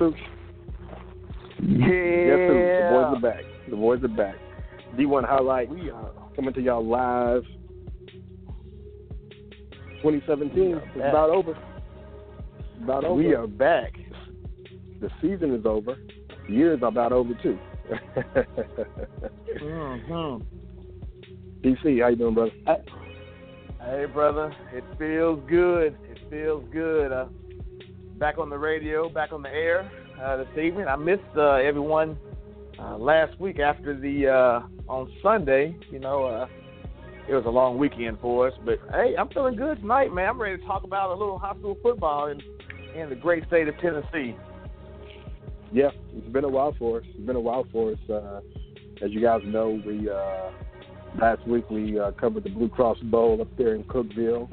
who? Yeah. Guess who? The boys are back. The boys are back. D1 highlight. We are coming to y'all live. 2017 is about over. It's about over. We are back. The season is over. The year is about over too. mm-hmm. DC, how you doing, brother? Hey, brother. It feels good. It feels good. Uh, back on the radio, back on the air uh, this evening. I missed uh, everyone uh, last week after the uh, on Sunday. You know, uh, it was a long weekend for us, but hey, I'm feeling good tonight, man. I'm ready to talk about a little high school football in in the great state of Tennessee. Yeah, it's been a while for us. It's been a while for us. Uh, as you guys know, we last week we covered the Blue Cross Bowl up there in Cookeville.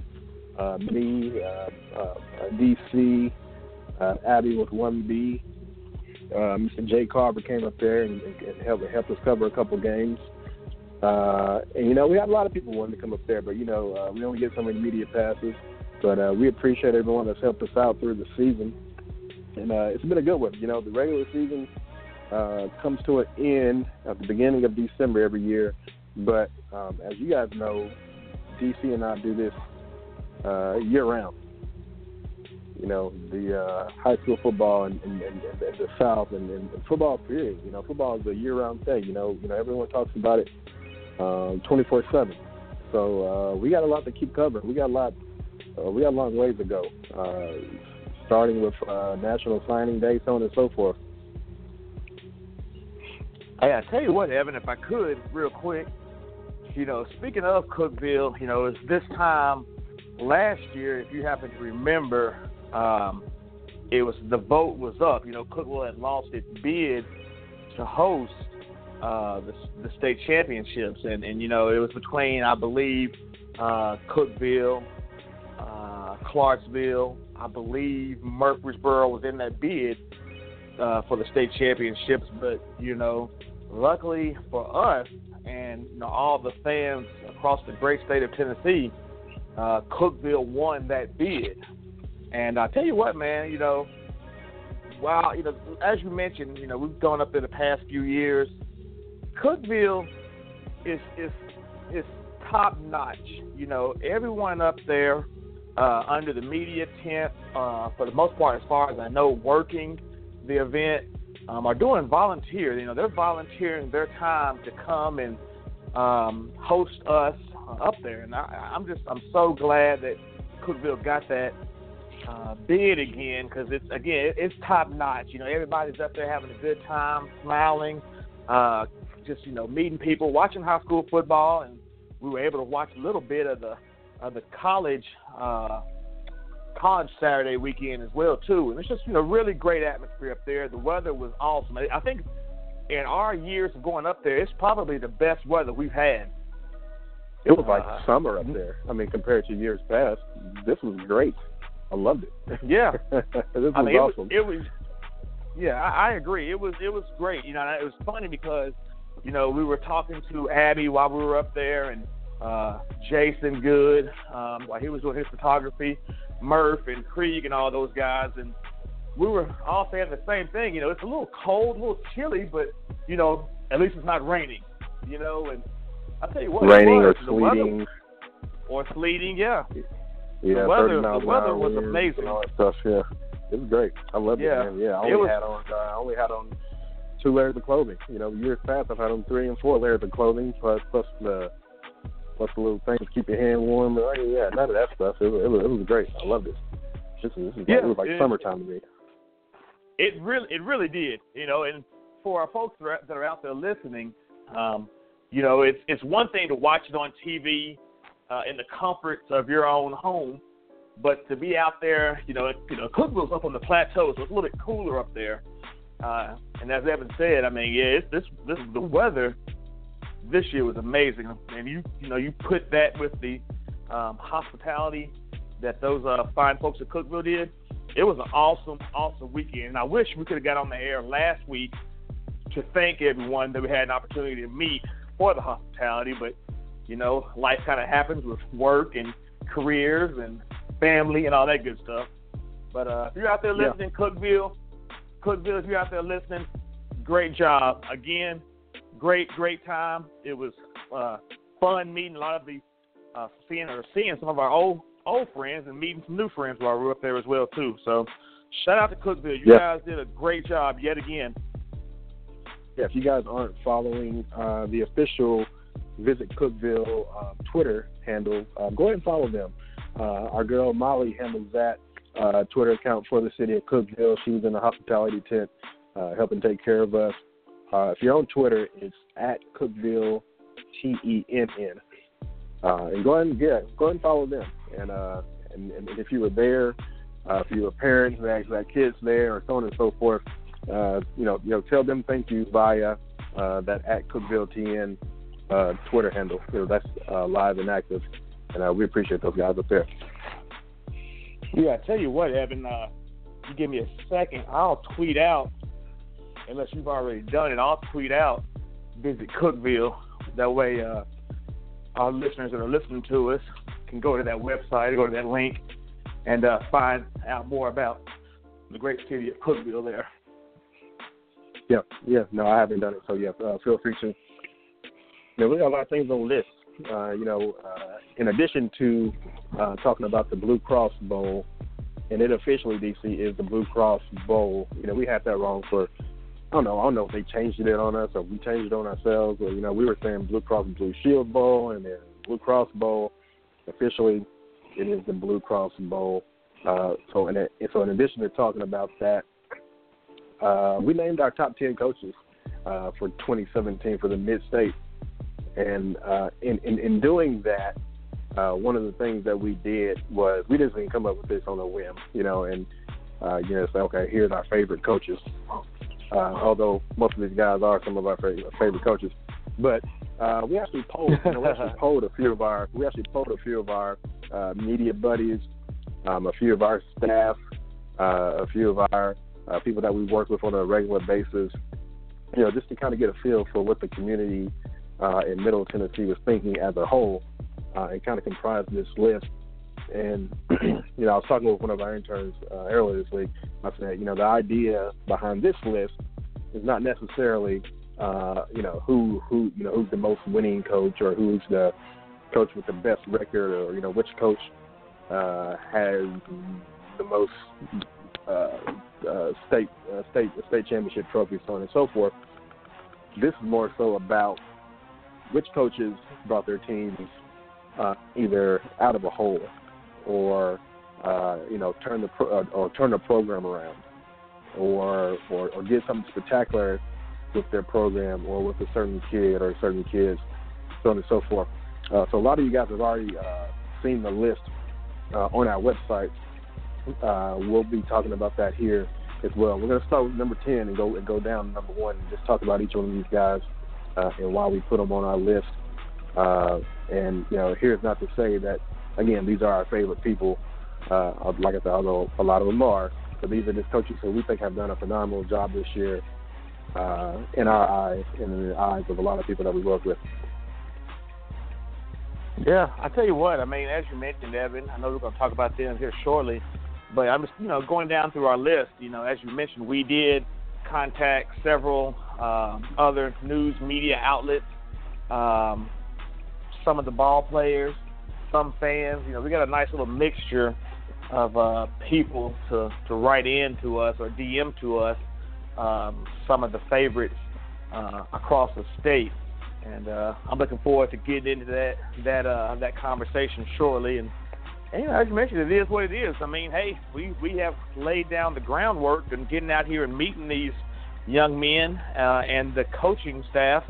Uh, me, DC, uh, Abby with one B. Uh, Mr. Jay Carver came up there and, and helped, helped us cover a couple games. Uh, and you know, we had a lot of people wanting to come up there, but you know, uh, we only get so many media passes. But uh, we appreciate everyone that's helped us out through the season, and uh, it's been a good one. You know, the regular season uh, comes to an end at the beginning of December every year, but um, as you guys know, DC and I do this uh, year round. You know, the uh, high school football and, the South and, and football period. You know, football is a year round thing. You know, you know everyone talks about it four seven. So uh, we got a lot to keep covering. We got a lot. Uh, we got a long ways to go. Uh, starting with uh, National Signing Day, so on and so forth. Hey, I tell you what, Evan, if I could, real quick, you know, speaking of Cookeville, you know, it's this time last year, if you happen to remember, um, it was the vote was up. You know, Cookeville had lost its bid to host uh, the, the state championships, and and you know, it was between I believe uh, Cookeville, uh, Clarksville, I believe Murfreesboro was in that bid uh, for the state championships, but you know, luckily for us and you know, all the fans across the great state of Tennessee, uh, Cookeville won that bid. And I tell you what, man, you know, while you know, as you mentioned, you know, we've gone up in the past few years. Cookeville is is is top notch. You know, everyone up there uh, under the media tent, uh, for the most part, as far as I know, working the event, um, are doing volunteer. You know, they're volunteering their time to come and um, host us up there, and I, I'm just I'm so glad that Cookeville got that uh, bid again because it's again it's top notch. You know, everybody's up there having a good time, smiling, uh, just you know meeting people, watching high school football, and we were able to watch a little bit of the of the college uh, college Saturday weekend as well too. And it's just you know really great atmosphere up there. The weather was awesome. I think in our years of going up there, it's probably the best weather we've had. It was like uh, summer up there. I mean, compared to years past, this was great. I loved it. Yeah, this was I mean, awesome. It was, it was yeah, I, I agree. It was it was great. You know, it was funny because you know we were talking to Abby while we were up there, and uh, Jason Good um, while he was doing his photography, Murph and Krieg and all those guys, and we were all saying the same thing. You know, it's a little cold, a little chilly, but you know, at least it's not raining. You know, and I tell you what, raining was, or sleeting, weather, or sleeting, yeah. Yeah, the weather, the weather was amazing. And all that stuff, yeah. It was great. I loved Yeah. it, man. Yeah, I It only was- had on uh, I only had on two layers of clothing. You know, years past I've had on three and four layers of clothing plus plus the plus the little things to keep your hand warm. Oh, yeah, none of that stuff. It was, it was, it was great. I loved it. This is, this is Yeah, like, it was like it- summertime to me. It really, it really did. You know, and for our folks that are, that are out there listening, um, you know, it's it's one thing to watch it on TV uh, in the comforts of your own home, but to be out there, you know, you know, Cookeville's up on the plateau, so it's a little bit cooler up there. Uh, and as Evan said, I mean, yeah, it's, this this the weather this year was amazing, and you you know you put that with the um, hospitality that those uh, fine folks at Cookeville did. It was an awesome, awesome weekend. And I wish we could have got on the air last week to thank everyone that we had an opportunity to meet for the hospitality. But, you know, life kind of happens with work and careers and family and all that good stuff. But uh, if you're out there Yeah. listening, Cookville, Cookeville, if you're out there listening, great job. Again, great, great time. It was uh, fun meeting a lot of the uh, seeing or seeing some of our old old friends and meeting some new friends while we were up there as well too. So shout out to Cookeville. You guys did a great job yet again. Yeah, if you guys aren't following uh, the official Visit Cookeville uh, Twitter handle, uh, go ahead and follow them. Uh, our girl Molly handles that uh, Twitter account for the city of Cookeville. She's in the hospitality tent uh, helping take care of us. if you're on Twitter, it's at Cookeville T E N N. and go ahead and yeah, go ahead and follow them. And and, and if you were there, if you were parents that actually had kids there, or so on and so forth, you know, you know, tell them thank you via that at Cookeville TN uh, Twitter handle. You know, that's uh, live and active, and uh, we appreciate those guys up there. Yeah, I tell you what, Evan. Uh, you give me a second, I'll tweet out. Unless you've already done it, I'll tweet out. Visit Cookeville. That way, uh, our listeners that are listening to us can go to that website, go to that link, and uh, find out more about the great city of Cookeville there. Yeah, yeah. No, I haven't done it, so yeah. Uh, feel free to you know, we got a lot of things on the list. Uh, you know, uh, in addition to uh, talking about the Blue Cross Bowl, and it officially DC is the Blue Cross Bowl. You know, we had that wrong for I don't know. I don't know if they changed it on us or we changed it on ourselves. Or you know, we were saying Blue Cross Blue Shield Bowl and then Blue Cross Bowl. Officially, it is the Blue Cross Bowl. Uh, so, in, so in addition to talking about that, uh, we named our top ten coaches uh, for 2017 for the Mid State and uh, in, in, in doing that, uh, one of the things that we did was we just didn't come up with this on a whim, you know, and uh, you know, say, okay, here's our favorite coaches. Uh, although most of these guys are some of our favorite, favorite coaches, but uh, we actually polled, you know, we actually polled a few of our, we actually polled a few of our uh, media buddies, um, a few of our staff, uh, a few of our uh, people that we work with on a regular basis, you know, just to kind of get a feel for what the community uh, in Middle Tennessee was thinking as a whole, uh, and kind of comprised this list. And you know, I was talking with one of our interns uh, earlier this week. I said, you know, the idea behind this list is not necessarily, uh, you know, who who you know who's the most winning coach or who's the coach with the best record or you know which coach uh, has the most uh, uh, state uh, state state championship trophies, so on and so forth. This is more so about which coaches brought their teams uh, either out of a hole or uh, you know turn the pro- uh, or turn the program around or, or or did something spectacular with their program or with a certain kid or certain kids, so on and so forth. Uh, so a lot of you guys have already uh, seen the list uh, on our website. Uh, we'll be talking about that here as well. We're going to start with number ten and go and go down to number one and just talk about each one of these guys uh, and why we put them on our list. Uh, and you know, here's not to say that again these are our favorite people. Uh, like I said, although a lot of them are, but these are just coaches who we think have done a phenomenal job this year uh, in our eyes and in the eyes of a lot of people that we work with. Yeah, I tell you what. I mean, as you mentioned, Evan, I know we're going to talk about them here shortly, but I'm just you know going down through our list. You know, as you mentioned, we did contact several um, other news media outlets, um, some of the ball players, some fans. You know, we got a nice little mixture of uh, people to to write in to us or DM to us um, some of the favorites uh, across the state. And uh, I'm looking forward to getting into that that uh, that conversation shortly. And, and you know, as you mentioned, it is what it is. I mean, hey, we we have laid down the groundwork and getting out here and meeting these young men uh, and the coaching staff,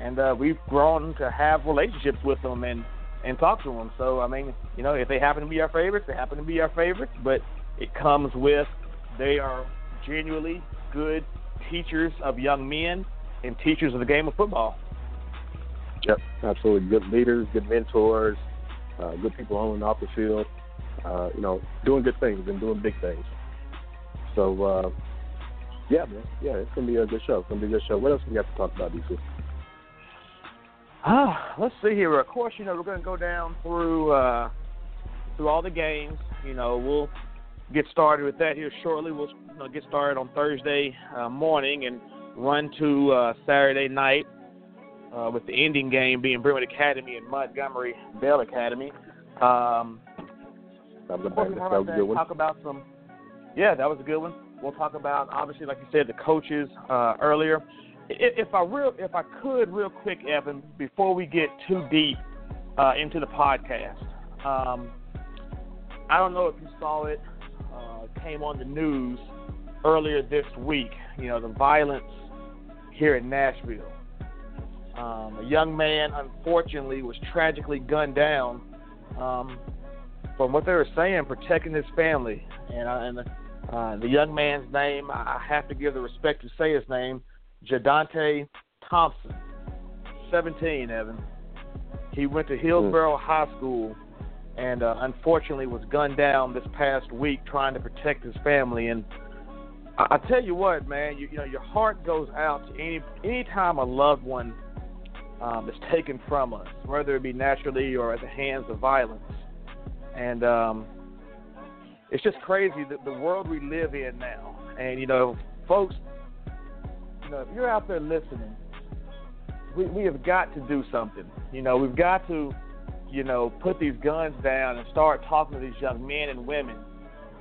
and uh, we've grown to have relationships with them and and talk to them. So I mean, you know, if they happen to be our favorites, they happen to be our favorites. But it comes with they are genuinely good teachers of young men and teachers of the game of football. Yep, absolutely. Good leaders, good mentors, uh, good people on and off the field. Uh, you know, doing good things and doing big things. So uh, yeah, man. Yeah, it's gonna be a good show. It's gonna be a good show. What else we got to talk about, DC? Ah, let's see here. Of course, you know we're gonna go down through uh, through all the games. You know, we'll get started with that here shortly. We'll you know, get started on Thursday uh, morning and run to uh, Saturday night uh, with the ending game being Brentwood Academy and Montgomery Bell Academy. Um, that was, a, that was a good one. Talk about some. Yeah, that was a good one. We'll talk about obviously, like you said, the coaches uh, earlier. If, I real, if I could, real quick, Evan, before we get too deep uh, into the podcast, um, I don't know if you saw it. Uh, came on the news earlier this week. You know the violence here in Nashville. Um, a young man, unfortunately, was tragically gunned down. Um, from what they were saying, protecting his family, and, uh, and the, uh, the young man's name, I have to give the respect to say his name, Jadante Thompson, 17, Evan. He went to Hillsboro mm. High School and uh, unfortunately was gunned down this past week trying to protect his family. And I, I tell you what, man, you, you know your heart goes out to any any time a loved one um, is taken from us, whether it be naturally or at the hands of violence. And um, it's just crazy that the world we live in now. And you know, folks, you know, if you're out there listening, we we have got to do something. You know, we've got to you know, put these guns down and start talking to these young men and women.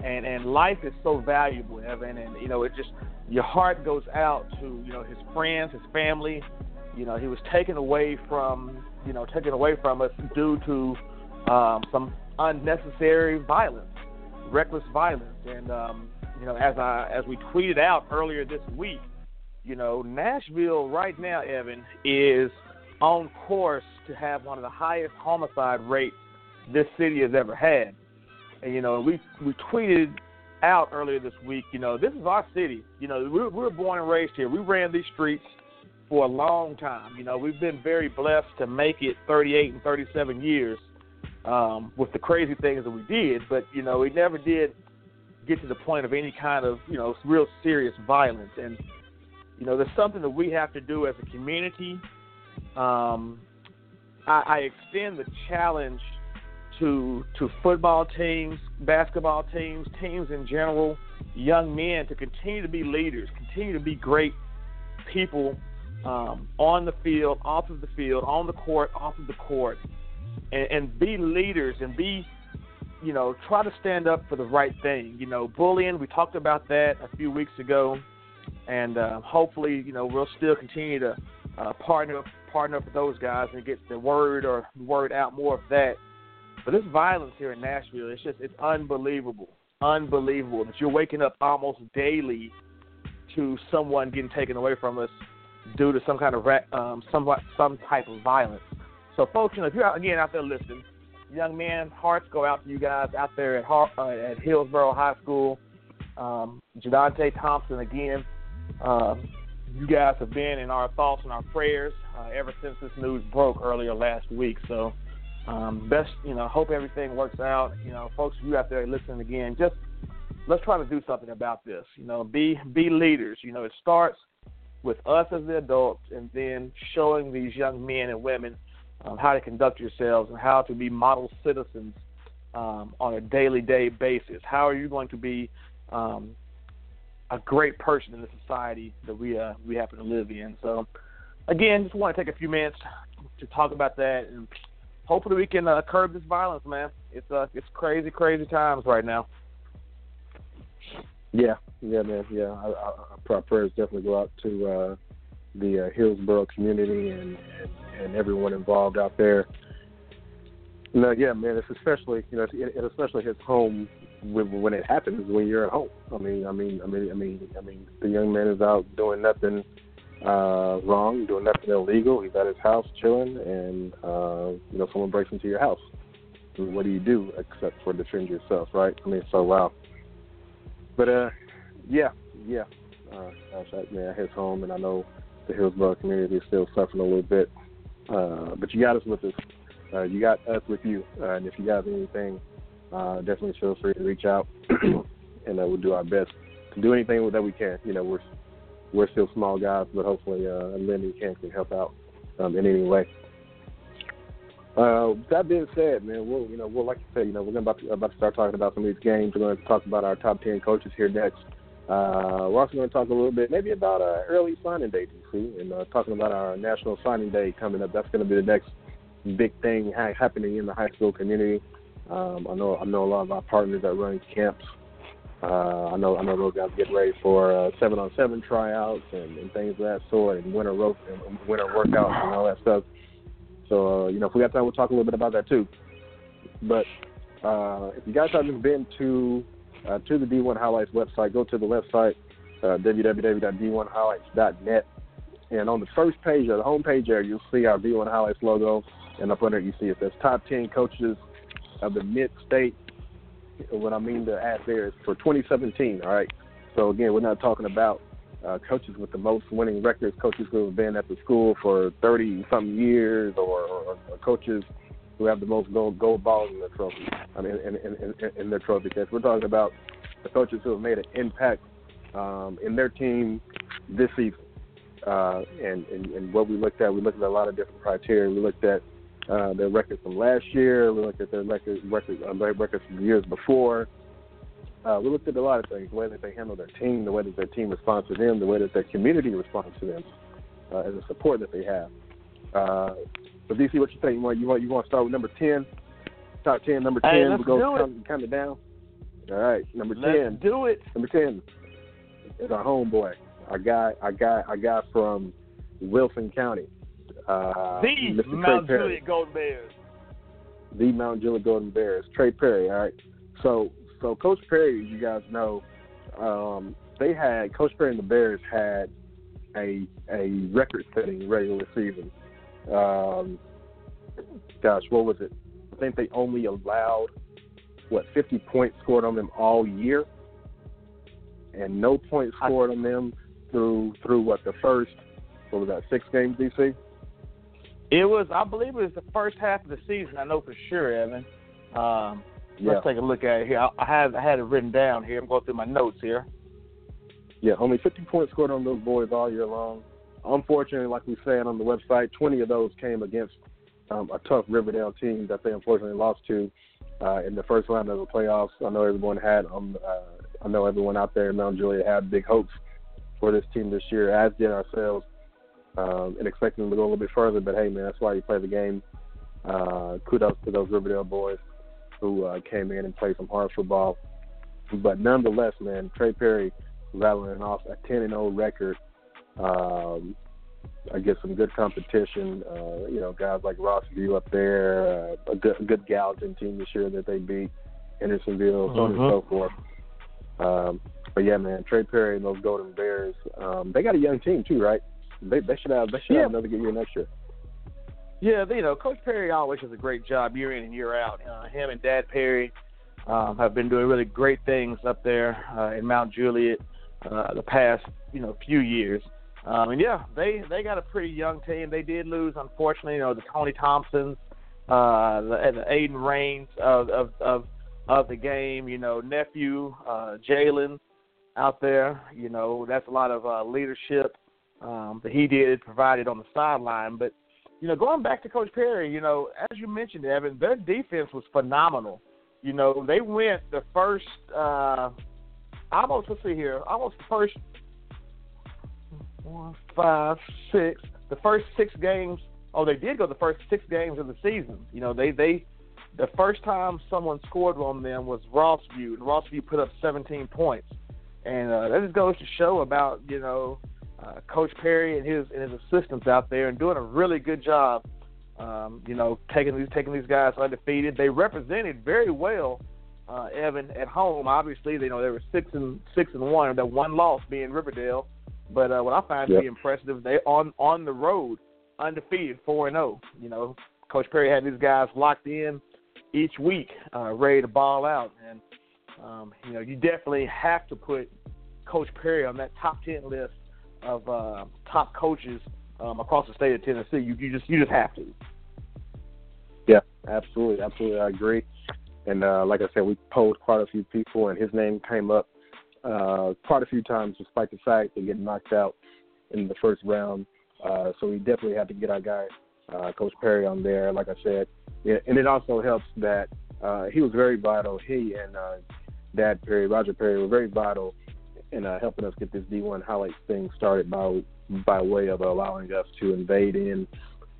And and life is so valuable, Evan. And you know, it just your heart goes out to you know his friends, his family. You know, he was taken away from you know taken away from us due to um, some unnecessary violence, reckless violence. And um, you know, as I as we tweeted out earlier this week, you know, Nashville right now, Evan, is on course to have one of the highest homicide rates this city has ever had. And you know, we we tweeted out earlier this week. You know, this is our city. You know, we we're, we were born and raised here. We ran these streets for a long time. You know, we've been very blessed to make it 38 and 37 years um, with the crazy things that we did. But you know, we never did get to the point of any kind of you know real serious violence. And you know, there's something that we have to do as a community um, I, I extend the challenge to to football teams, basketball teams, teams in general, young men to continue to be leaders, continue to be great people um, on the field, off of the field, on the court, off of the court, and, and be leaders and be, you know, try to stand up for the right thing. You know, bullying. We talked about that a few weeks ago, and uh, hopefully, you know, we'll still continue to uh, partner partner up with those guys and get the word or word out more of that. But this violence here in Nashville, it's just it's unbelievable, unbelievable that you're waking up almost daily to someone getting taken away from us due to some kind of um, somewhat some type of violence. So, folks, you know, if you're out, again out there listening, young men, hearts go out to you guys out there at uh, at Hillsboro High School. Um, Thompson again. Um, you guys have been in our thoughts and our prayers uh, ever since this news broke earlier last week. So, um, best, you know, hope everything works out. You know, folks, you out there listening again, just let's try to do something about this. You know, be be leaders. You know, it starts with us as the adults, and then showing these young men and women um, how to conduct yourselves and how to be model citizens um, on a daily day basis. How are you going to be um, a great person in the society that we uh, we happen to live in. So, again, just want to take a few minutes to talk about that, and hopefully we can uh, curb this violence, man. It's uh, it's crazy, crazy times right now. Yeah, yeah, man, yeah. I, I, our prayers definitely go out to uh, the uh, community and, and and everyone involved out there. No, yeah, man. It's especially you know it, it especially hits home when, when it happens when you're at home. I mean, I mean, I mean, I mean, I mean, the young man is out doing nothing uh, wrong, doing nothing illegal. He's at his house chilling, and uh, you know, someone breaks into your house. What do you do except for defend yourself, right? I mean, so wow. But uh, yeah, yeah. Uh, gosh, I, man, his home, and I know the Hillsboro community is still suffering a little bit. Uh, but you got us with us. Uh, you got us with you. Uh, and if you have anything uh, definitely feel free to reach out, and uh, we'll do our best to do anything that we can. You know, we're we're still small guys, but hopefully, uh, Lindy can can help out um, in any way. Uh, that being said, man, we'll you know we'll like you said, you know we're about to, about to start talking about some of these games. We're to talk about our top ten coaches here next. Uh, we're also going to talk a little bit maybe about uh, early signing day, DC, and uh, talking about our national signing day coming up. That's going to be the next big thing ha- happening in the high school community. Um, I know I know a lot of our partners that run camps. Uh, I know I know those guys getting ready for seven on seven tryouts and, and things of that sort, and winter rope and winter workouts and all that stuff. So uh, you know, if we got time, we'll talk a little bit about that too. But if you guys haven't been to uh, to the D1 Highlights website, go to the website uh, www.d1highlights.net, and on the first page or the home page there, you'll see our D1 Highlights logo, and up under you see it says top 10 coaches of the mid-state. What I mean to add there is for 2017. All right. So again, we're not talking about uh, coaches with the most winning records, coaches who have been at the school for 30 something years, or, or, or coaches who have the most gold gold balls in their trophy. I mean, in, in, in, in their trophy case. We're talking about the coaches who have made an impact um, in their team this season. Uh, and, and, and what we looked at, we looked at a lot of different criteria. We looked at uh, their records from last year. We looked at their records, records, uh, records from years before. Uh, we looked at a lot of things: the way that they handle their team, the way that their team responds to them, the way that their community responds to them, uh, and the support that they have. Uh, so DC, what you think? You want you want you want to start with number ten? Top ten, number ten. Hey, we go do it. count, it down. All right, number Let's ten. do it. Number ten is our homeboy, our guy, our guy, our guy from Wilson County. Uh, The Mr. Mount Juliet Golden Bears. the Mount Juliet Golden Bears, Trey Perry. All right. So, so Coach Perry, you guys know, um, they had Coach Perry and the Bears had a a record-setting regular season. Um, gosh, what was it? I think they only allowed what 50 points scored on them all year, and no points scored on them through through what the first what was that six games DC? It was, I believe, it was the first half of the season. I know for sure, Evan. Um, Yeah, Let's take a look at it here. I, I have I had it written down here. I'm going through my notes here. yeah, only 50 points scored on those boys all year long. Unfortunately, like we said on the website, 20 of those came against um, a tough Riverdale team that they unfortunately lost to uh, in the first round of the playoffs. I know everyone had, um, uh, I know everyone out there in Mount Juliet had big hopes for this team this year, as did ourselves, um, and expecting them to go a little bit further. But hey, man, that's why you play the game. Uh, kudos to those Riverdale boys who uh, came in and played some hard football. But nonetheless, man, Trey Perry rattling off a 10 and 0 record um, against some good competition. Uh, you know, guys like Rossview up there, uh, a good, a good Gallatin team this year that they beat, Hendersonville, so on and Mhm. so forth. Um, but yeah, man, Trey Perry and those Golden Bears, um, they got a young team too, right? They, they should have they should Yeah. have another good year next year. Yeah, you know, Coach Perry always does a great job year in and year out. Uh, him and Dad Perry um, have been doing really great things up there uh, in Mount Juliet uh, the past, you know, few years. Um, and yeah, they they got a pretty young team. They did lose, unfortunately, you know, the Tony Thompsons, uh, the, and the Aiden Rains of, of of of the game. You know, nephew uh, Jalen out there. You know, that's a lot of uh, leadership um, that he did provided on the sideline, but you know, going back to Coach Perry, you know, as you mentioned, Evan, their defense was phenomenal. You know, they went the first, uh, almost, let's see here, almost the first one, five, six, the first six games. Oh, they did go the first six games of the season. You know, they, they, the first time someone scored on them was Rossview, and Rossview put up 17 points. And uh, that just goes to show about, you know, uh, Coach Perry and his and his assistants out there and doing a really good job. Um, you know, taking these taking these guys undefeated. They represented very well uh, Evan at home. Obviously, they know they were six and six and one. That one loss being Riverdale. But uh, what I find to be impressive, they on on the road undefeated, four and zero. You know, Coach Perry had these guys locked in each week, uh, ready to ball out, and um, you know, you definitely have to put Coach Perry on that top ten list of uh, top coaches um, across the state of Tennessee. You, you just you just have to. Yeah, absolutely, absolutely, I agree. And uh, like I said, we polled quite a few people, and his name came up uh, quite a few times, despite the fact they get knocked out in the first round. Uh, so we definitely had to get our guy, uh, Coach Perry, on there. Like I said, and it also helps that uh, he was very vital. He and uh, Dad Perry, Roger Perry, were very vital in uh, helping us get this D1 highlights thing started by by way of allowing us to invade in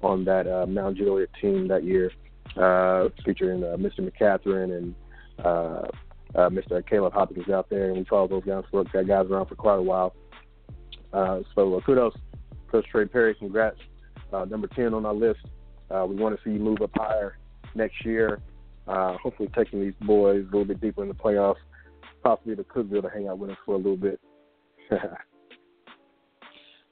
on that uh, Mount Juliet team that year, uh, featuring uh, Mr. McCatherine and uh, uh, Mr. Caleb Hopkins out there, and we followed those guys for that guys around for quite a while. Uh, so uh, kudos, Coach Trey Perry. Congrats, uh, number ten on our list. Uh, we want to see you move up higher next year. Uh, hopefully, taking these boys a little bit deeper in the playoffs, possibly to Cookeville to hang out with us for a little bit. hey,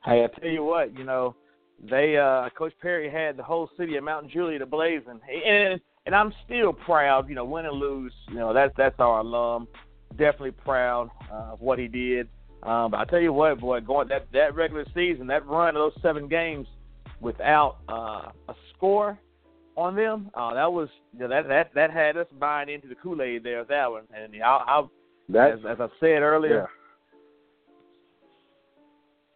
I tell you what, you know, they Coach Perry had the whole city of Mountain Juliet ablazing, and and I'm still proud. You know, win or lose, you know that's that's our alum. Definitely proud uh, of what he did. Um, but I tell you what, boy, going that that regular season, that run of those seven games without uh, a score on them, uh, that was you know, that that that had us buying into the Kool Aid there. That one, and I, I as, as I said earlier.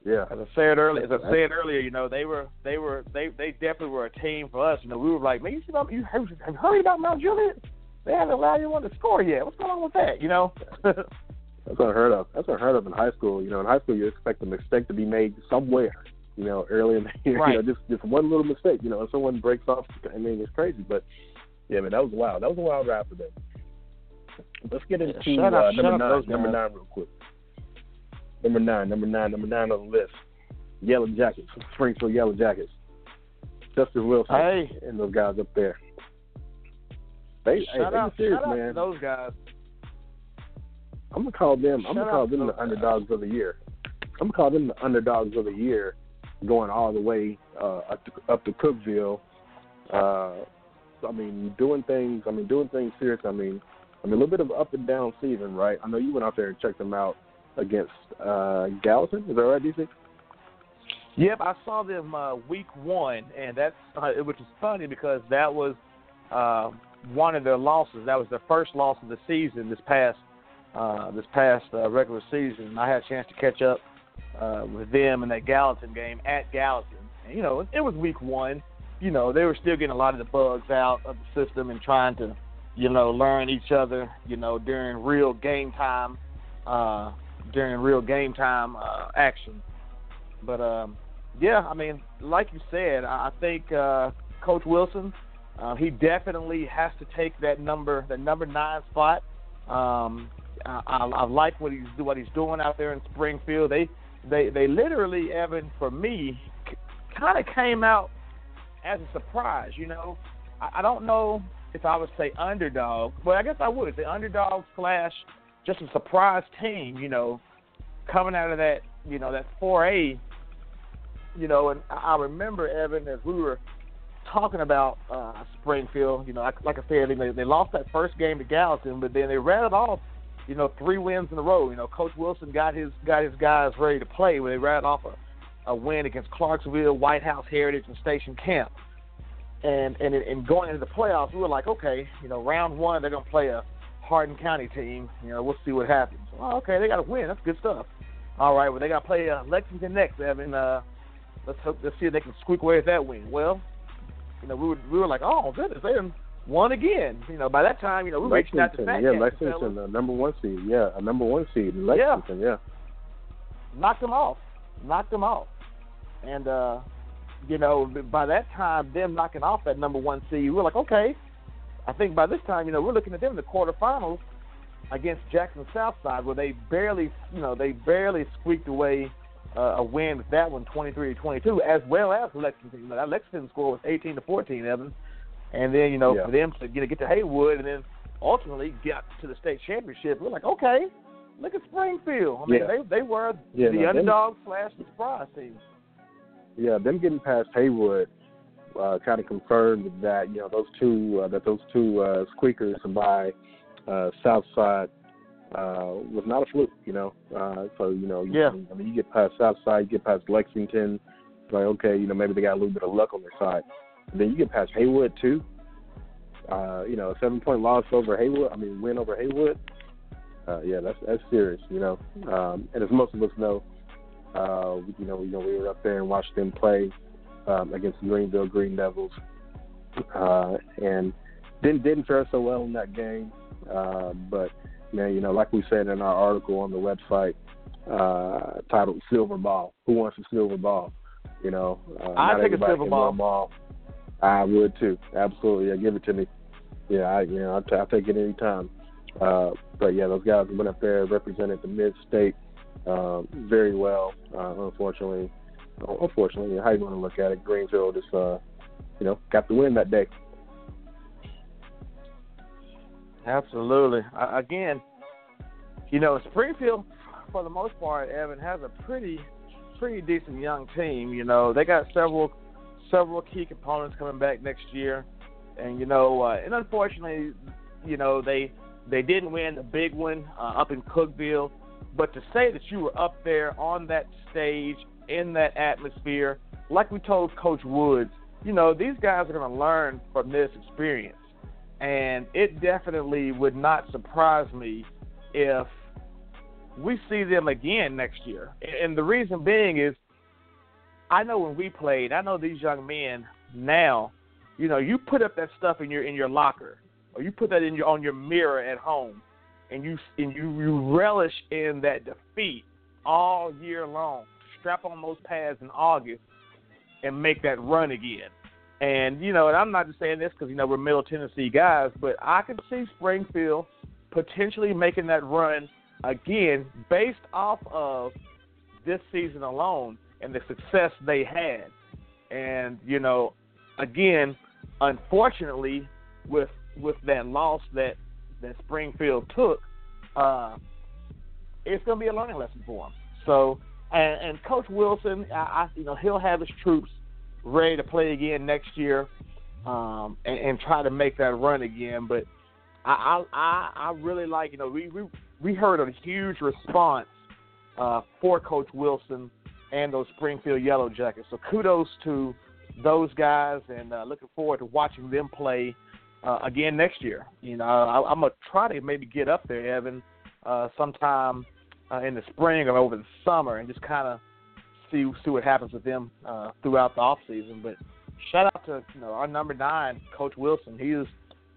Yeah. As I said earlier, as I said earlier, you know they were they were they they definitely were a team for us. You know we were like, man, you see about you have, you heard about Mount Juliet? They haven't allowed anyone to score yet. What's going on with that? You know. That's unheard of. That's unheard of in high school. You know, in high school you expect a mistake to be made somewhere. You know, early in the year. Right. You know, just just one little mistake. You know, if someone breaks off, I mean, it's crazy. But yeah, man, that was wild. That was a wild ride for them. Let's get into yeah, uh, up, number nine. Those number nine, real quick. Number nine, number nine, number nine on the list. Yellow Jackets, Springfield Yellow Jackets. Justin Wilson Hey. and those guys up there. They, hey, Shout they out, serious, shout out man. to those guys. I'm gonna call them. I'm gonna call them the those underdogs of the year. I'm gonna call them the underdogs of the year, going all the way uh, up to up to Cookeville. Uh, I mean, doing things. I mean, doing things serious. I mean, I mean, a little bit of up and down season, right? I know you went out there and checked them out against uh, Gallatin. Is that right, DC? Yep, I saw them uh, week one, and that's uh, which is funny because that was uh, one of their losses. That was their first loss of the season this past uh, this past uh, regular season. I had a chance to catch up uh, with them in that Gallatin game at Gallatin. And, you know, it was week one. You know, they were still getting a lot of the bugs out of the system and trying to, you know, learn each other. You know, during real game time, uh, during real game time uh, action. But um, yeah, I mean, like you said, I think uh, Coach Wilson, uh, he definitely has to take that number, the number nine spot. Um, I, I, I like what he's what he's doing out there in Springfield. They they they literally, Evan, for me, kind of came out as a surprise. You know, I, I don't know if I would say underdog, but I guess I would. The underdog slash just a surprise team. You know, coming out of that you know that 4A you know, and I remember Evan as we were talking about uh, Springfield. You know, like, like I said, they they lost that first game to Gallatin, but then they rattled off, you know, three wins in a row. You know, Coach Wilson got his got his guys ready to play when they rattled off a, a win against Clarksville, White House Heritage, and Station Camp. And and in going into the playoffs, we were like, okay, you know, round one they're gonna play a Hardin County team. You know, we'll see what happens. Well, okay, they got to win. That's good stuff. All right, well they got to play uh, Lexington next, Evan. Uh, let's hope let's see if they can squeak away with that win. Well, you know, we were we were like, oh goodness, they done won again. You know, by that time, you know, we were reaching out to Lexington, Fat yeah, Lexington, the number one seed, yeah, a number one seed, in Lexington, yeah. knocked them off, knocked them off, and uh, you know, by that time, them knocking off that number one seed, we were like, okay. I think by this time, you know, we're looking at them in the quarterfinals against Jackson Southside, where they barely, you know, they barely squeaked away uh, a win with that one, 23 to 22, as well as Lexington. You know, that Lexington score was 18 to 14, Evan, and then you know Yeah. for them to get to get to Haywood and then ultimately get to the state championship, we're like, okay, look at Springfield. I mean, Yeah. they they were Yeah, the no, them- underdog slash the surprise team. Yeah, them getting past Haywood uh, kind of confirmed that you know those two uh, that those two uh, squeakers by uh, Southside uh, was not a fluke. You know, uh, so you know, you- Yeah. I mean, you get past Southside, you get past Lexington, it's like okay, you know, maybe they got a little bit of luck on their side. And then you get past Haywood too. Uh, you know, a seven point loss over Haywood. I mean, win over Haywood. Uh, yeah, that's that's serious. You know, um, and as most of us know, uh, you know, you know, we were up there and watched them play um, against the Greeneville Green Devils. uh, and didn't didn't fare so well in that game. Uh, but man, you know, like we said in our article on the website uh, titled "Silver Ball," who wants a silver ball? You know, uh, I take a silver ball. ball. I would too. Absolutely, yeah, give it to me. Yeah, I you know I t- I take it any time. Uh, but yeah, those guys went up there, represented the mid state um, very well. Uh, unfortunately, unfortunately, how you want to look at it, Greeneville just uh, you know got the win that day. Absolutely. Uh, again, you know, Springfield, for the most part, Evan has a pretty, pretty decent young team. You know, they got several, several key components coming back next year, and you know, uh, and unfortunately, you know, they they didn't win the big one uh, up in Cookeville. But to say that you were up there on that stage in that atmosphere, like we told Coach Woods, you know, these guys are going to learn from this experience. And it definitely would not surprise me if we see them again next year. And the reason being is I know when we played, I know these young men now, you know, you put up that stuff in your in your locker or you put that in your on your mirror at home and you and you, you relish in that defeat all year long. Strap on those pads in August and make that run again. And you know, and I'm not just saying this because you know we're Middle Tennessee guys, but I can see Springfield potentially making that run again based off of this season alone and the success they had. And you know, again, unfortunately, with with that loss that that Springfield took, uh, it's going to be a learning lesson for them. So, and, and Coach Wilson, I, I, you know, he'll have his troops ready to play again next year, um, and, and try to make that run again. But I, I, I really like, you know, we we we heard a huge response uh, for Coach Wilson and those Springfield Yellow Jackets. So kudos to those guys, and uh, looking forward to watching them play uh, again next year. You know, I, I'm gonna try to maybe get up there, Evan, uh, sometime uh, in the spring or over the summer, and just kind of see see what happens with them uh, throughout the off season. But shout out to you know our number nine, Coach Wilson. He is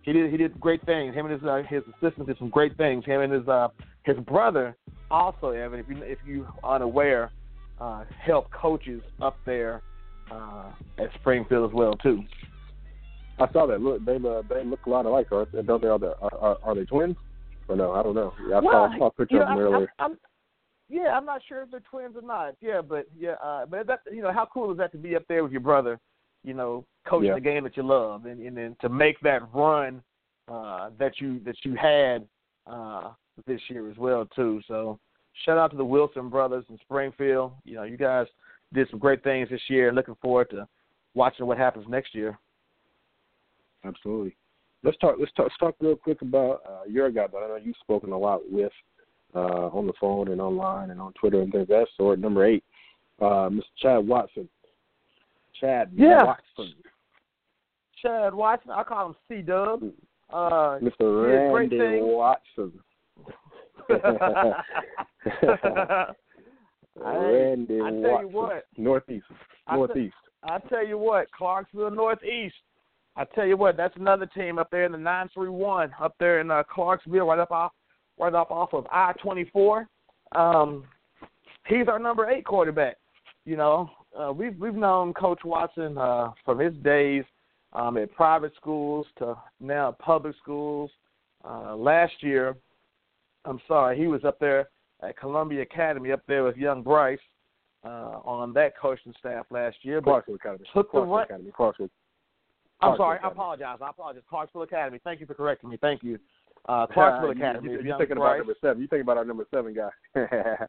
he did he did great things. Him and his uh, his assistant did some great things. Him and his uh, his brother also, Evan. If you if you unaware, uh, help coaches up there uh, at Springfield as well too. I saw that. Look, they uh, they look a lot alike. Are they? Are they, are, are they twins? Or no? I don't know. I well, saw, saw a picture of them I'm, earlier. I'm, I'm, yeah, I'm not sure if they're twins or not. Yeah, but yeah, uh, but that you know, how cool is that to be up there with your brother? You know, coaching yeah. the game that you love, and and then to make that run uh, that you that you had uh, this year as well too. So shout out to the Wilson brothers in Springfield. You know, you guys did some great things this year. Looking forward to watching what happens next year. Absolutely. Let's talk. Let's talk. Let's talk real quick about uh, your guy But I know you've spoken a lot with uh, on the phone and online and on Twitter and things of that sort. Number eight, uh, Mr. Chad Watson. Chad yeah. Watson. Chad Watson. I call him C Dub. Uh, Mr. Randy Watson. Randy I, I tell Watson. you what. Northeast. Northeast. I tell you what, Clarksville Northeast. I tell you what, that's another team up there in the nine three one up there in uh, Clarksville, right up off, right up off of I twenty four. Um, he's our number eight quarterback. You know, uh, we've we've known Coach Watson uh, from his days um, at private schools to now public schools. Uh, last year, I'm sorry, he was up there at Columbia Academy up there with young Bryce uh, on that coaching staff last year. But Clarksville Academy. took the run. Academy. Clarksville. I'm sorry. Academy. I apologize. I apologize. Clarksville Academy. Thank you for correcting me. Thank you. Uh, Clarksville you, Academy. You, you're thinking about number seven. You thinking about our number seven guy.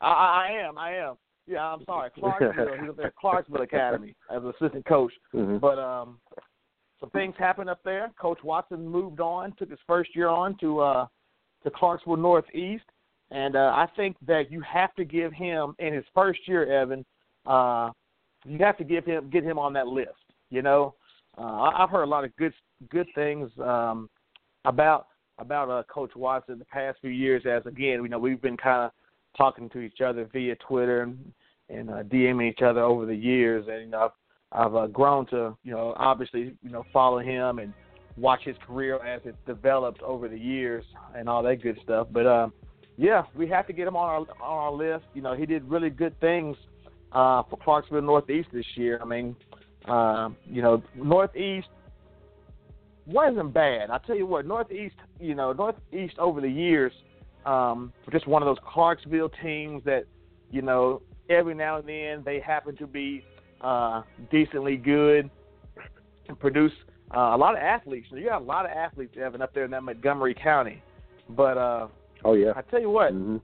I, I I am. I am. Yeah, I'm sorry. Clarksville. He's up there at Clarksville Academy as an assistant coach. Mhm. But um, some things happened up there. Coach Watson moved on, took his first year on to uh, to Clarksville Northeast, and uh, I think that you have to give him in his first year, Evan. Uh, you have to give him get him on that list. You know, uh, I've heard a lot of good good things um, about about uh, Coach Watson the past few years. As again, you know, we've been kind of talking to each other via Twitter and and uh, DMing each other over the years, and you know, I've I've uh, grown to you know obviously you know follow him and watch his career as it developed over the years and all that good stuff. But uh, yeah, we have to get him on our on our list. You know, he did really good things uh, for Clarksville Northeast this year. I mean, uh, you know, Northeast wasn't bad. I tell you what, Northeast, you know, Northeast over the years, um, just one of those Clarksville teams that, you know, every now and then they happen to be uh, decently good and produce uh, a lot of athletes. You got a lot of athletes, Evan, up there in that Montgomery County. But uh, oh yeah, I tell you what, mm-hmm.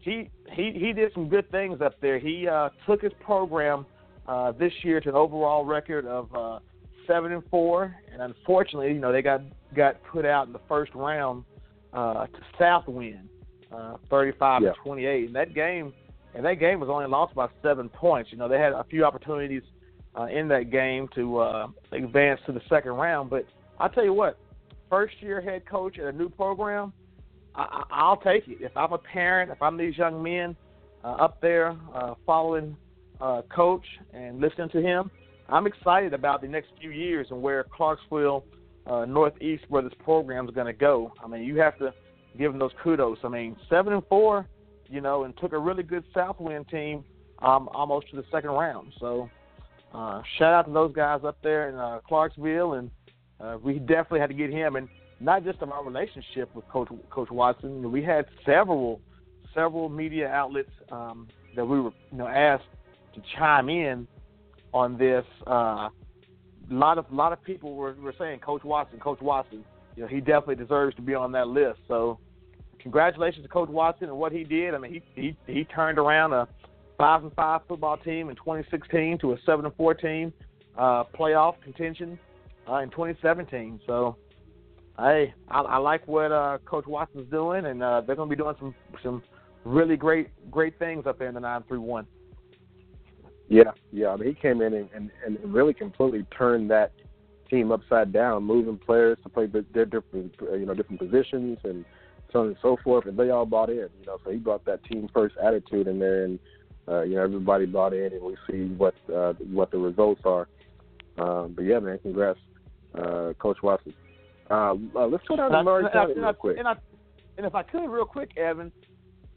he he he did some good things up there. He uh, took his program uh, this year to an overall record of uh, seven and four, and unfortunately, you know, they got got put out in the first round uh, to Southwind, uh, 35 yeah. to 28. And that game, and that game was only lost by seven points. You know, they had a few opportunities uh, in that game to uh, advance to the second round. But I'll tell you what, first year head coach at a new program, I, I'll take it. If I'm a parent, if I'm these young men uh, up there uh, following uh, coach and listening to him, I'm excited about the next few years and where Clarksville uh, Northeast, where this program is going to go. I mean, you have to give them those kudos. I mean, seven and four, you know, and took a really good Southwind team um, almost to the second round. So uh, shout out to those guys up there in uh, Clarksville, and uh, we definitely had to get him. And not just in our relationship with Coach Coach Watson, we had several several media outlets um, that we were you know asked to chime in on this. Uh, a lot of lot of people were, were saying Coach Watson, Coach Watson. You know, he definitely deserves to be on that list. So, congratulations to Coach Watson and what he did. I mean, he he he turned around a five and five football team in 2016 to a seven and four team, uh, playoff contention uh, in 2017. So, hey, I, I like what uh, Coach Watson's doing, and uh, they're going to be doing some some really great great things up there in the nine three one. Yeah, yeah. I mean, he came in and, and, and really completely turned that team upside down, moving players to play their different, you know, different positions and so on and so forth, and they all bought in. You know, so he brought that team first attitude in there, and uh, you know, everybody bought in, and we see what uh, what the results are. Um, but yeah, man, congrats, uh, Coach Watson. Uh, uh, let's go down to County real quick. And, I, and if I could, real quick, Evan,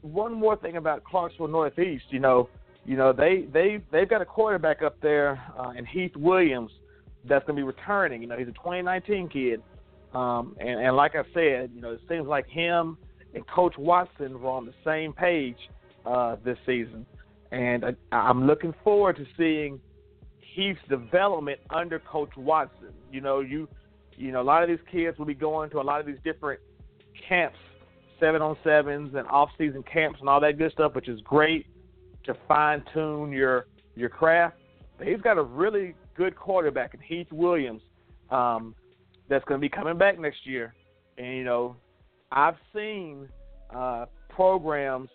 one more thing about Clarksville Northeast. You know, you know they they they've got a quarterback up there uh, in Heath Williams that's going to be returning. You know, he's a 2019 kid, um, and and like I said, you know, it seems like him and Coach Watson were on the same page uh, this season, and I, I'm looking forward to seeing Heath's development under Coach Watson. You know, you you know a lot of these kids will be going to a lot of these different camps, seven on sevens and off season camps and all that good stuff, which is great to fine tune your your craft. But he's got a really good quarterback in Heath Williams um, that's going to be coming back next year. And you know, I've seen uh, programs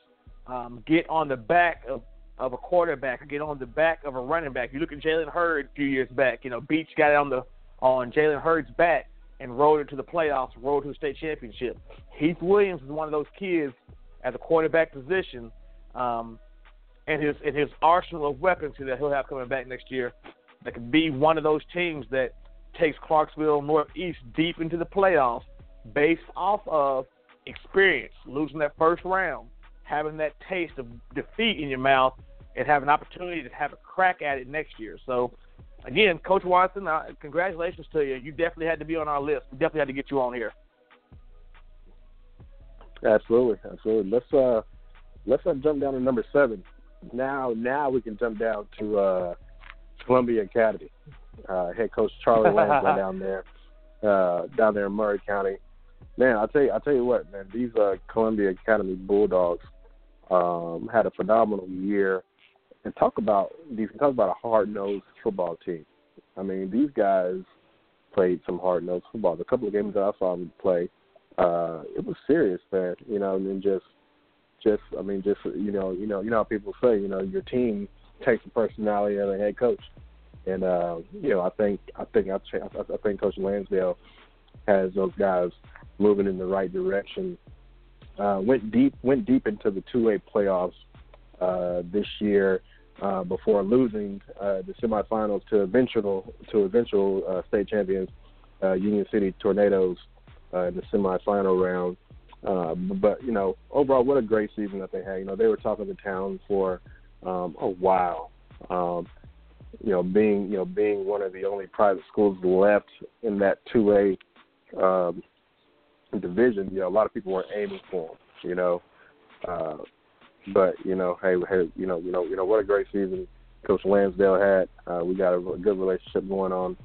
um, get on the back of of a quarterback get on the back of a running back. You look at Jalen Hurd a few years back. You know, Beech got it on the on Jalen Hurd's back and rolled into the playoffs, rolled to a state championship. Heath Williams is one of those kids at the quarterback position um, and his and his arsenal of weapons that he'll have coming back next year that could be one of those teams that takes Clarksville Northeast deep into the playoffs based off of experience, losing that first round, having that taste of defeat in your mouth, and have an opportunity to have a crack at it next year. So, again, Coach Watson, uh, congratulations to you. You definitely had to be on our list. We definitely had to get you on here. Absolutely, absolutely. Let's uh, let's uh, jump down to number seven now now we can jump down to uh, Columbia Academy. Uh, head coach Charlie Lansdale down there, uh, down there in Maury County. Man, I'll tell you, I'll tell you what, man. These uh, Columbia Academy Bulldogs um, had a phenomenal year, and talk about these. Talk about a hard nosed football team. I mean, these guys played some hard nosed football. The couple of games that I saw them play, uh, it was serious, man. You know, and just just I mean just you know you know you know how people say you know your team takes the personality of the head coach, and uh, you know I think I think I, I think Coach Lansdale has those guys moving in the right direction. Uh, went deep went deep into the two A playoffs uh, this year. uh, before losing uh, the semifinals to eventual to eventual uh, state champions uh, Union City Tornadoes uh, in the semifinal round. Uh, but you know, overall, what a great season that they had. You know, they were top of the town for um, a while. Um, you know, being you know being one of the only private schools left in that two A um, division, you know, a lot of people were aiming for them. You know, uh, but you know, hey, hey, you know, you know, you know, what a great season Coach Lansdale had. Uh, we got a, a good relationship going on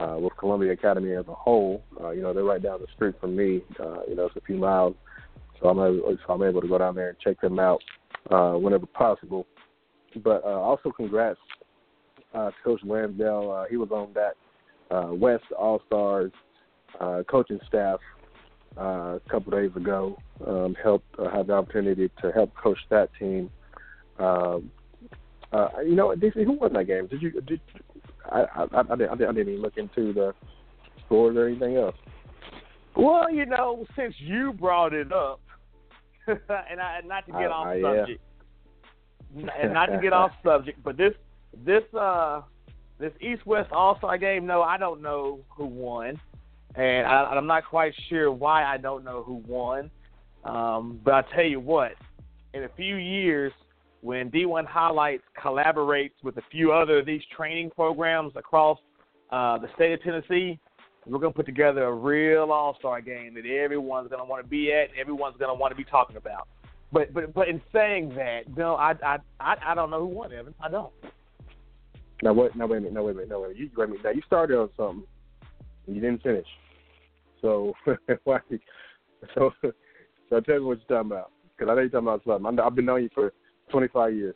uh, with Columbia Academy as a whole. Uh, you know, they're right down the street from me. Uh, you know, it's a few miles, so I'm able, so I'm able to go down there and check them out uh, whenever possible. But uh, also, congrats uh, Coach Lansdale. Uh, he was on that uh, West All Stars uh, coaching staff uh, a couple days ago. Um, helped uh, have the opportunity to help coach that team. Um, uh, you know, DC, who won that game? Did you? Did, I, I, I, I, didn't, I didn't even look into the scores or anything else. Well, you know, since you brought it up, and I, not to get uh, off uh, subject, and not to get off subject, but this this uh this East West All Star game, no, I don't know who won, and I, I'm not quite sure why I don't know who won. Um, but I tell you what, in a few years, when D1 Highlights collaborates with a few other of these training programs across uh, the state of Tennessee, we're going to put together a real All Star game that everyone's going to want to be at, everyone's going to want to be talking about. But but but in saying that, no, I I I, I don't know who won, Evan. I don't. Now wait, no wait a minute, no wait a minute, no wait a minute. You wait a minute. Now you started on something, and you didn't finish. So why? So so tell me what you're talking about, because I know you're talking about something. I've been knowing you for 25 years.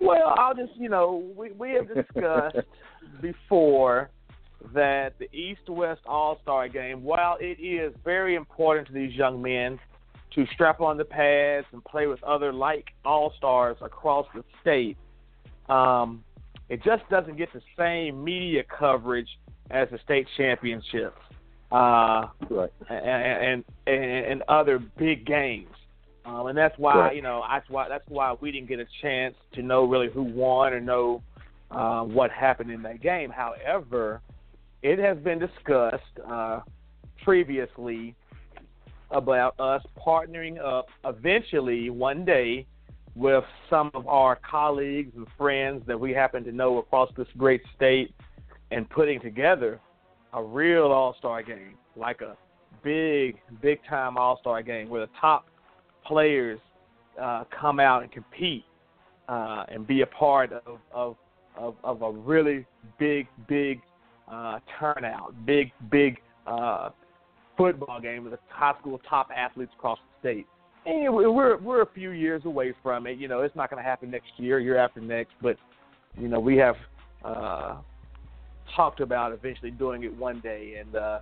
Well, I'll just you know we we have discussed before that the East West All Star game, while it is very important to these young men to strap on the pads and play with other like All Stars across the state, um, it just doesn't get the same media coverage as the state championships uh, right. and, and and other big games. Um, and that's why you know that's why that's why we didn't get a chance to know really who won or know uh, what happened in that game. However, it has been discussed uh, previously about us partnering up eventually one day with some of our colleagues and friends that we happen to know across this great state and putting together a real all star game, like a big, big time all star game where the top players uh, come out and compete uh, and be a part of, of, of, of a really big, big uh, turnout, big, big uh, football game with the high school top athletes across the state. And we're we're a few years away from it. You know, it's not going to happen next year, year after next, but you know, we have uh, talked about eventually doing it one day. And uh,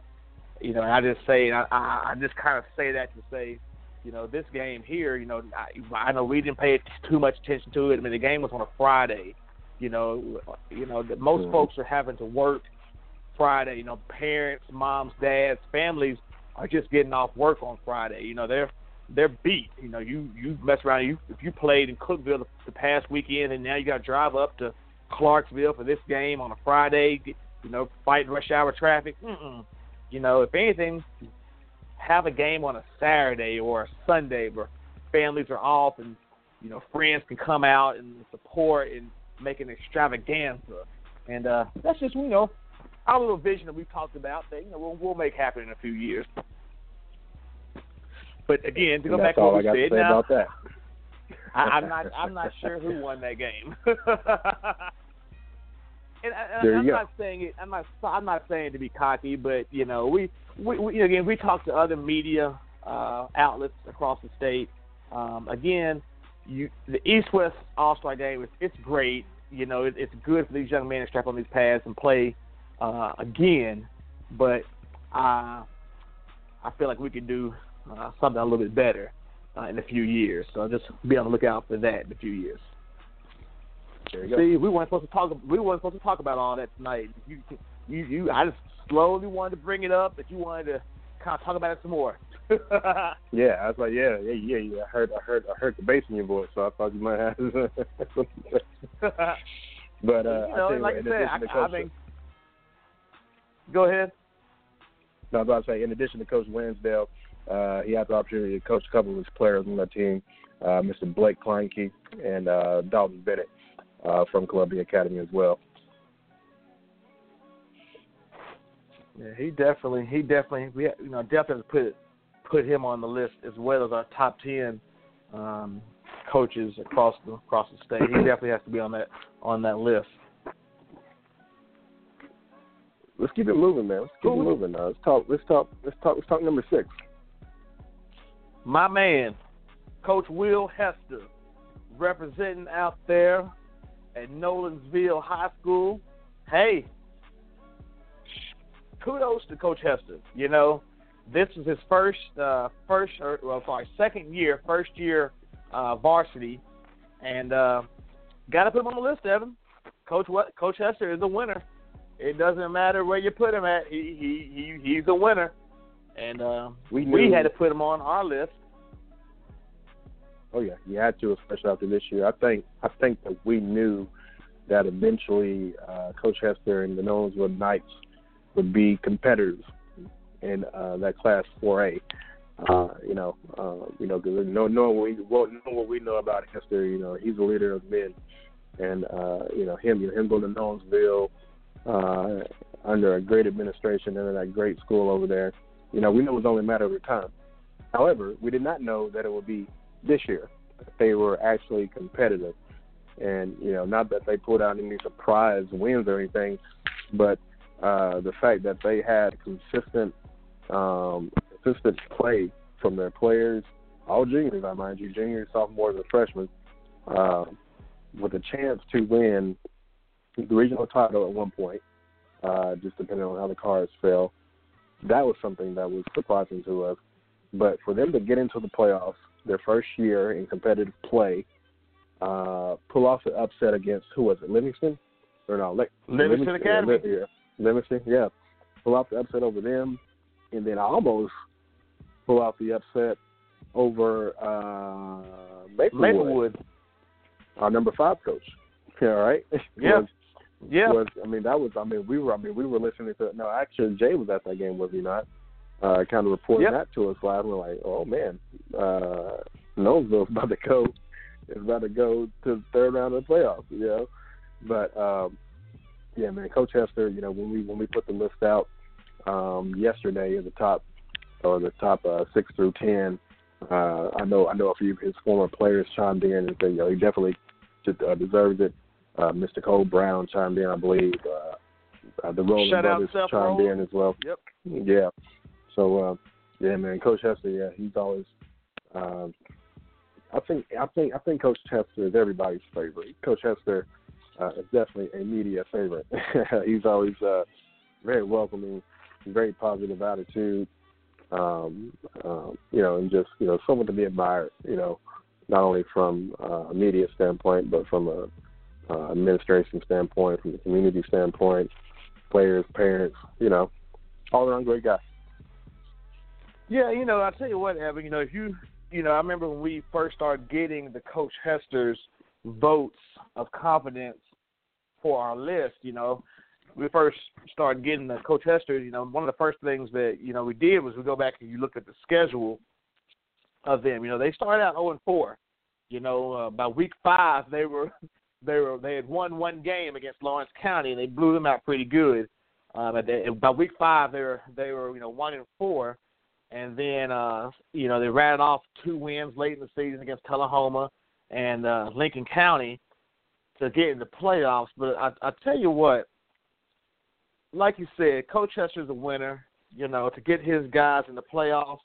you know, I just say, I, I just kind of say that to say, you know, this game here, you know, I, I know we didn't pay too much attention to it. I mean, the game was on a Friday. You know, you know, that most mm-hmm. folks are having to work Friday. You know, parents, moms, dads, families are just getting off work on Friday. You know, they're they're beat. You know, you you mess around. You if you played in Cookeville the, the past weekend, and now you got to drive up to Clarksville for this game on a Friday. You know, fight rush hour traffic. Mm-mm. You know, if anything, have a game on a Saturday or a Sunday where families are off and you know friends can come out and support and make an extravaganza. And uh, that's just you know our little vision that we've talked about that you know we'll, we'll make happen in a few years. But again, to go back to what we said now. I, I'm not I'm not sure who won that game. and, and I'm go. not saying it. I'm not. I'm not saying to be cocky, but you know, we, we, we again we talk to other media uh, outlets across the state. Um, again, you the East West All Star Game is it's great. You know, it, it's good for these young men to strap on these pads and play uh, again. But uh, I feel like we could do uh, something a little bit better uh, in a few years. So just be on the lookout for that in a few years. There you See, go. we weren't supposed to talk. We weren't supposed to talk about all that tonight. You, you, you. I just slowly wanted to bring it up, but you wanted to kind of talk about it some more. yeah, I was like, yeah, yeah, yeah, yeah. I heard, I heard, I heard the bass in your voice, so I thought you might have. but uh, you know, I like what, I said, I, I think. Go ahead. No, I was about to say, in addition to Coach Lansdale, uh, he had the opportunity to coach a couple of his players on the team, uh, Mr. Blake Kleinke and uh, Dalton Bennett uh, from Columbia Academy as well. Yeah, he definitely, he definitely, we you know definitely put put him on the list as well as our top ten um, coaches across the across the state. He definitely has to be on that on that list. Let's keep it moving, man. Let's keep it moving. Now. Let's talk. Let's talk. Let's talk. Let's talk number six. My man, Coach Will Hester, representing out there at Nolensville High School. Hey, kudos to Coach Hester. You know, this is his first, uh, first, or, well, sorry, second year, first year uh, varsity, and uh, got to put him on the list, Evan. Coach, what? Coach Hester is a winner. It doesn't matter where you put him at. He he he he's a winner, and uh, we, we had to put him on our list. Oh yeah, you had to, especially after this year. I think I think that we knew that eventually uh, Coach Hester and the Nolensville Knights would be competitors in uh, that Class 4A. Uh, you know, uh, you know, because knowing what we well, know what we know about Hester, you know, he's a leader of men, and uh, you know him, you know, him going to Nolensville uh, under a great administration under that great school over there. You know, we know it was only a matter of time. However, we did not know that it would be this year. They were actually competitive, and you know, not that they pulled out any surprise wins or anything, but uh, the fact that they had consistent um, consistent play from their players, all juniors, I mind you, juniors, sophomores, and freshmen, uh, with a chance to win the regional title at one point, uh, just depending on how the cards fell. That was something that was surprising to us. But for them to get into the playoffs, their first year in competitive play, uh, pull off the upset against who was it, Livingston? Or no, Le- Livingston, Livingston Academy. Yeah, Livingston, yeah. Pull off the upset over them, and then almost pull off the upset over uh, Maplewood, Maplewood. our number five coach. All right. Yeah. was, yeah. Was, I mean, that was. I mean, we were. I mean, we were listening to. No, actually, Jay was at that game, was he not? Uh, kind of reporting yep. that to us live. And we're like, oh man, uh, Nolensville's about to go. Is about to go to the third round of the playoffs. You know, but um, yeah, man, Coach Hester. You know, when we when we put the list out um, yesterday of the top or the top uh, six through ten, uh, I know I know a few of his former players chimed in and said, you know, he definitely just, uh, deserves it. Uh, Mr. Cole Brown chimed in, I believe. Uh, uh, the Rowland Shout brothers chimed in as well. Yep. Yeah. So uh, yeah, man, Coach Hester. Yeah, he's always. Um, I think I think I think Coach Hester is everybody's favorite. Coach Hester uh, is definitely a media favorite. he's always uh, very welcoming, very positive attitude. Um, um, you know, and just you know, someone to be admired. You know, not only from uh, a media standpoint, but from a uh, administration standpoint, from the community standpoint, players, parents. You know, all around great guy. Yeah, you know, I tell you what, Evan. You know, if you, you know, I remember when we first started getting the Coach Hester's votes of confidence for our list. You know, we first started getting the Coach Hester's. You know, one of the first things that you know we did was we go back and you look at the schedule of them. You know, they started out 0 and 4. You know, uh, by week five they were they were they had won one game against Lawrence County and they blew them out pretty good. Uh, but they, by week five they were they were you know one and four, and then uh, you know they rattled off two wins late in the season against Tullahoma and uh, Lincoln County to get in the playoffs. But I, I tell you what, like you said, Coach Hester's a winner. You know, to get his guys in the playoffs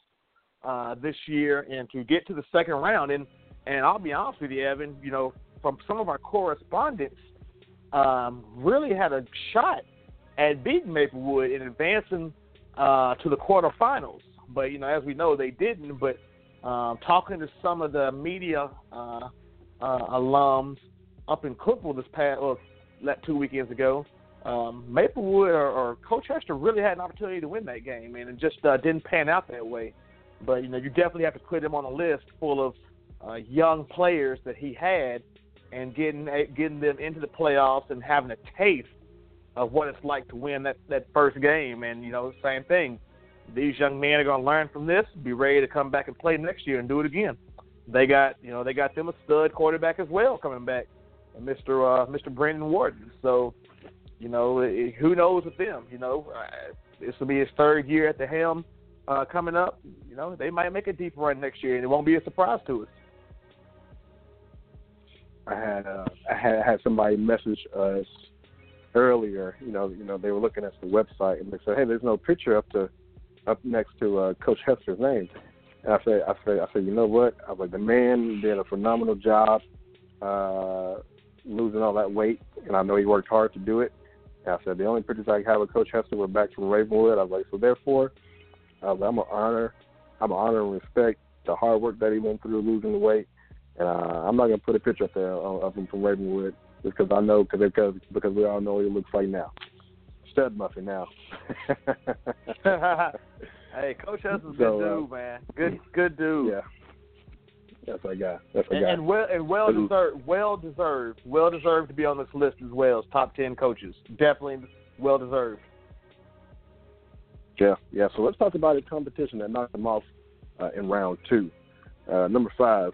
uh, this year and to get to the second round. And and I'll be honest with you, Evan. You know, from some of our correspondents, um, really had a shot at beating Maplewood and advancing uh, to the quarterfinals. But you know, as we know, they didn't. But um, talking to some of the media uh, uh, alums up in Cookeville this past or two weekends ago, um, Maplewood or, or Coach Hester really had an opportunity to win that game, and it just uh, didn't pan out that way. but you know you definitely have to put him on a list full of uh, young players that he had, and getting getting them into the playoffs and having a taste of what it's like to win that that first game. And you know, same thing. These young men are going to learn from this, be ready to come back and play next year and do it again. They got you know they got them a stud quarterback as well coming back, and Mr. Uh, Mr. Brandon Wharton. So you know who knows with them. You know uh, this will be his third year at the helm uh, coming up. You know they might make a deep run next year, and it won't be a surprise to us. I had uh, I had had somebody message us earlier. You know, you know they were looking at the website and they said, "Hey, there's no picture up to up next to uh, Coach Hester's name." And I said, I said, I said, you know what? I was like, the man did a phenomenal job uh, losing all that weight, and I know he worked hard to do it. And I said, the only pictures I have of Coach Hester were back from Ravenwood. I was like, so therefore, I was like, I'm gonna honor, I'm gonna honor and respect the hard work that he went through losing the weight, and uh, I'm not gonna put a picture up there of him from Ravenwood just because I know cause, because because we all know what he looks like now. Stud muffin now. hey, Coach Hudson's so, good dude, uh, man. Good good dude. Yeah. That's I got. That's what I got. And well and well deserved well deserved. Well deserved to be on this list as well as top ten coaches. Definitely well deserved. Yeah, yeah. So let's talk about a competition that knocked them off uh, in round two. Uh, number five,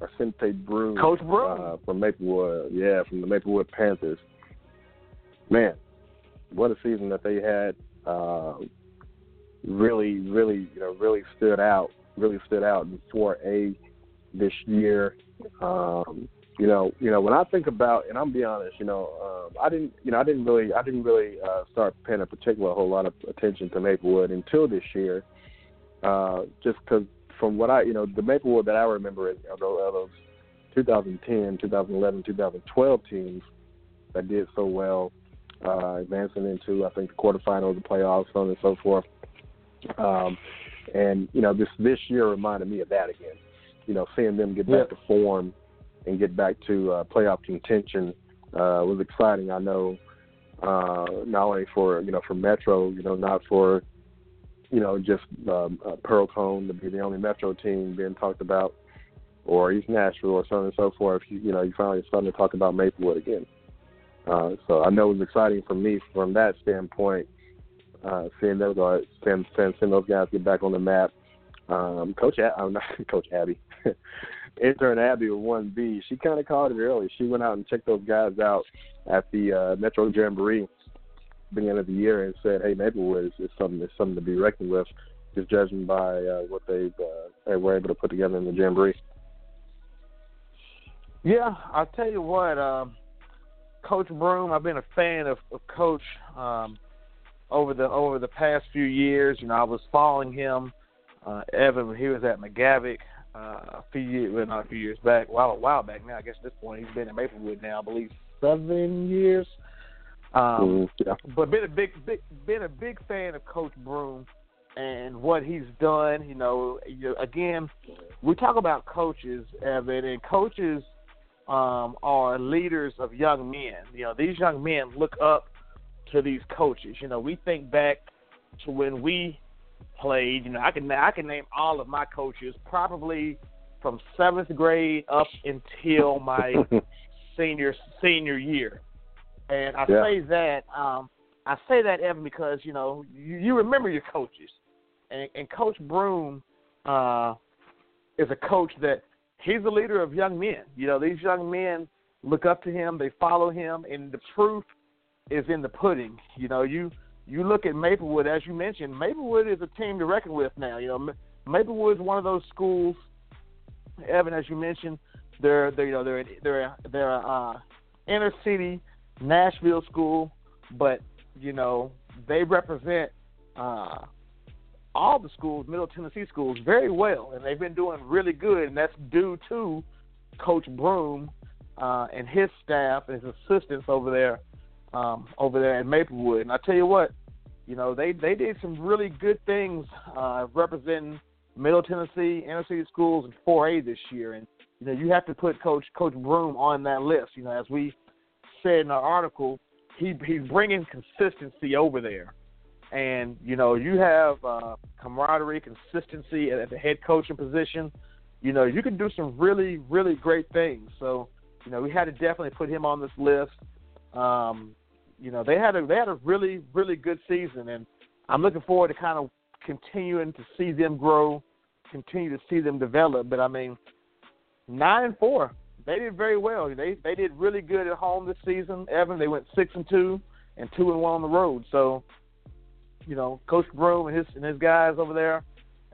Arsente Broom. Coach Broom. Uh, from Maplewood. Yeah, from the Maplewood Panthers. Man, what a season that they had. Uh, really, really, you know, really stood out. Really stood out in 4A this year. Um, you know, you know, when I think about, and I'm be honest, you know, um, I didn't, you know, I didn't really, I didn't really uh, start paying a particular whole lot of attention to Maplewood until this year, uh, just because from what I, you know, the Maplewood that I remember is of those 2010, 2011, 2012 teams that did so well, uh, advancing into I think the quarterfinals, the playoffs, so on and so forth. Um, and you know, this this year reminded me of that again. You know, seeing them get back yeah. to form and get back to uh, playoff contention uh, was exciting. I know uh, not only for you know for Metro, you know, not for you know just um, uh, Pearl-Cohn to be the only Metro team being talked about, or East Nashville, or so on and so forth. You, you know, you finally starting to talk about Maplewood again. Uh, so I know it was exciting for me from that standpoint uh, seeing those guys, seeing, seeing, those guys get back on the map. Um, Coach, I'm not Coach Abby, intern Abby with one B. She kind of called it early. She went out and checked those guys out at the uh, Metro Jamboree beginning of the year and said, "Hey, Maplewood is, something is something to be reckoned with." Just judging by uh, what they've uh, they were able to put together in the Jamboree. Yeah, I'll tell you what, um, Coach Broom. I've been a fan of, of Coach um, over the over the past few years. You know, I was following him. Uh, Evan, he was at McGavock uh, a few years, well, not a few years back, while a while back now. I guess at this point he's been in Maplewood now, I believe seven years. Um, mm, yeah. But been a big, big, been a big fan of Coach Broom and what he's done. You know, you, again, we talk about coaches, Evan, and coaches um, are leaders of young men. You know, these young men look up to these coaches. You know, we think back to when we played. You know, I can I can name all of my coaches probably from seventh grade up until my senior senior year. And I yeah. say that um, I say that Evan because you know you, you remember your coaches, and, and Coach Broom uh, is a coach that he's the leader of young men. You know, these young men look up to him, they follow him, and the proof is in the pudding. You know, you you look at Maplewood as you mentioned. Maplewood is a team to reckon with now. You know, Maplewood is one of those schools. Evan, as you mentioned, they're they you know they're they're they're uh, inner city Nashville school, but you know they represent uh, all the schools, Middle Tennessee schools, very well, and they've been doing really good, and that's due to Coach Broom uh, and his staff and his assistants over there um, over there at Maplewood. And I tell you what, you know, they they did some really good things uh, representing Middle Tennessee inner city schools in 4A this year. And you know, you have to put Coach Coach Broom on that list. You know, as we said in our article, he he's bringing consistency over there. And you know you have uh, camaraderie, consistency at, at the head coaching position. You know you can do some really, really great things. So you know we had to definitely put him on this list. Um, you know they had a they had a really, really good season, and I'm looking forward to kind of continuing to see them grow, continue to see them develop. But I mean, nine and four, they did very well. They they did really good at home this season. Evan, they went six and two and two and one on the road. So, you know, Coach Broom and his and his guys over there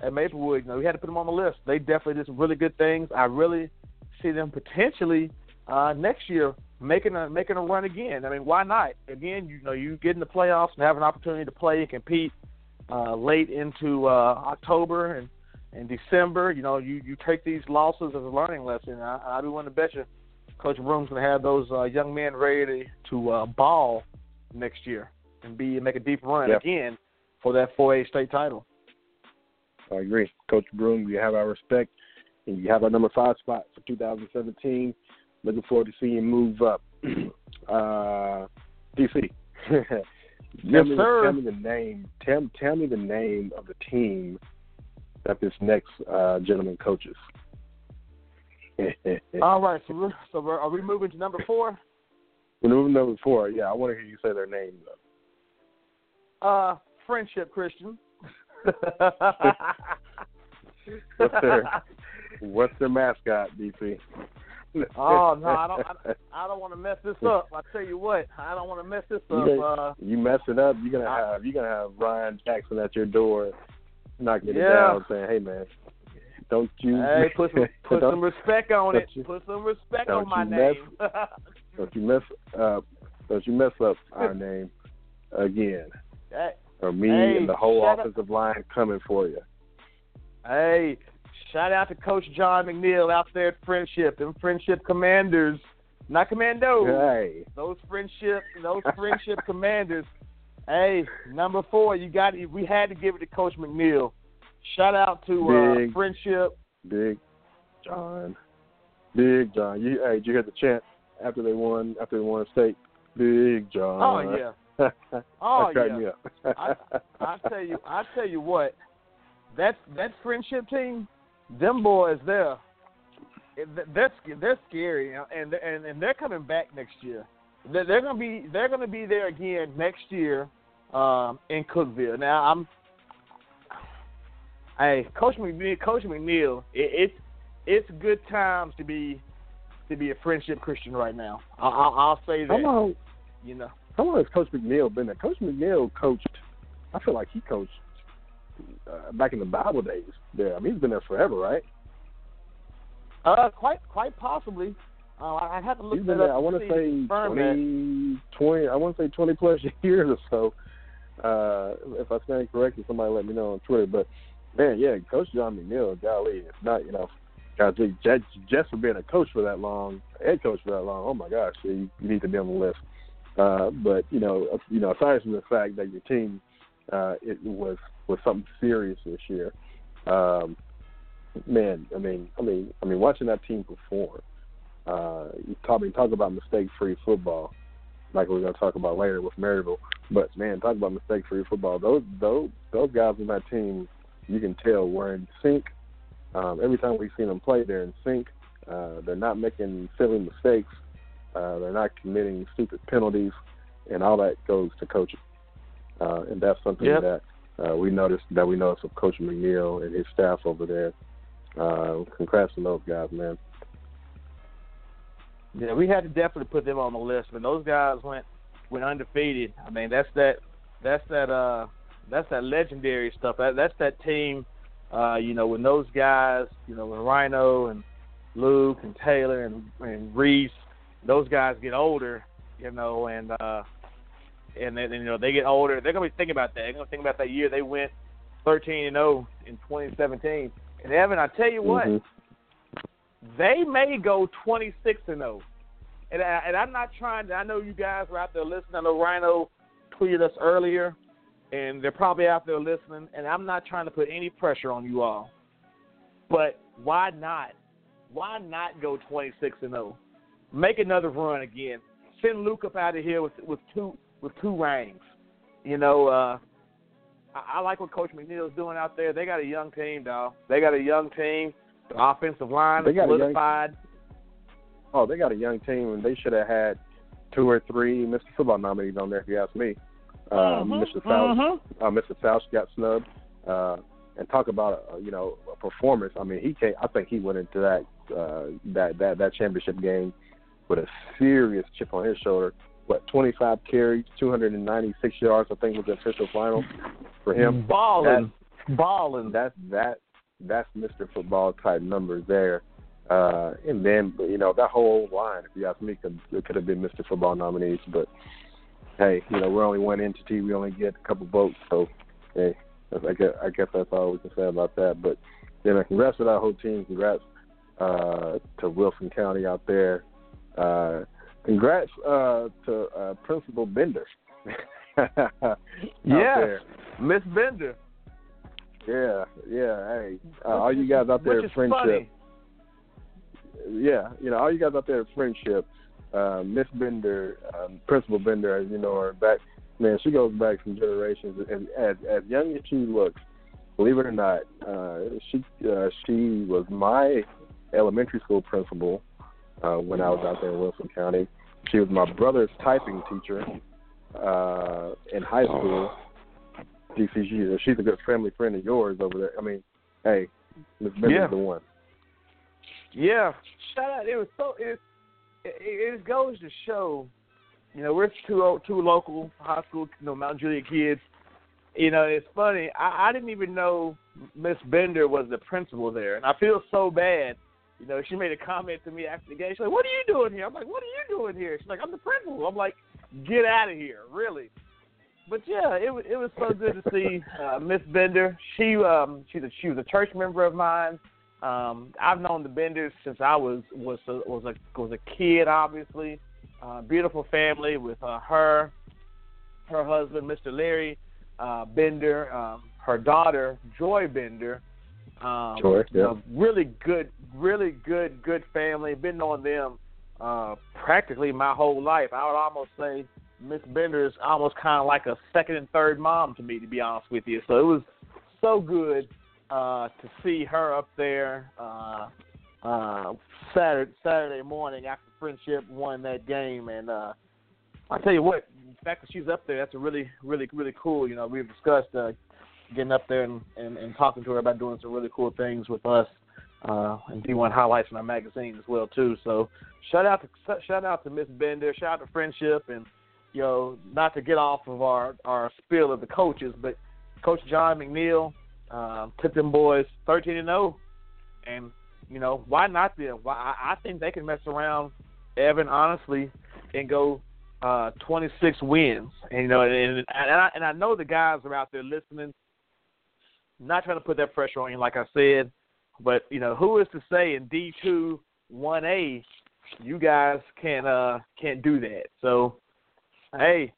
at Maplewood, you know, we had to put them on the list. They definitely did some really good things. I really see them potentially uh, next year making a making a run again. I mean, why not? Again, you know, you get in the playoffs and have an opportunity to play and compete uh, late into uh, October and in December. You know, you you take these losses as a learning lesson. I, I be willing to bet you, Coach Broom's going to have those uh, young men ready to uh, ball next year and be make a deep run yep. again for that 4A state title. I agree, Coach Broom. You have our respect, and you have our number five spot for 2017. Looking forward to seeing you move up, uh, DC. yes, me, sir. Tell me the name. Tell, tell me the name of the team that this next uh, gentleman coaches. All right, so we're, so we're, are we moving to number four? We're moving to number four. Yeah, I want to hear you say their name though. Uh, Friendship Christian. what's their What's their mascot, DC? oh no, I don't. I, I don't want to mess this up. I tell you what, I don't want to mess this up. You, uh, you mess it up, you're gonna have you're gonna have Ryan Jackson at your door, knocking it down, saying, "Hey man, don't you hey, put some put some respect on it. you- Put some respect on my you name. don't you mess up don't you mess up our name again, hey, or me Hey, and the whole offensive line coming for you." hey, shout out to Coach John McNeil out there at Friendship. and Friendship Commanders, not Commandos. Hey, Those friendship, those friendship commanders. Hey, number four, you got. We had to give it to Coach McNeil. Shout out to uh, friendship. Big John, Big John. You hey, did you hear the chant after they won after they won a state? Big John. Oh yeah. Oh, yeah. I, I tell you, I tell you what, that that friendship team, them boys there, they're they're scary, and and and they're coming back next year. They're, they're gonna be they're gonna be there again next year um, in Cookeville. Now I'm, hey, Coach McNeil, Coach McNeil, it, it's it's good times to be to be a friendship Christian right now. I, I, I'll say that. long? You know. How long has Coach McNeil been there? Coach McNeil coached. I feel like he coached uh, back in the Bible days. There, I mean, he's been there forever, right? Uh, quite quite possibly. Uh, I have to look He's that been there. up I want to say confirm 20, 20 I want to say twenty plus years or so. Uh, if I stand corrected, somebody let me know on Twitter. But man, yeah, Coach John McNeil, golly, it's not you know, just, just for being a coach for that long, head coach for that long. Oh my gosh, you, you need to be on the list. Uh, but you know, uh, you know, aside from the fact that your team, uh, it was was something serious this year. Um, man, I mean, I mean, I mean, watching that team perform. Uh, you talk, I mean, talk about mistake-free football, like we're going to talk about later with Maryville. But man, talk about mistake-free football. Those those those guys on that team, you can tell were in sync. Um, every time we've seen them play, they're in sync. Uh, they're not making silly mistakes. Uh, they're not committing stupid penalties, and all that goes to coaching. Uh, and that's something Yep. that uh, we noticed that we noticed of Coach McNeil and his staff over there. Uh, congrats to those guys, man. Yeah, we had to definitely put them on the list. But those guys went went undefeated. I mean, that's that that's that uh that's that legendary stuff. That that's that team. Uh, you know, when those guys, you know, when Rhino and Luke and Taylor and and Reese, those guys get older, you know, and uh and then you know they get older, they're gonna be thinking about that. They're gonna think about that year they went thirteen and zero in 2017. And Evan, I tell you what, Mhm. they may go 26 and 0. And, I, and I'm not trying to, I know you guys were out there listening. I know Rhino tweeted us earlier, and they're probably out there listening. And I'm not trying to put any pressure on you all. But why not? Why not go 26 and 0? Make another run again. Send Luke up out of here with with two with two rings. You know, uh, I, I like what Coach McNeil's doing out there. They got a young team, dog. They got a young team. The offensive line is solidified. Young, oh, they got a young team, and they should have had two or three Mr. Football nominees on there, if you ask me. Uh, mm-hmm, Mr. Fauci, mm-hmm. uh, Mr. Fauci got snubbed. Uh, and talk about uh, you know a performance. I mean, he came. I think he went into that uh, that that that championship game with a serious chip on his shoulder. What 25 carries, 296 yards. I think was the official final for him. Balling, balling. That's that that's Mr. Football type numbers there. Uh, and then you know that whole line, if you ask me, could it could have been Mr. Football nominees. But hey, you know we're only one entity. We only get a couple votes, so hey, I guess, I guess that's all we can say about that. But you know, congrats to that whole team. Congrats uh, to Wilson County out there. Uh, congrats uh, to uh, Principal Bender. yeah, Miss Bender. Yeah, yeah. Hey, uh, all you guys out there friendship. Funny. Yeah, you know, all you guys out there friendship. Uh, Miss Bender, um, Principal Bender, as you know, are back man, she goes back some generations, and as as young as she looks, believe it or not, uh, she uh, she was my elementary school principal uh, when I was out there in Wilson County. She was my brother's typing teacher uh, in high school. DCG, she's a good family friend of yours over there. I mean, hey, Miss Bennett's yeah. the one. Yeah, shout out. It was so it, it it goes to show you know, we're two two local high school, you know, Mount Juliet kids. You know, it's funny. I, I didn't even know Miss Bender was the principal there, and I feel so bad. You know, she made a comment to me after the game. She's like, "What are you doing here?" I'm like, "What are you doing here?" She's like, "I'm the principal." I'm like, "Get out of here, really." But yeah, it was it was so good to see uh, Miss Bender. She um she's a she was a church member of mine. Um, I've known the Benders since I was was a, was a was a kid, obviously uh, beautiful family with uh, her, her husband, Mr. Larry uh, Bender, um, her daughter, Joy Bender. Um, Joy, yeah. You know, really good, really good, good family. Been knowing them uh, practically my whole life. I would almost say Miss Bender is almost kind of like a second and third mom to me, to be honest with you. So it was so good uh, to see her up there uh, uh, Saturday Saturday morning after Friendship won that game, and uh, I tell you what, the fact that she's up there, that's a really, really, really cool. You know, we've discussed uh, getting up there and, and, and talking to her about doing some really cool things with us, uh, and D1 highlights in our magazine as well too. So shout out to shout out to Miss Bender, shout out to Friendship, and you know, not to get off of our our spiel of the coaches, but Coach John McNeil uh, took them boys 13 and 0, and you know, why not them? Why I, I think they can mess around, Evan, honestly, and go uh 26 wins. And you know, and and I, and I know the guys are out there listening. Not trying to put that pressure on you, like I said, but you know, who is to say in D two one A, you guys can uh can't do that. So, hey,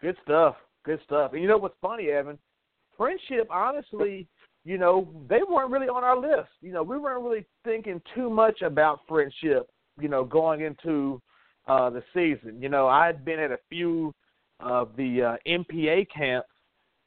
good stuff, good stuff. And you know what's funny, Evan? Friendship, honestly, you know, they weren't really on our list. You know, we weren't really thinking too much about friendship, you know, going into uh the season. You know, I'd been at a few of the uh MPA camps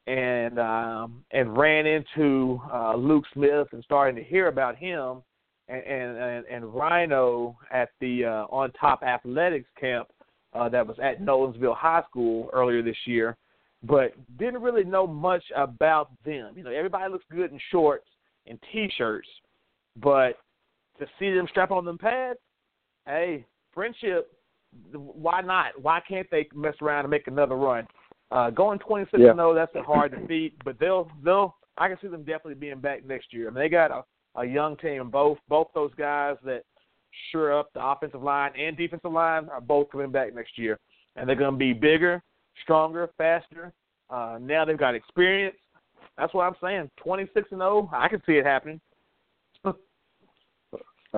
and um and ran into uh Luke Smith and starting to hear about him and and and, Rhino at the uh on top athletics camp uh that was at Nolensville High School earlier this year but didn't really know much about them. You know, everybody looks good in shorts and t-shirts, but to see them strap on them pads, hey, friendship, why not? Why can't they mess around and make another run? Uh, going 26 yeah. 0, that's a hard defeat, but they'll they'll I can see them definitely being back next year. I mean, they got a, a young team. Both both those guys that sure up the offensive line and defensive line are both coming back next year, and they're going to be bigger stronger, faster. Uh, now they've got experience. That's what I'm saying. 26 and 0, I can see it happening. I'll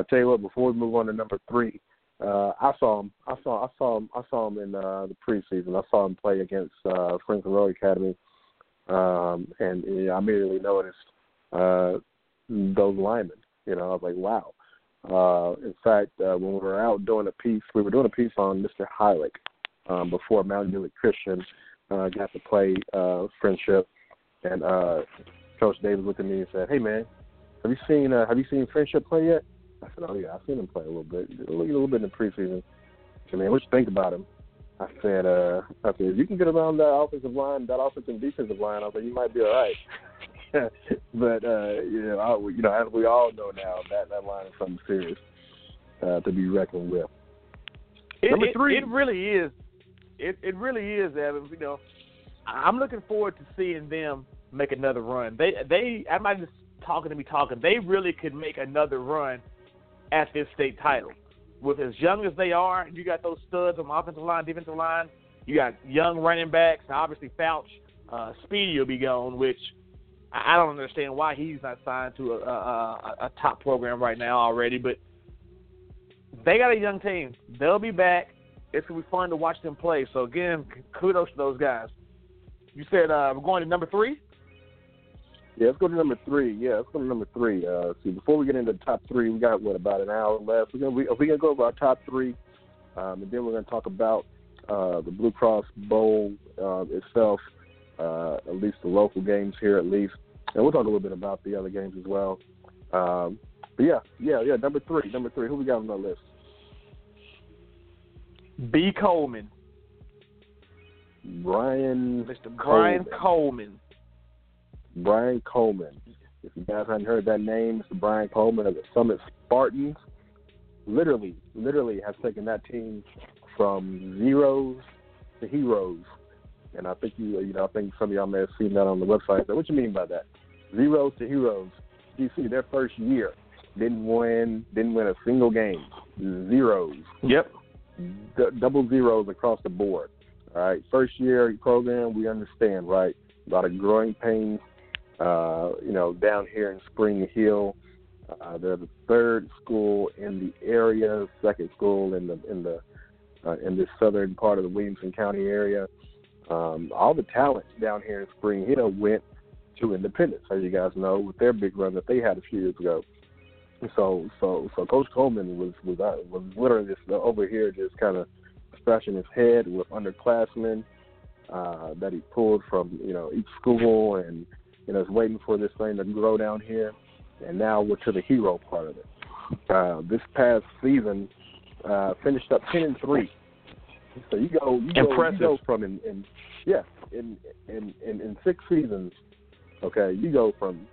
tell you what. Before we move on to number three, uh, I saw him. I saw. I saw him. I saw him in uh, the preseason. I saw him play against uh, Franklin Road Academy, um, and you know, I immediately noticed uh, those linemen. You know, I was like, wow. Uh, in fact, uh, when we were out doing a piece, we were doing a piece on Mr. Heilig, um, before Mount Juliet Christian uh, got to play uh, friendship. and uh, Coach Davis looked at me and said, "Hey man, have you seen uh, Have you seen Friendship play yet?" I said, "Oh yeah, I've seen him play a little bit, a little, a little bit in the preseason." He said, "Man, what you think about him?" I said, uh, "I said if you can get around that offensive line, that offensive and defensive line, I said you might be all right." but uh, you know, I, you know, as we all know now, that that line is something serious uh, to be reckoned with. It, Number it, three, it really is. It it really is, Evan. You know, I'm looking forward to seeing them make another run. They they I'm not just talking to me talking. They really could make another run at this state title. With as young as they are, you got those studs on the offensive line, defensive line. You got young running backs. Obviously, Fouch, uh, Speedy will be gone, which I don't understand why he's not signed to a, a, a top program right now already. But they got a young team. They'll be back. It's gonna be fun to watch them play. So again, kudos to those guys. You said uh, we're going to number three. Yeah, let's go to number three. Yeah, let's go to number three. Uh, see, before we get into the top three, we got what about an hour left. We're gonna we, we're gonna go over our top three, um, and then we're gonna talk about uh, the Blue Cross Bowl uh, itself, uh, at least the local games here, at least, and we'll talk a little bit about the other games as well. Um, but yeah, yeah, yeah. Number three, number three. Who we got on our list? B. Coleman. Brian. Mr. Brian Coleman. Coleman. Brian Coleman. If you guys haven't heard that name, Mr. Brian Coleman of the Summit Spartans, literally, literally has taken that team from zeros to heroes. And I think you, you know, I think some of y'all may have seen that on the website. But what you mean by that? Zeros to heroes. You see, their first year didn't win, didn't win a single game. Zeros. Yep. D- double zeros across the board. All right. First year program, we understand, right? A lot of growing pains uh, you know, down here in Spring Hill. Uh, they're the third school in the area, second school in the in the uh, in this southern part of the Williamson County area. Um, all the talent down here in Spring Hill went to Independence, as you guys know, with their big run that they had a few years ago. So, so, so Coach Coleman was was uh, was literally just over here, just kind of scratching his head with underclassmen uh, that he pulled from you know each school and you know, is waiting for this thing to grow down here, and now we're to the hero part of it. Uh, this past season, uh, finished up ten and three. So you go, you go, you go from in, in yeah, in, in in in six seasons. Okay, you go from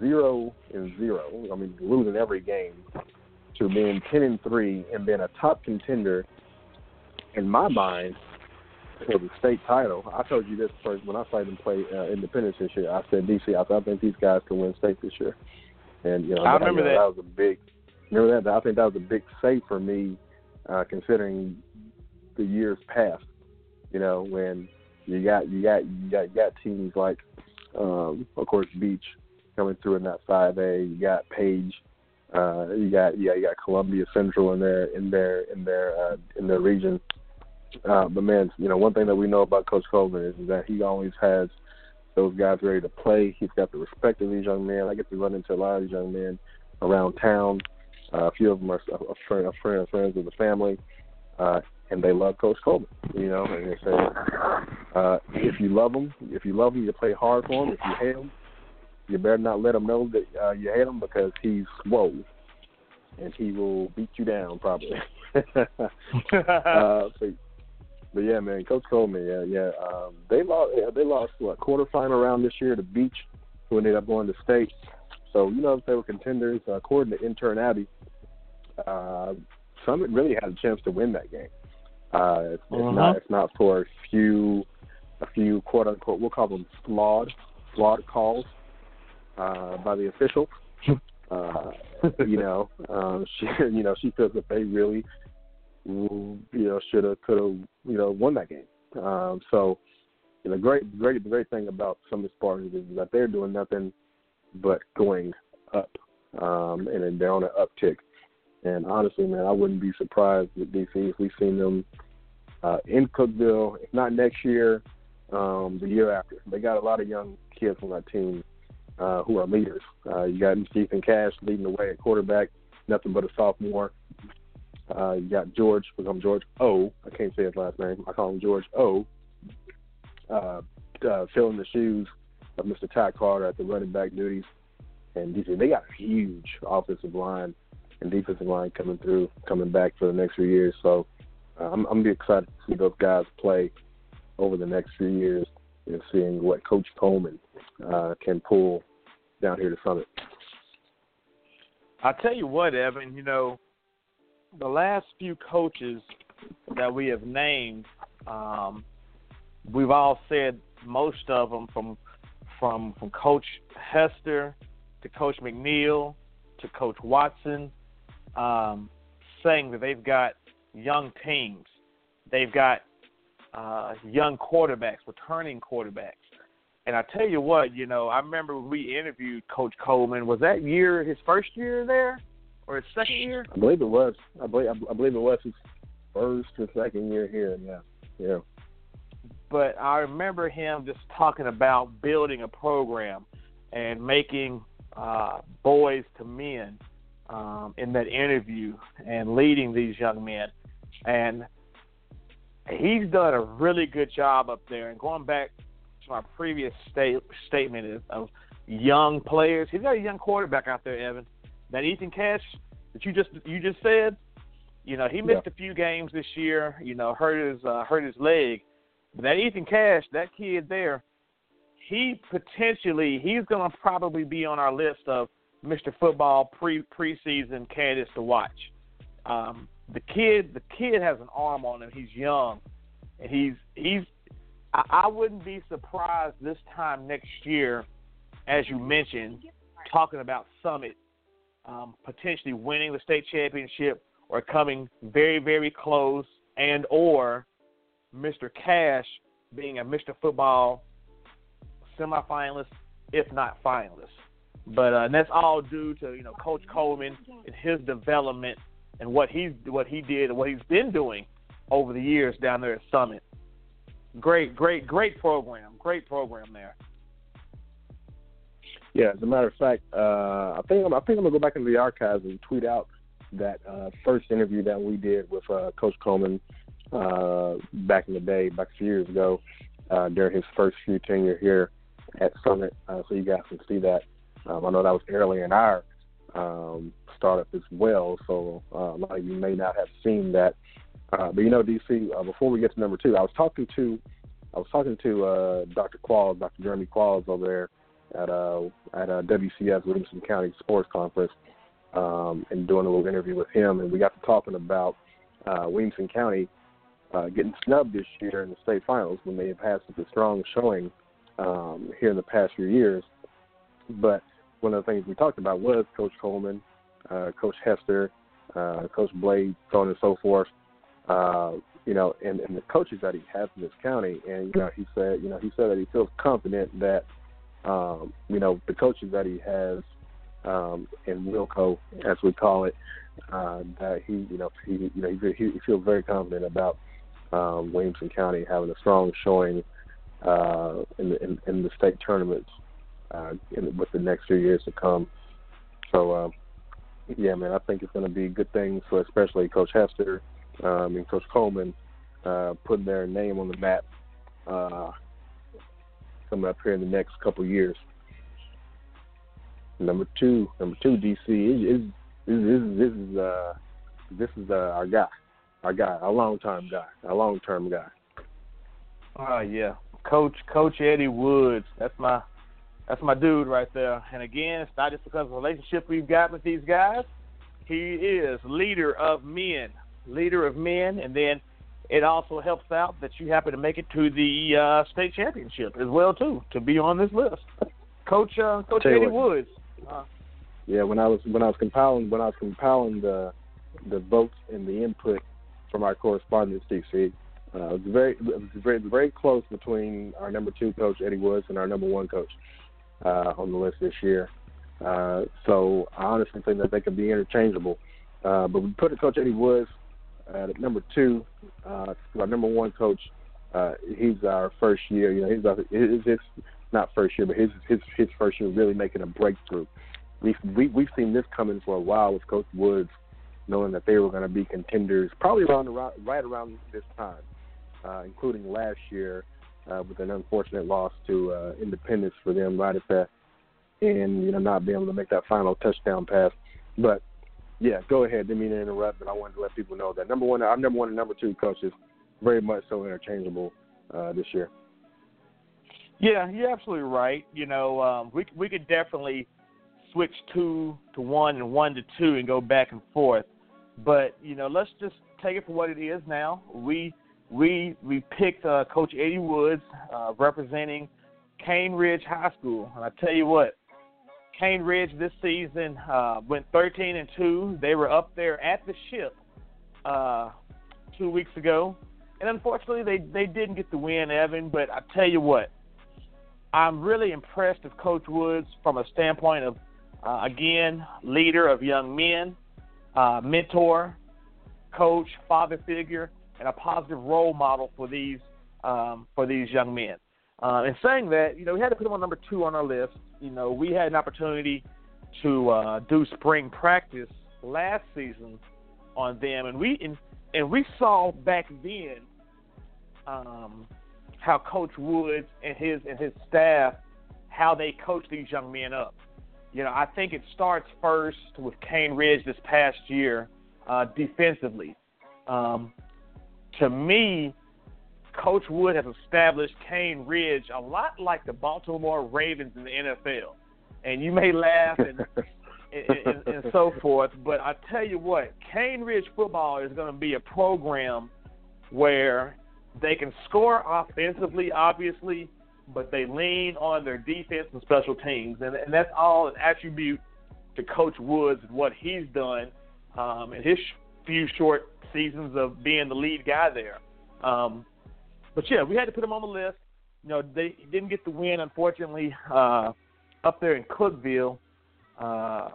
zero and zero. I mean, losing every game to being ten and three and being a top contender. In my mind, for the state title. I told you this first when I saw them play uh, Independence this year. I said DC. I, I think these guys can win state this year. And you know, I remember that. that was a big. Remember that? I think that was a big save for me, uh, considering the years past. You know, when you got you got you got, you got teams like, um, of course, Beech coming through in that five A. You got Page. Uh, you got yeah, you got Columbia Central in their in their in their uh, in their region. Uh, but man, you know, one thing that we know about Coach Coleman is, is that he always has those guys ready to play. He's got the respect of these young men. I get to run into a lot of these young men around town. Uh, a few of them are a friend, a friend, friends of the family, uh, and they love Coach Coleman. You know, and they say, uh, if you love him, if you love him, you play hard for him. If you hate him, you better not let him know that uh, you hate him because he's whoa, and he will beat you down probably. uh, so, but yeah, man, Coach Coleman, yeah, yeah. Um, they lost, they lost what quarterfinal round this year to Beech, who ended up going to state. So you know if they were contenders. Uh, according to intern Abby, uh, Summit really had a chance to win that game. Uh, it's, uh-huh. it's not it's not for a few a few quote unquote we'll call them flawed flawed calls uh, by the officials. uh, you know, um, she you know she feels that they really you know, should have, could have, you know, won that game. Um, so, you know, great, great, the great thing about some of the Spartans is that they're doing nothing but going up, um, and they're on an uptick. And honestly, man, I wouldn't be surprised with DC if we've seen them uh, in Cookeville, if not next year, um, the year after. They got a lot of young kids on that team uh, who are leaders. Uh, you got Stephen Cash leading the way at quarterback, nothing but a sophomore. Uh, you got George, him George O. I can't say his last name. I call him George O. Uh, uh, filling the shoes of Mr. Ty Carter at the running back duties. And they got a huge offensive line and defensive line coming through, coming back for the next few years. So uh, I'm, I'm be excited to see those guys play over the next few years and seeing what Coach Coleman uh, can pull down here to Summit. I tell you what, Evan. You know, the last few coaches that we have named, um, we've all said most of them from from from Coach Hester to Coach McNeil to Coach Watson, um, saying that they've got young teams, they've got uh, young quarterbacks, returning quarterbacks. And I tell you what, you know, I remember when we interviewed Coach Coleman. Was that year his first year there, or his second year? I believe it was. I believe I believe it was his first or second year here. Yeah, yeah. But I remember him just talking about building a program and making uh, boys to men um, in that interview and leading these young men. And he's done a really good job up there. And going back to my previous state, statement of young players, he's got a young quarterback out there, Evan. That Ethan Cash that you just you just said, you know, he missed yeah. a few games this year. You know, hurt his uh, hurt his leg. But that Ethan Cash, that kid there, he potentially he's going to probably be on our list of Mr. Football pre preseason candidates to watch. Um, the kid, the kid has an arm on him. He's young, and he's he's. I, I wouldn't be surprised this time next year, as you mentioned, talking about Summit um, potentially winning the state championship or coming very very close, and or Mr. Cash being a Mr. Football semifinalist, if not finalist. But uh, that's all due to you know Coach Coleman and his development and what he's what he did and what he's been doing over the years down there at Summit. Great, great, great program. Great program there. Yeah, as a matter of fact, uh, I think I'm, I think I'm gonna go back into the archives and tweet out that uh, first interview that we did with uh, Coach Coleman uh, back in the day, back a few years ago, uh, during his first few tenure here at Summit. Uh, so you guys can see that. Um, I know that was early in our um, startup as well, so a lot of you may not have seen that. But you know, DC, before we get to number two, I was talking to I was talking to Dr. Qualls, Dr. Jeremy Qualls over there at uh, at uh, WCS Williamson County Sports Conference, um, and doing a little interview with him, and we got to talking about uh, Williamson County uh, getting snubbed this year in the state finals when they have had such a strong showing um, here in the past few years. But one of the things we talked about was Coach Coleman, uh, Coach Hester, uh, Coach Blade, so on and so forth. Uh, you know, and, and the coaches that he has in this county, and you know, he said, you know, he said that he feels confident that, um, you know, the coaches that he has um, in Wilco, as we call it, uh, that he, you know, he, you know, he, he feels very confident about um, Williamson County having a strong showing uh, in, the, in, in the state tournaments uh, in, with the next few years to come. So, uh, yeah, man, I think it's going to be good things for especially Coach Hester um, and Coach Coleman uh, putting their name on the map uh, coming up here in the next couple years. Number two, number two, DC is is is this is uh this is uh, our guy, our guy, our long time guy, our long term guy. Oh yeah, Coach Coach Eddie Woods. That's my that's my dude right there. And again, it's not just because of the relationship we've got with these guys. He is leader of men, leader of men, and then it also helps out that you happen to make it to the uh, state championship as well too to be on this list. Coach uh, Coach Eddie Woods. Uh, yeah, when I was when I was compiling when I was compiling the the votes and the input from our correspondents, DC, uh, it was very it was very very close between our number two coach Eddie Woods and our number one coach uh, on the list this year. Uh, so I honestly think that they could be interchangeable. Uh, but we put Coach Eddie Woods at number two. Uh, our number one coach, uh, he's our first year. You know, he's his, his not first year, but his his his first year really making a breakthrough. We've we, we've seen this coming for a while with Coach Woods, knowing that they were going to be contenders probably around, around right around this time, uh, including last year uh, with an unfortunate loss to uh, Independence for them right at that, and you know not being able to make that final touchdown pass. But yeah, go ahead. Didn't mean to interrupt, but I wanted to let people know that number one, our number one and number two coaches, very much so interchangeable uh, this year. Yeah, you're absolutely right. You know, um, we we could definitely switch two to one and one to two and go back and forth. But you know, let's just take it for what it is now. We we we picked uh, Coach Eddie Woods uh, representing Cane Ridge High School, and I tell you what, Cane Ridge this season uh, went 13 and two. They were up there at the ship uh, two weeks ago, and unfortunately they they didn't get the win, Evan. But I tell you what, I'm really impressed with Coach Woods from a standpoint of, uh, again, leader of young men, uh, mentor, coach, father figure, and a positive role model for these um, for these young men. Uh, and saying that, you know, we had to put him on number two on our list. You know, we had an opportunity to uh, do spring practice last season on them, and we and, and we saw back then um, how Coach Woods and his and his staff how they coach these young men up. You know, I think it starts first with Cane Ridge this past year uh, defensively. Um, to me, Coach Wood has established Cane Ridge a lot like the Baltimore Ravens in the NFL. And you may laugh and, and, and, and so forth, but I tell you what, Cane Ridge football is going to be a program where they can score offensively, obviously, but they lean on their defense and special teams, and, and that's all an attribute to Coach Woods and what he's done um, in his few short seasons of being the lead guy there. Um, but yeah, we had to put him on the list. You know, they didn't get the win, unfortunately, uh, up there in Cookeville uh,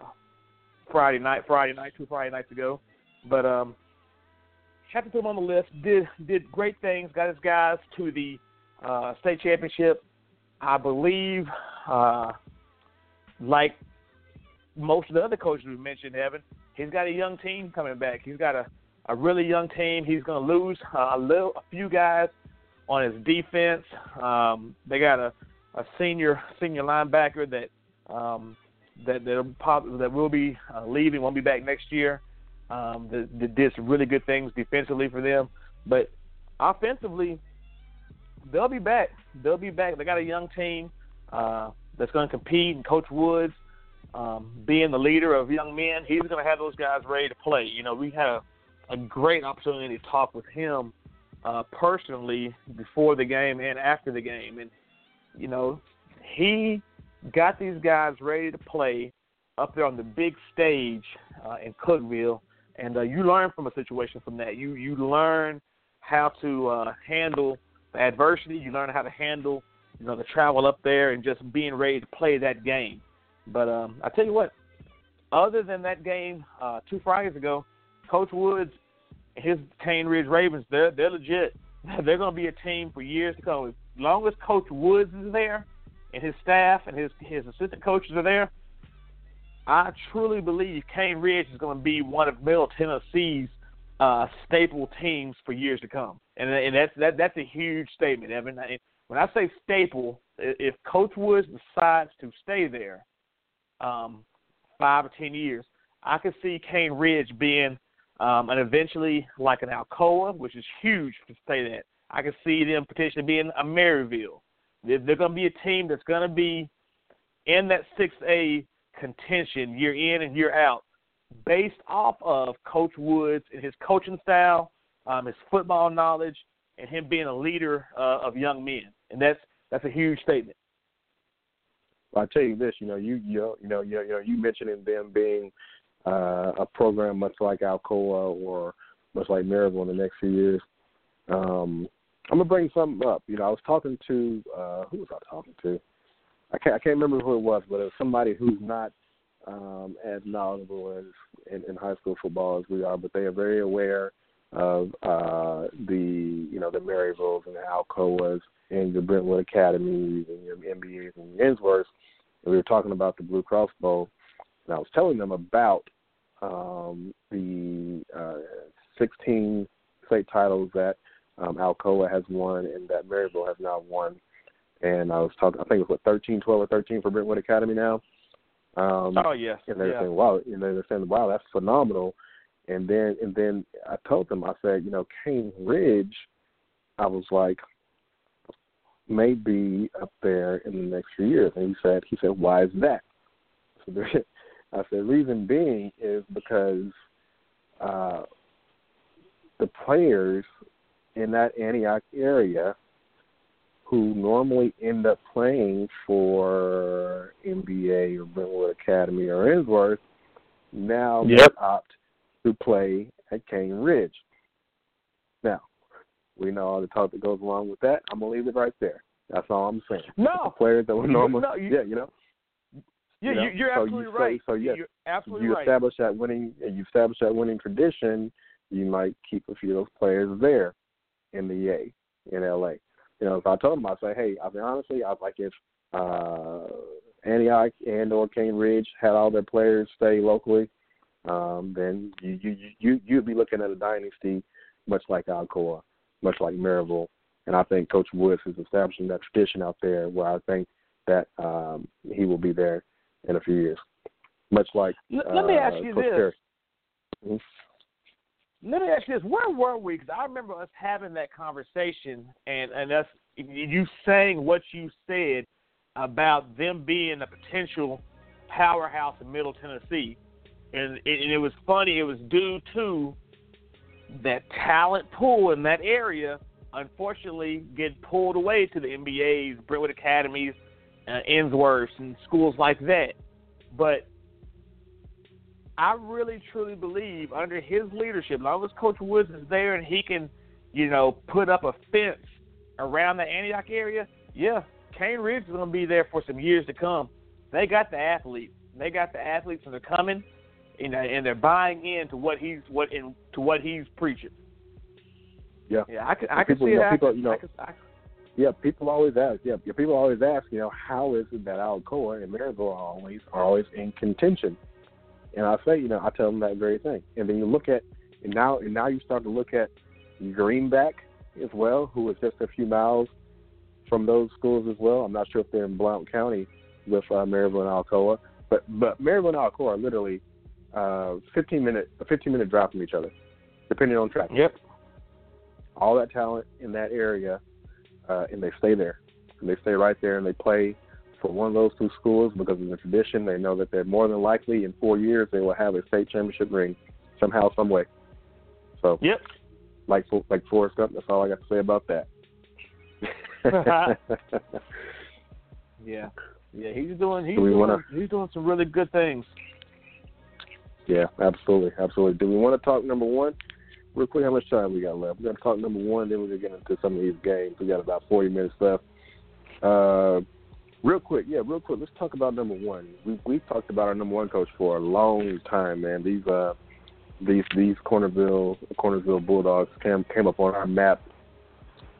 Friday night, Friday night, two Friday nights ago. But um, had to put him on the list. Did did great things. Got his guys to the uh, state championship. I believe, uh, like most of the other coaches we mentioned, Evan, he's got a young team coming back. He's got a, a really young team. He's going to lose uh, a little, a few guys on his defense. Um, they got a, a senior senior linebacker that um, that that that will be uh, leaving, won't be back next year um, that, that did some really good things defensively for them. But offensively, they'll be back. They'll be back. They got a young team uh, that's going to compete, and Coach Woods, um, being the leader of young men, he's going to have those guys ready to play. You know, we had a, a great opportunity to talk with him uh, personally before the game and after the game, and you know, he got these guys ready to play up there on the big stage uh, in Cookeville and uh, you learn from a situation from that. You you learn how to uh, handle the adversity. You learn how to handle you know the travel up there and just being ready to play that game. But um, I tell you what, other than that game uh, two Fridays ago, Coach Woods, his Cane Ridge Ravens, they're they're legit. They're going to be a team for years to come. As long as Coach Woods is there, and his staff and his his assistant coaches are there, I truly believe Cane Ridge is going to be one of Middle Tennessee's uh, staple teams for years to come, and and that's that that's a huge statement, Evan. When I say staple, if Coach Woods decides to stay there, um, five or ten years, I could see Cane Ridge being um, and eventually like an Alcoa, which is huge to say that. I could see them potentially being a Maryville. They're, they're going to be a team that's going to be in that 6A contention year in and year out based off of Coach Woods and his coaching style, um, his football knowledge, and him being a leader uh, of young men. And that's that's a huge statement. Well, I tell you this, you know, you you know, you know, you, know, you mentioning them being uh, a program much like Alcoa or much like Maryville in the next few years. Um, I'm gonna bring something up. You know, I was talking to uh, who was I talking to? I can't I can't remember who it was, but it was somebody who's not um, as knowledgeable as in, in high school football as we are, but they are very aware of uh, the you know the Maryvilles and the Alcoas and the Brentwood Academies and your MBAs and Ensworths. And we were talking about the Blue Cross Bowl, and I was telling them about um, the uh, 16 state titles that um, Alcoa has won, and that Maryville has now won. And I was talking, I think it was what 13, 12 or 13 for Brentwood Academy now. Um, oh yes. And they're yeah. saying, "Wow," and they're saying, "Wow, that's phenomenal." And then, and then I told them, I said, you know, Cane Ridge, I was like, maybe up there in the next few years. And he said, he said, why is that? So there, I said, reason being is because uh, the players in that Antioch area who normally end up playing for MBA or Brentwood Academy or Ensworth now yep. opt to play at Cane Ridge. Now, we know all the talk that goes along with that. I'm gonna leave it right there. That's all I'm saying. No the players that were normally, no, you, yeah, you know. Yeah, you know? you're so absolutely you, right. So, so yeah, you're absolutely you right. establish that winning, and you establish that winning tradition. You might keep a few of those players there in the A in LA. You know, if I told them, I say, hey, I mean, honestly, I like if uh, Antioch and or Cane Ridge had all their players stay locally, um, then you you you you'd be looking at a dynasty, much like Alcoa, much like Maryville, and I think Coach Woods is establishing that tradition out there where I think that um, he will be there in a few years, much like. Let, let me ask uh, you this. Mhm. Let me ask you this: Where were we? Because I remember us having that conversation, and and us you saying what you said about them being a potential powerhouse in Middle Tennessee, and it, and it was funny. It was due to that talent pool in that area. Unfortunately, get pulled away to the MBA's, Brentwood Academies, uh, Ensworths, and schools like that. But I really truly believe under his leadership, as long as Coach Woods is there and he can, you know, put up a fence around the Antioch area, yeah, Cane Ridge is going to be there for some years to come. They got the athletes. They got the athletes, and they're coming, you know, and they're buying into what he's what in to what he's preaching. Yeah, yeah, I can I can see that. people, you know, I I, Yeah, people always ask. Yeah, people always ask. You know, how is it that Alcoa and Maryville are always are always in contention? And I say, you know, I tell them that very thing. And then you look at, and now and now you start to look at Greenback as well, who is just a few miles from those schools as well. I'm not sure if they're in Blount County with uh, Maryville and Alcoa, but but Maryville and Alcoa are literally uh, 15 minute a 15 minute drive from each other, depending on traffic. yep. All that talent in that area uh, and they stay there. And they stay right there and they play for one of those two schools because of the tradition. They know that they're more than likely in four years they will have a state championship ring somehow, some way. So, Yep. like like Forrest Gump, that's all I got to say about that. Yeah. Yeah, he's doing he's Do doing wanna- he's doing some really good things. yeah, absolutely, absolutely. Do we want to talk number one? Real quick, how much time we got left? We're going to talk number one, then we're going to get into some of these games. We got about 40 minutes left. Uh, real quick, yeah, real quick. Let's talk about number one. We we've talked about our number one coach for a long time, man. These uh these these Cornerville Cornersville Bulldogs came came up on our map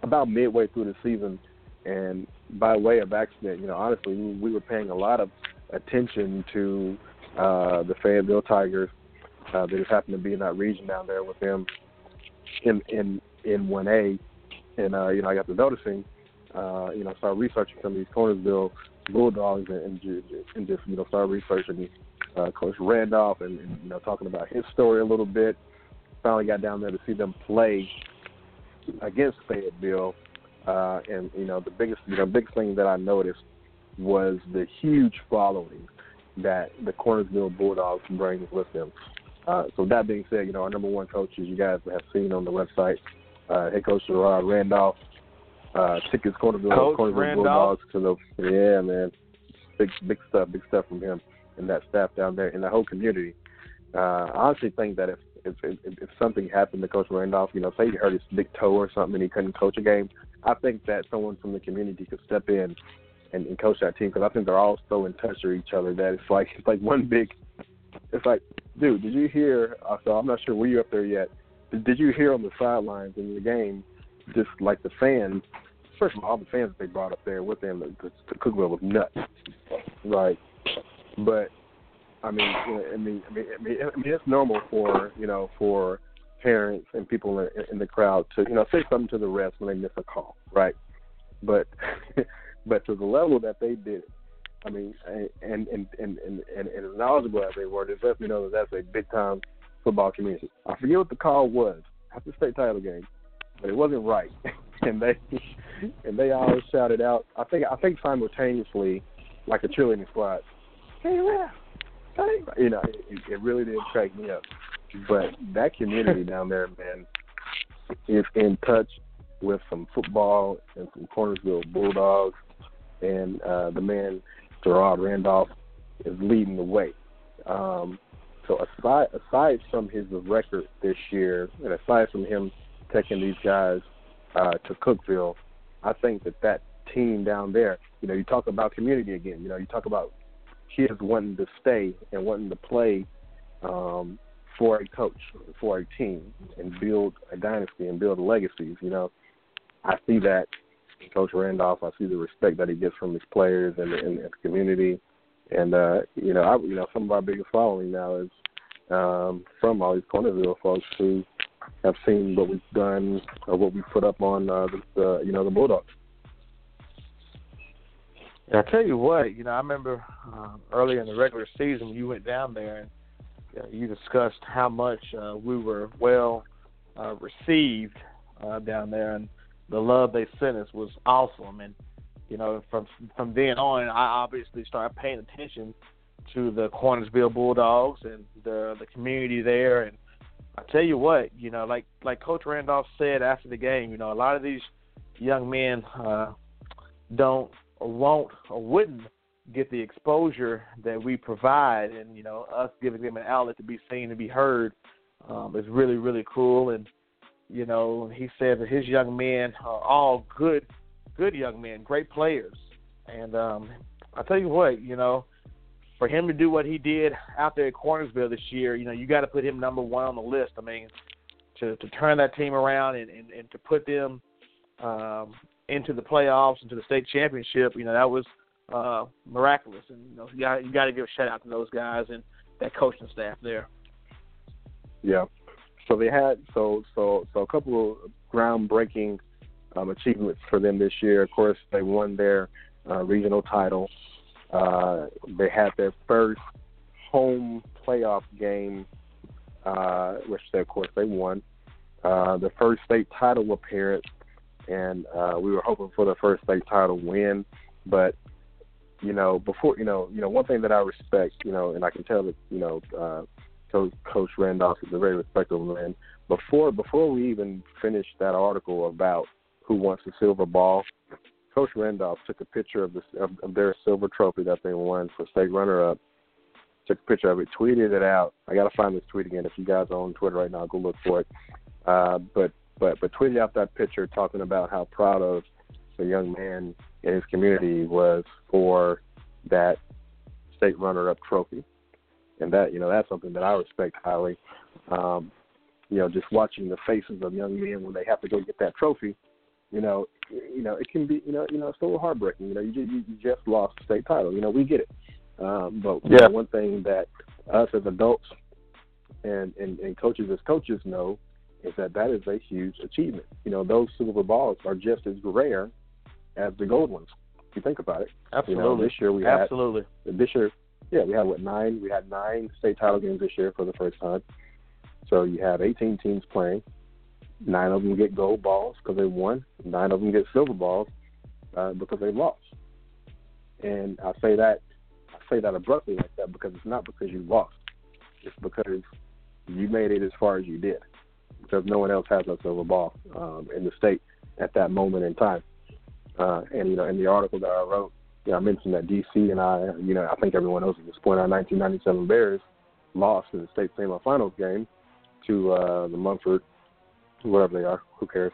about midway through the season, and by way of accident, you know, honestly, we, we were paying a lot of attention to uh, the Fayetteville Tigers. Uh, that just happened to be in that region down there with them in in in one A, and uh, you know, I got to noticing uh, you know, start researching some of these Cornersville Bulldogs and, and, and just, you know, start researching uh, Coach Randolph and, and, you know, talking about his story a little bit. Finally got down there to see them play against Fayetteville. Uh, and, you know, the biggest, you know, biggest thing that I noticed was the huge following that the Cornersville Bulldogs brings with them. Uh, so that being said, you know, our number one coaches you guys have seen on the website, uh, head coach Gerard Randolph, uh, his Cornerville, Coach Cornerville Randolph. Bulldogs to the yeah man, big big stuff, big stuff from him and that staff down there and the whole community. Uh, I honestly think that if if, if if something happened to Coach Randolph, you know, say he hurt his big toe or something and he couldn't coach a game, I think that someone from the community could step in and, and coach that team because I think they're all so in touch with each other that it's like it's like one big. It's like, dude, did you hear? Uh, so I'm not sure were you up there yet. Did, you hear on the sidelines in the game, just like the fans? First of all, all the fans that they brought up there with them, the, the, the Cookeville was nuts, right? But I mean, I mean, I mean, I mean, I mean, it's normal for you know for parents and people in, in the crowd to you know say something to the refs when they miss a call, right? But but to the level that they did, I mean, and and and and, and, and as knowledgeable as they were, they let me know that that's a big time football community. I forget what the call was after the state title game, but it wasn't right, and they and they all shouted out. I think I think simultaneously, like a cheerleading squad. Hey, ref! Hey, you know, it, it really did crack me up. But that community down there, man, is in touch with some football and some Cornersville Bulldogs, and uh, the man Gerard Randolph is leading the way. Um, so aside aside from his record this year, and aside from him taking these guys uh, to Cookeville, I think that that team down there, you know, you talk about community again. You know, you talk about kids wanting to stay and wanting to play um, for a coach, for a team, and build a dynasty and build legacies. You know, I see that Coach Randolph. I see the respect that he gets from his players and the, and the community. And uh, you know, I, you know, some of our biggest following now is um, from all these Cornersville folks who have seen what we've done or what we put up on uh, the, the you know the Bulldogs. Yeah, I tell you what, you know, I remember uh, earlier in the regular season you went down there and uh, you discussed how much uh, we were well uh, received uh, down there, and the love they sent us was awesome. And you know, from from then on, I obviously started paying attention to the Cornersville Bulldogs and the the community there. And I tell you what, you know, like like Coach Randolph said after the game, you know, a lot of these young men uh, don't or won't or wouldn't get the exposure that we provide, and you know, us giving them an outlet to be seen and be heard um, is really really cool. And you know, he said that his young men are all good, good young men, great players. And um, I tell you what, you know, for him to do what he did out there at Cornersville this year, you know, you got to put him number one on the list. I mean, to to turn that team around and and, and to put them um, into the playoffs, into the state championship, you know, that was uh, miraculous. And you know, you got you got to give a shout out to those guys and that coaching staff there. Yeah. So they had so so so a couple of groundbreaking um, achievements for them this year. Of course, they won their uh, regional title. Uh, they had their first home playoff game, uh, which they, of course they won. Uh, the first state title appearance, and uh, we were hoping for the first state title win. But you know, before you know, you know, one thing that I respect, you know, and I can tell that you know, uh, Coach Coach Randolph is a very respectable man. Before before we even finished that article about who wants the silver ball, Coach Randolph took a picture of, this, of, of their silver trophy that they won for state runner-up. Took a picture of it, tweeted it out. I got to find this tweet again. If you guys are on Twitter right now, go look for it. Uh, but but but tweeted out that picture talking about how proud of the young man in his community was for that state runner-up trophy, and that you know that's something that I respect highly. Um, you know, just watching the faces of young men when they have to go get that trophy, you know, you know, it can be, you know, you know, it's a little heartbreaking. You know, you just, you, you just lost the state title. You know, we get it. Um, but yeah. one thing that us as adults and, and and coaches as coaches know is that that is a huge achievement. You know, those silver balls are just as rare as the gold ones. If you think about it. Absolutely. You know, this year we had absolutely this year. Yeah, we had what nine? We had nine state title games this year for the first time. So you have 18 teams playing. Nine of them get gold balls because they won. Nine of them get silver balls uh, because they lost. And I say that I say that abruptly like that because it's not because you lost. It's because you made it as far as you did. Because no one else has a silver ball um, in the state at that moment in time. Uh, and you know, in the article that I wrote, you know, I mentioned that DC and I, you know, I think everyone knows at this point, our 1997 Bears lost in the state semifinals game to uh, the Munford whatever they are, who cares?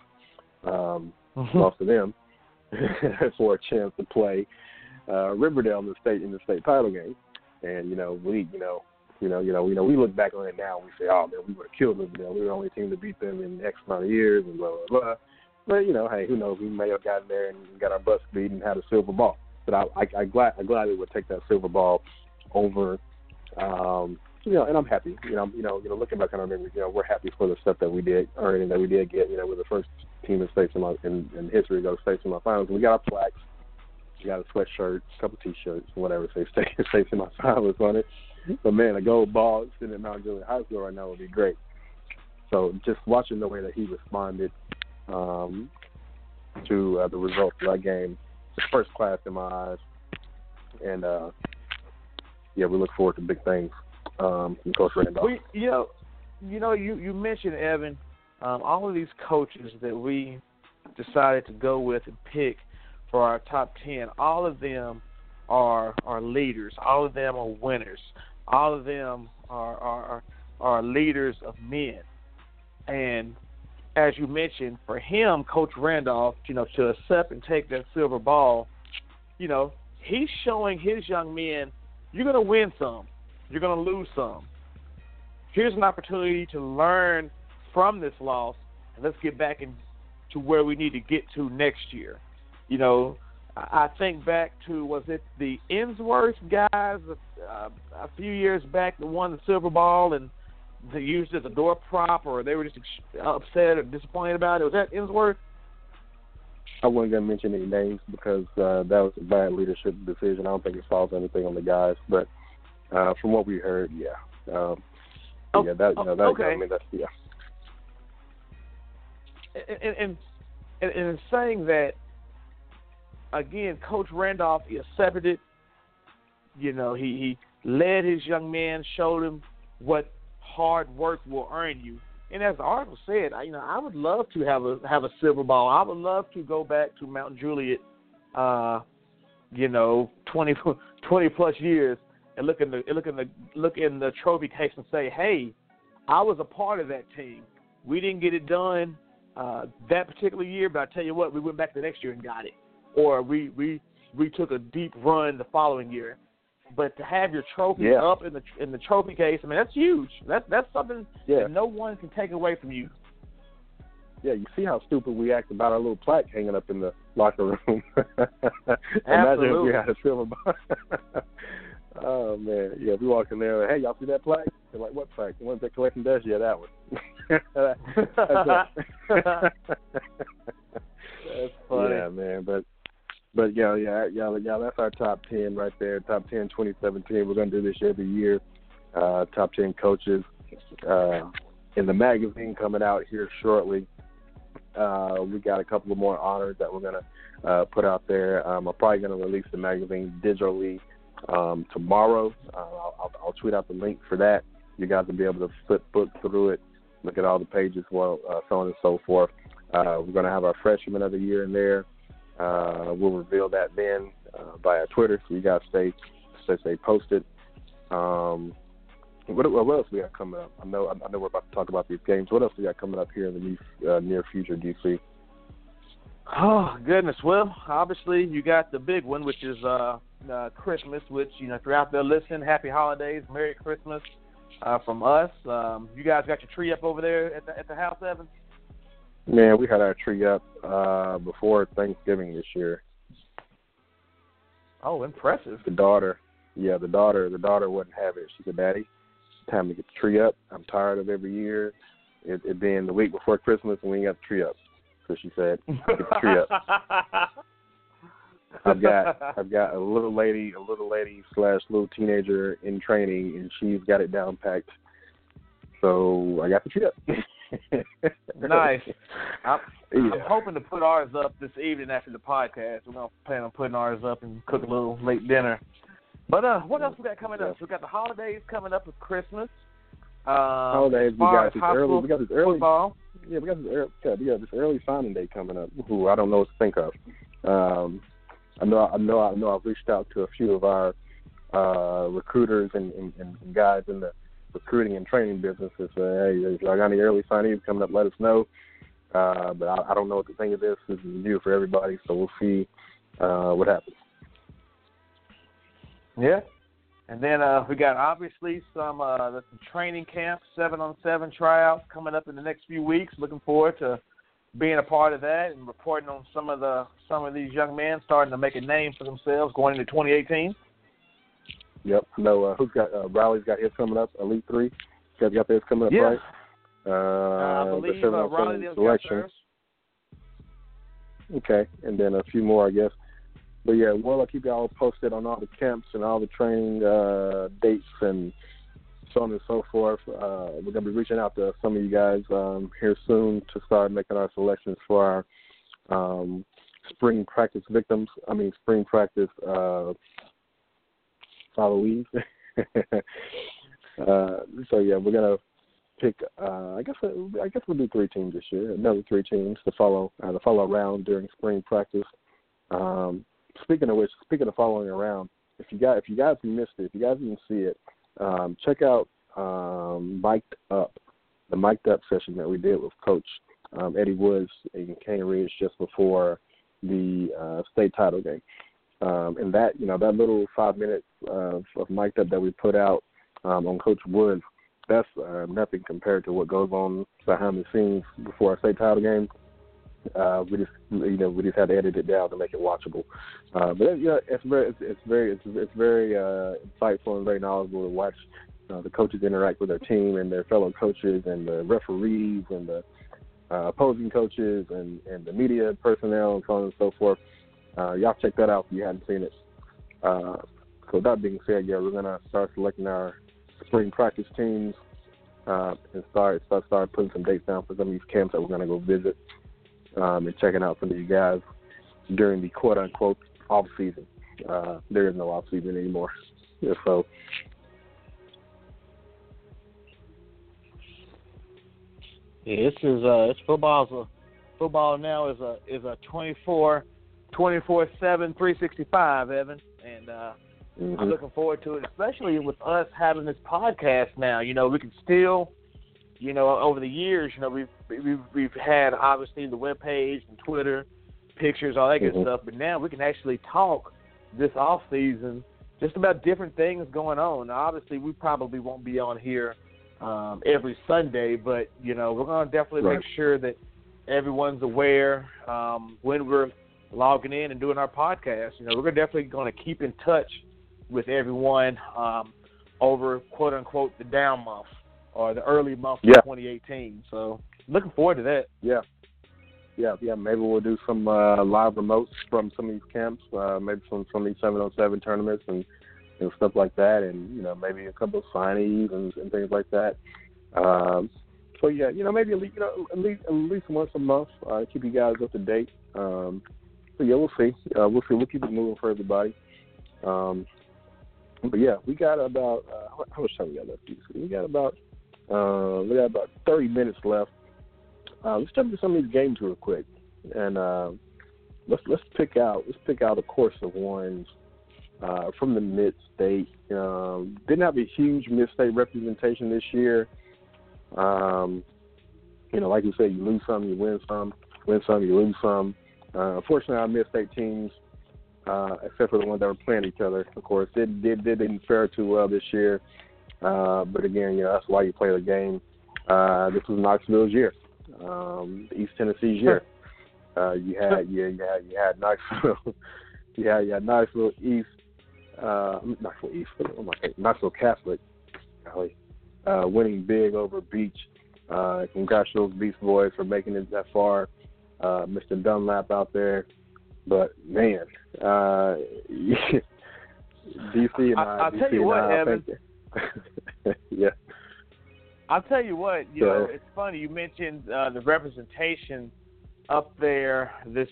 Um, mm-hmm. Lost to them for a chance to play uh, Riverdale in the state in the state title game. And you know, we you know, you know, you know, you know, we look back on it now and we say, oh man, we would have killed Riverdale. We were the only team to beat them in X amount of years and blah blah blah. But you know, hey, who knows? We may have gotten there and got our butts beat and had a silver ball. But I, I, I glad, I gladly would take that silver ball over, um, you know, and I'm happy. You know, you know, you know, looking back on our memories, you know, we're happy for the stuff that we did earn and that we did get. You know, we're the first team in state in, in, in history to go to state finals. We got our plaques, we got a sweatshirt, a couple T-shirts, whatever say state state finals on it. But man, a gold ball sitting at Mount Juliet High School right now would be great. So just watching the way that he responded um, to uh, the results of that game, first class in my eyes, and uh, yeah, we look forward to big things um, from Coach Randolph. We, you know, you know, you you mentioned Evan, um, all of these coaches that we decided to go with and pick for our top ten, all of them are are leaders. All of them are winners. All of them are are are leaders of men. And as you mentioned, for him, Coach Randolph, you know, to accept and take that silver ball, you know, he's showing his young men, you're going to win some, you're going to lose some. Here's an opportunity to learn from this loss, and let's get back into where we need to get to next year. You know, I think back to was it the Ensworth guys uh, a few years back that won the silver ball and used it as a door prop, or they were just upset or disappointed about it. Was that Ensworth? I wasn't gonna mention any names because uh, that was a bad leadership decision. I don't think it falls anything on the guys, but uh, from what we heard, yeah, um, oh, yeah, that you know that okay. I mean that's yeah. And, and and in saying that, again, Coach Randolph he accepted it. You know, he he led his young man, showed him what hard work will earn you. And as the article said, I, you know, I would love to have a have a silver ball. I would love to go back to Mount Juliet, uh, you know, 20, 20 plus years and look in the look in the look in the trophy case and say, hey, I was a part of that team. We didn't get it done uh, that particular year, but I tell you what, we went back the next year and got it, or we we we took a deep run the following year. But to have your trophy yeah. up in the in the trophy case, I mean that's huge. That's that's something yeah. that no one can take away from you. Yeah, you see how stupid we act about our little plaque hanging up in the locker room. Imagine if we had a silver bar. oh man, yeah, we walk in there. Hey, y'all see that plaque? They're like, what plaque? The one that collecting dust? Yeah, that one. that's, that's funny. Yeah, man, but but yeah, yeah, yeah, yeah, that's our top ten right there. Top 10, 2017. We're gonna do this every year. Uh, top ten coaches uh, in the magazine coming out here shortly. Uh, we got a couple of more honors that we're gonna uh, put out there. Um, I'm probably gonna release the magazine digitally um, tomorrow. Uh, I'll, I'll, tweet out the link for that. You guys will be able to flip book through it, look at all the pages, well, uh, so on and so forth. We're gonna have our freshman of the year in there. Uh, we'll reveal that then uh, via Twitter, so you guys stay stay, stay posted. Um, what, what else we got coming up? I know I know we're about to talk about these games. What else we got coming up here in the near, uh, near future, DC? Oh goodness! Well, obviously you got the big one, which is uh, uh, Christmas. Which you know, if you're out there listening, Happy Holidays, Merry Christmas uh, from us. Um, you guys got your tree up over there at the at the house, Evan? Man, we had our tree up uh, before Thanksgiving this year. Oh, impressive! The daughter, yeah, the daughter, the daughter wouldn't have it. She said, "Daddy, time to get the tree up. I'm tired of every year it, it being the week before Christmas and we ain't got the tree up." So she said, "Get the tree up." I've got I've got a little lady, a little lady slash little teenager in training, and she's got it down packed. So I got the tree up. nice. I'm, yeah. I'm hoping to put ours up this evening after the podcast. We're gonna plan on putting ours up and cook a little late dinner. But uh, what else we got coming up? We got the holidays coming up with Christmas. Um, holidays. We got this early. We got this early. Football. Yeah, we got this early. Yeah, we got this early signing day coming up. Who I don't know what to think of. Um, I know. I know. I know. I've reached out to a few of our uh, recruiters and, and, and guys in the recruiting and training business. businesses. Uh, hey, if y'all got any early signees coming up, let us know. Uh, but I, I don't know what to think of this. This is new for everybody, so we'll see uh, what happens. Yeah, and then uh, we got obviously some uh, training camps, seven on seven tryouts coming up in the next few weeks. Looking forward to being a part of that and reporting on some of the some of these young men starting to make a name for themselves going into 2018. Yep. No, uh, who's got uh, Riley's got his coming up? Elite Three. You guys got theirs coming up, yeah. right? Uh, I believe uh, Riley selection. Okay, and then a few more, I guess. But yeah, well, I'll keep y'all posted on all the camps and all the training uh, dates and so on and so forth. Uh, we're gonna be reaching out to some of you guys um, here soon to start making our selections for our um, spring practice victims. I mean, spring practice uh, followees. uh, so yeah, we're gonna pick. Uh, I guess I guess we'll do three teams this year. Another three teams to follow uh, to follow around during spring practice. Um, speaking of which, speaking of following around, if you got if you guys missed it, if you guys didn't see it, um, check out um, Mic'd Up, the Mic'd Up session that we did with Coach um, Eddie Woods in Cane Ridge just before the uh, state title game. Um, and that you know that little five minutes of, of Mic'd Up that we put out um, on Coach Woods, that's uh, nothing compared to what goes on behind the scenes before a state title game. Uh, we just you know we just had to edit it down to make it watchable. Uh, but yeah, it's very it's, it's very it's, it's very uh, insightful and very knowledgeable to watch uh, the coaches interact with their team and their fellow coaches and the referees and the uh, opposing coaches and, and the media personnel and so on and so forth. Uh, y'all check that out if you hadn't seen it. Uh, so that being said, yeah, we're gonna start selecting our spring practice teams uh, and start start start putting some dates down for some of these camps that we're gonna go visit um, and checking out some of you guys during the quote unquote off season. Uh, there is no off season anymore. So Yeah, this is uh, it's football's a football now is a is a 24 24 7 365 Evan and uh mhm. I'm looking forward to it especially with us having this podcast now you know we can still you know over the years you know we've we've we've had obviously the web page and Twitter pictures all that good Mhm. stuff but now we can actually talk this off season just about different things going on now, obviously we probably won't be on here um, every Sunday, but you know we're going to definitely Right. make sure that everyone's aware um, when we're logging in and doing our podcast. You know we're definitely going to keep in touch with everyone um, over quote unquote the down month or the early month Yeah. of 2018. So looking forward to that. yeah, yeah, yeah. Maybe we'll do some uh, live remotes from some of these camps, uh, maybe from some of these seven on seven tournaments and and stuff like that, and you know maybe a couple of signees and, and things like that. Um, so yeah, you know maybe at least, you know at least at least once a month, uh, keep you guys up to date. Um, so yeah, we'll see. Uh, we'll see. We'll keep it moving for everybody. Um, but yeah, we got about uh, how- much time we got left? We got about uh, we got about thirty minutes left. Uh, let's jump into some of these games real quick, and uh, let's let's pick out let's pick out a course of ones uh, from the mid state. Um, didn't have a huge mid state representation this year. Um, you know, like you said, you lose some, you win some, win some, you lose some. Uh, unfortunately, our mid state teams, uh, except for the ones that were playing each other, of course, did did did didn't fare too well this year. Uh, but again, you know, that's why you play the game. Uh, this was Knoxville's year, um, East Tennessee's year. Uh, you had yeah, you had you had Knoxville, you had you had Knoxville East, uh, Knoxville East, oh my God, Knoxville Catholic, golly, uh, winning big over Beech. Uh, those Beast Boys for making it that far. Uh, Mr. Dunlap out there, but man, uh, DC and I- I, I'll DC tell you what, I, Evan. yeah, I'll tell you what, you Go know, it's funny you mentioned uh, the representation up there this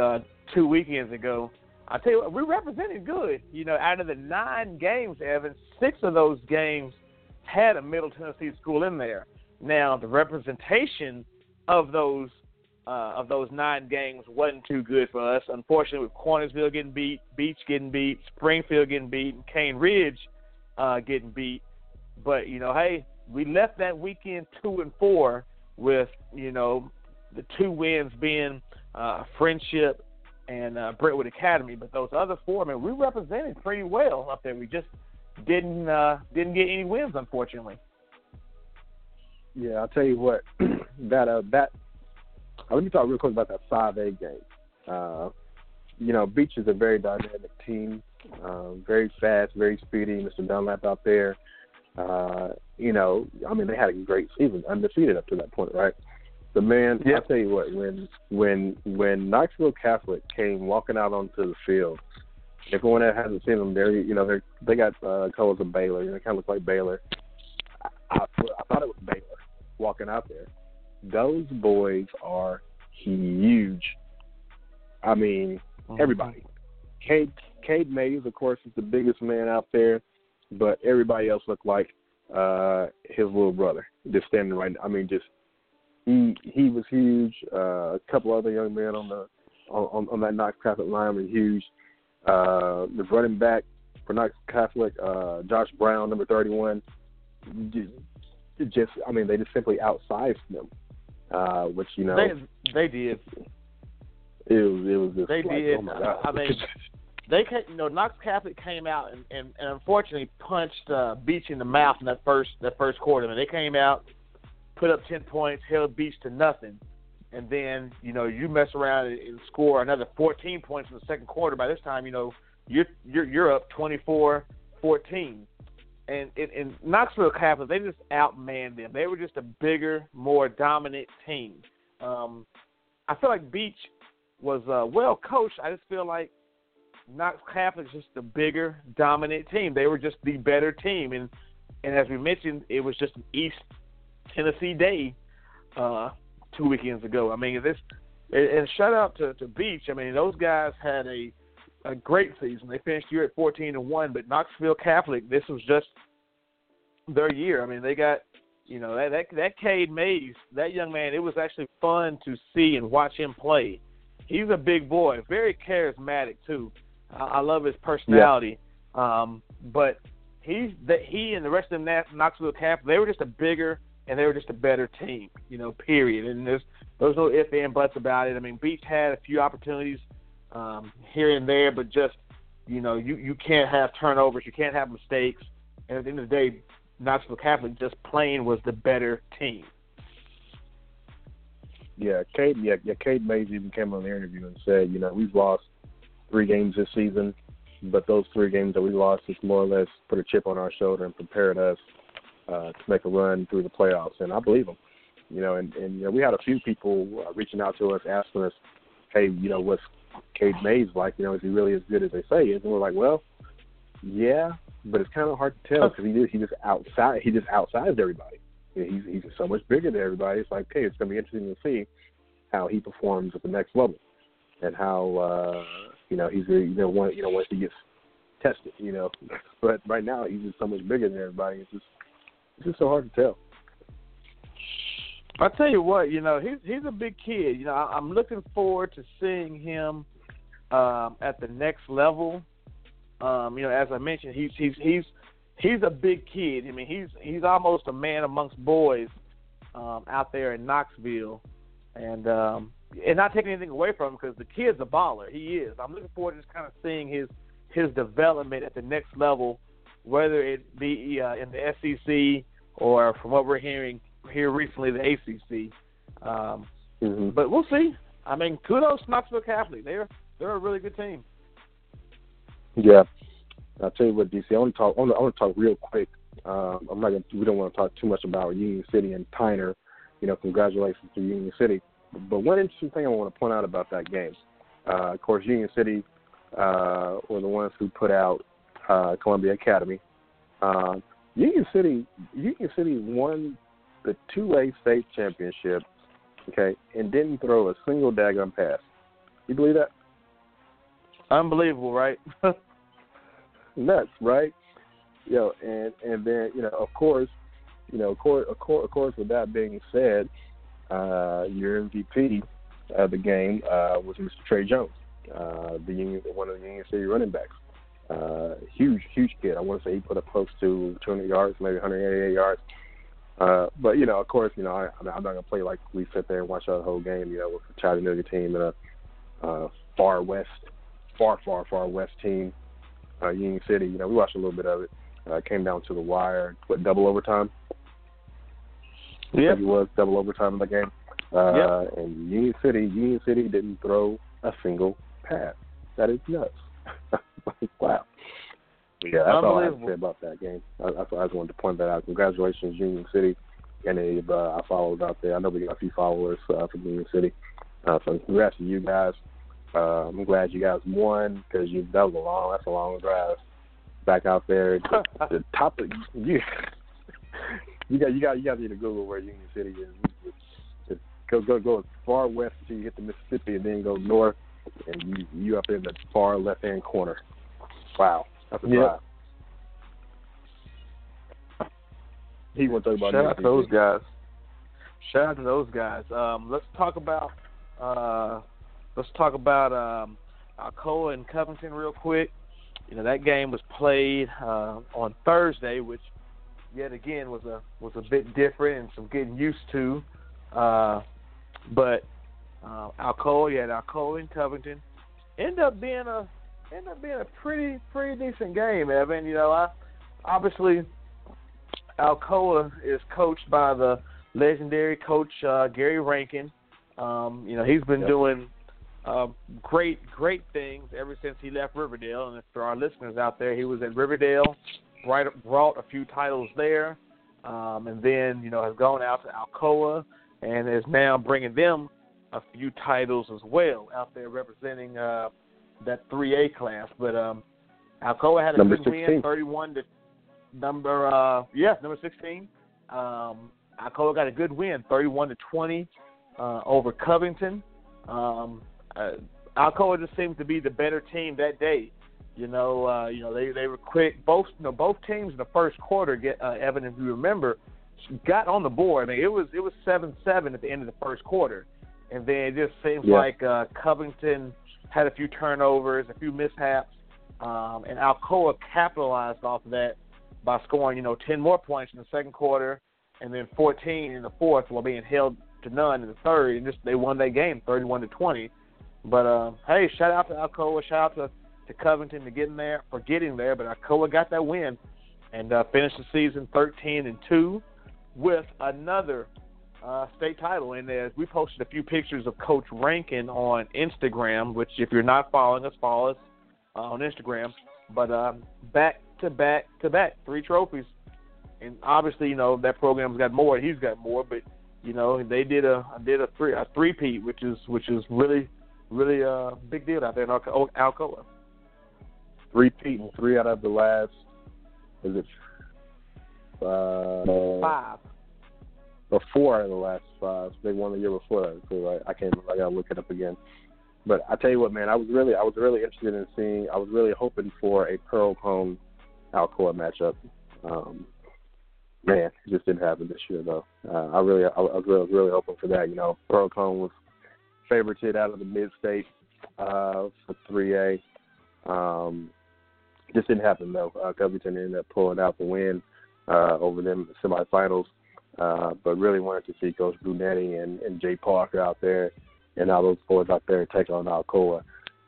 uh, two weekends ago. I tell you what, we represented good. You know, out of the nine games, Evan, six of those games had a Middle Tennessee school in there. Now, the representation of those uh, of those nine games wasn't too good for us. Unfortunately, with Cornersville getting beat, Beech getting beat, Springfield getting beat, and Cane Ridge uh, getting beat. But you know, hey, we left that weekend two and four with you know the two wins being uh, Friendship and uh, Brentwood Academy. But those other four, man, we represented pretty well up there. We just didn't uh, didn't get any wins, unfortunately. Yeah, I'll tell you what. that uh, that. Uh, let me talk real quick about that five A game. Uh, you know, Beech is a very dynamic team. Uh, very fast, very speedy. Mr. Dunlap out there. Uh, you know, I mean, they had a great season, undefeated up to that point, right? The man, yeah. I tell you what, when when when Knoxville Catholic came walking out onto the field, everyone that hasn't seen them, they're you know they they got uh, colors of Baylor, they kind of look like Baylor. I, I, I thought it was Baylor walking out there. Those boys are huge. I mean, mm-hmm. everybody. Cade Cade Mays, of course, is the biggest man out there, but everybody else looked like uh his little brother, just standing right. I mean, just he he was huge. Uh, a couple other young men on the on, on that Knox Catholic line were huge. Uh, the running back for Knox Catholic, uh, Josh Brown, number thirty-one, just, just I mean they just simply outsized them, uh, which you know they they did. It was it was just they like, did. Oh my God. I mean. They came, you know, Knox Catholic came out and, and, and unfortunately punched uh, Beech in the mouth in that first that first quarter. I mean, they came out, put up 10 points, held Beech to nothing. And then, you know, you mess around and score another 14 points in the second quarter. By this time, you know, you're you're, you're up 24-14. And in, Knoxville Catholic, they just outmanned them. They were just a bigger, more dominant team. Um, I feel like Beech was uh, well coached. I just feel like Knox Catholic is just a bigger, dominant team. They were just the better team, and and as we mentioned, it was just an East Tennessee Day uh, two weekends ago. I mean, this and shout out to, to Beech. I mean, those guys had a a great season. They finished the year at 14 and one, but Knoxville Catholic, this was just their year. I mean, they got you know that that that Cade Mays, that young man. It was actually fun to see and watch him play. He's a big boy, very charismatic too. I, I love his personality. Yeah. Um, but he's that he and the rest of them Knoxville Catholic, they were just a bigger and they were just a better team, you know, period. And there's there's no ifs and buts about it. I mean, Beech had a few opportunities um, here and there, but just you know, you you can't have turnovers, you can't have mistakes. And at the end of the day, Knoxville Catholic just plain was the better team. Yeah, Cade. Yeah, yeah. Cade Mays even came on the interview and said, you know, we've lost three games this season, but those three games that we lost just more or less put a chip on our shoulder and prepared us uh, to make a run through the playoffs, and I believe them. You know, and and you know, we had a few people uh, reaching out to us asking us, "Hey, you know, what's Cade Mays like? You know, is he really as good as they say he is?" And we're like, "Well, yeah, but it's kind of hard to tell because he just he just outside he just outsized everybody. You know, he's he's so much bigger than everybody. It's like, hey, it's going to be interesting to see how he performs at the next level, and how uh, you know he's you know one you know once he gets tested, you know. But right now he's just so much bigger than everybody. It's just it's just so hard to tell. I tell you what, you know, he's he's a big kid. You know, I'm looking forward to seeing him um, at the next level. Um, you know, as I mentioned, he's he's he's he's a big kid. I mean, he's he's almost a man amongst boys um, out there in Knoxville, and um, and not taking anything away from him because the kid's a baller. He is. I'm looking forward to just kind of seeing his his development at the next level whether it be uh, in the SEC or from what we're hearing here recently, the ACC. Um, mm-hmm. But we'll see. I mean, kudos to Knoxville Catholic. They're they're a really good team. Yeah, I'll tell you what, DC. I want to talk. I want to talk real quick. Um, I'm not. Gonna, we don't want to talk too much about Union City and Tyner. You know, congratulations to Union City. But one interesting thing I want to point out about that game, uh, of course, Union City uh, were the ones who put out uh, Columbia Academy. Uh, Union City, Union City won the two-way state championship, okay, and didn't throw a single daggone pass. You believe that? Unbelievable, right? Nuts, right? Yo, know, and and then you know, of course, you know, of course, of course, of course with that being said, uh, your MVP of the game uh, was Mr. Trey Jones, uh, the Union, one of the Union City running backs. Uh, huge, huge kid. I want to say he put up close to 200 yards, maybe 188 yards. Uh, but you know, of course, you know, I, I'm not gonna play like we sit there and watch the whole game. You know, with the Chattanooga team and a uh, far west, far, far, far west team, uh, Union City. You know, we watched a little bit of it. Uh, came down to the wire. What double overtime? Yeah, it was double overtime in the game. Uh, yep. And Union City, Union City didn't throw a single pass. That is nuts. like, wow. Yeah, that's all I have to say about that game. I, I, I just wanted to point that out. Congratulations, Union City. And if uh, I followed out there, I know we got a few followers uh, from Union City. Uh, so congrats to you guys. Uh, I'm glad you guys won because you that was a long that's a long drive back out there. The, the top of you, you got you got you got to Google where Union City is. Just go go go as far west until you hit the Mississippi, and then go north, and you you up in the far left hand corner. Wow, that's a drive. He went to about shout out to those guys. Shout out to those guys. Um, let's talk about uh, let's talk about um, Alcoa and Covington real quick. You know that game was played uh, on Thursday, which yet again was a was a bit different and some getting used to. Uh, but uh, Alcoa, you had Alcoa and Covington, end up being a end up being a pretty pretty decent game, Evan. You know, I obviously Alcoa is coached by the legendary coach uh, Gary Rankin. Um, you know, he's been yep. doing uh, great, great things ever since he left Riverdale. And for our listeners out there, he was at Riverdale, right, brought a few titles there, um, and then you know has gone out to Alcoa and is now bringing them a few titles as well out there representing uh, that 3A class. But um, Alcoa had a number good 16. win, 31 to number uh, yeah, number 16. Um, Alcoa got a good win, 31 to 20 uh, over Covington. Um, uh, Alcoa just seemed to be the better team that day. You know, uh, you know they they were quick. Both you know both teams in the first quarter. Get uh, Evan, if you remember, got on the board. I mean, it was it was seven seven at the end of the first quarter, and then it just seems yeah. like uh, Covington had a few turnovers, a few mishaps, um, and Alcoa capitalized off of that by scoring you know ten more points in the second quarter, and then 14 in the fourth while being held to none in the third, and just they won that game 31 to 20. But uh, hey, shout out to Alcoa, shout out to, to Covington to getting there for getting there. But Alcoa got that win and uh, finished the season 13 and two with another uh, state title. And uh, we posted a few pictures of Coach Rankin on Instagram, which if you're not following us, follow us uh, on Instagram. But um, back to back to back, three trophies. And obviously, you know that program's got more. He's got more, but you know they did a did a three a three peat, which is which is really really a uh, big deal out there in Alco- Alcoa. Three peat and three out of the last is it uh, five of the last five. They won the year before that, so I, I can't. I gotta look it up again. But I tell you what, man, I was really, I was really interested in seeing. I was really hoping for a Pearl-Cohn Alcoa matchup. Um, man, it just didn't happen this year though. Uh, I really, I, I was really, really hoping for that. You know, Pearl-Cohn was favorited out of the mid-state uh, for 3A. Um, just didn't happen though. Uh, Covington ended up pulling out the win uh, over them in the semifinals. Uh, but really wanted to see Coach Brunetti and, and Jay Parker out there and all those boys out there take on Alcoa.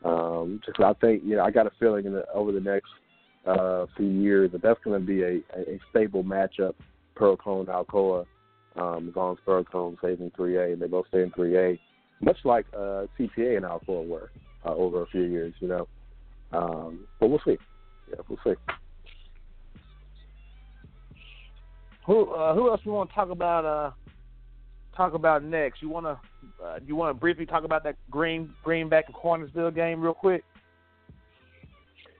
Um, just I think you know I got a feeling in the, over the next uh, few years that that's going to be a, a stable matchup. Pearl-Cohn Alcoa, um, long as Pearl-Cohn stays in 3A and they both stay in 3A, much like uh, CPA and Alcoa were uh, over a few years, you know. Um, but we'll see. Yeah, we'll see. Who uh, who else we want to talk about? Uh, talk about next? You want to uh, you want to briefly talk about that Green Greenback and Cornersville game real quick?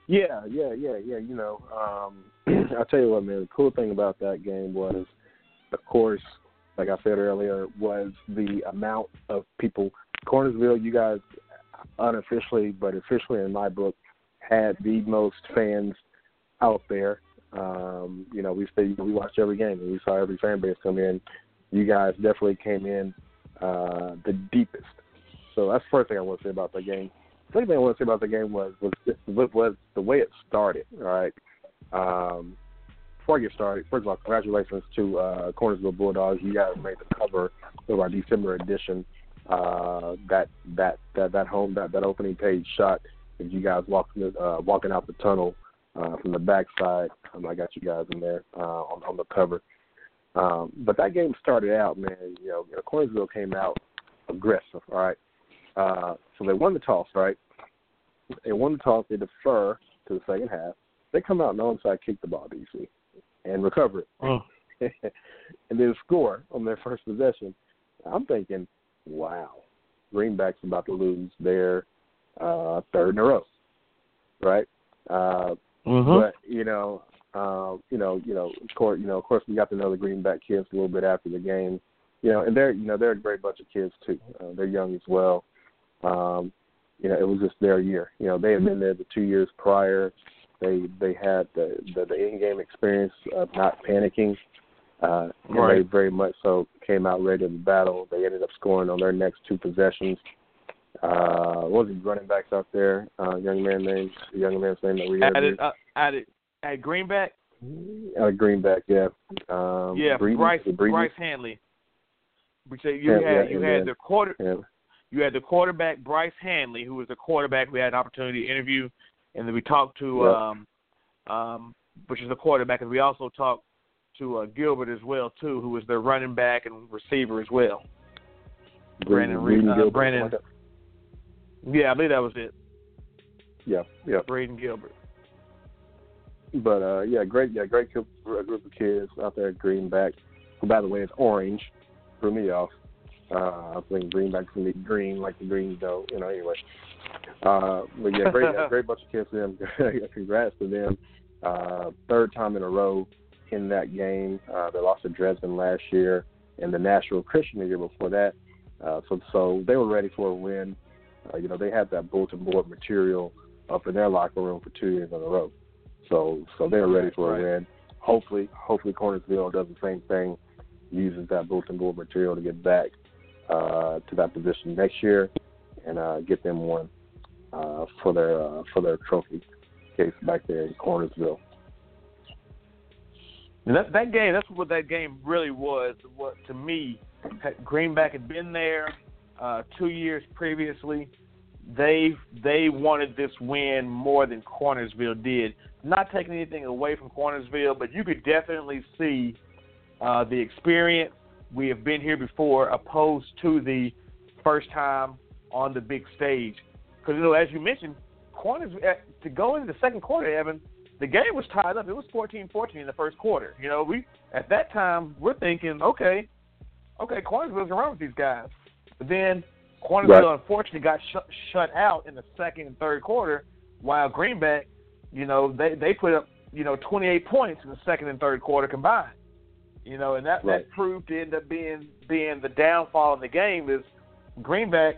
Yeah, yeah, yeah, yeah. You know, um, I'll tell you what, man. The cool thing about that game was, of course, like I said earlier, was the amount of people. Cornersville, you guys unofficially, but officially in my book, had the most fans out there. Um, you know, we stay, we watched every game and we saw every fan base come in. You guys definitely came in uh, the deepest. So that's the first thing I want to say about the game. The second thing I want to say about the game was was was the way it started. Right. Um, before I get started, first of all, congratulations to uh, Cornersville Bulldogs. You guys made the cover of our December edition. Uh, that that that that home that that opening page shot of you guys walking uh, walking out the tunnel uh, from the backside. Um, I got you guys in there uh, on, on the cover. Um, but that game started out, man. You know, know, came out aggressive. All right, uh, so they won the toss. Right, they won the toss. They defer to the second half, they come out and onside kick the ball, DC, and recover it, mm. and then score on their first possession. I'm thinking, wow, Greenback's about to lose their uh, third in a row, right? Uh, mm-hmm. But you know, uh, you know, you know, of course, you know, of course, we got to know the Greenback kids a little bit after the game, you know, and they're, you know, they're a great bunch of kids too. Uh, they're young as well. Um, you know, it was just their year. You know, they had been there the two years prior. They they had the the, the in-game experience of not panicking. Uh, and right. they very much so came out ready to battle. They ended up scoring on their next two possessions. Uh, what was he running backs out there? Uh, young man named young man's name that we had. Added, uh, added, at Greenback. Uh, Greenback, yeah. Um, yeah, Breeden, Bryce Breeden. Bryce Hanley. You Yeah, had yeah, you yeah. had the quarter you had the quarterback Bryce Hanley, who was the quarterback we had an opportunity to interview, and then we talked to um, um, which is the quarterback, and we also talked to uh, Gilbert as well too, who was their running back and receiver as well. Brandon uh, Brandon- something like Yeah, I believe that was it. Yeah, yeah. Braden Gilbert. But uh, yeah, great, yeah, great group, group of kids out there at Greenback. Who, by the way, is orange. Threw me off. Uh, I think Greenback's gonna be green like the Greens do. You know, anyway. Uh, but yeah, great, great bunch of kids to them. Congrats to them. Uh, third time in a row in that game. Uh, they lost to Dresden last year, and the Nashville Christian the year before that. Uh, so, so they were ready for a win. Uh, you know, they had that bulletin board material up in their locker room for two years in a row. So, so they were ready for Right. a win. Hopefully, hopefully Cornersville does the same thing, uses that bulletin board material to get back uh, to that position next year and uh, get them one uh, for their uh, for their trophy case back there in Cornersville. And that that game, that's what that game really was. What to me, Greenback had been there uh, two years previously. They they wanted this win more than Cornersville did. Not taking anything away from Cornersville, but you could definitely see uh, the experience. We have been here before, opposed to the first time on the big stage. Because you know, as you mentioned, Corners uh, to go into the second quarter, Evan, the game was tied up. It was 14-14 in the first quarter. You know, we at that time we're thinking, okay, okay, Cornersville's around with these guys. Then Cornersville Right. unfortunately got shut shut out in the second and third quarter, while Greenback, you know, they they put up you know 28 points in the second and third quarter combined. You know, and that Right. that proved to end up being being the downfall in the game is Greenback.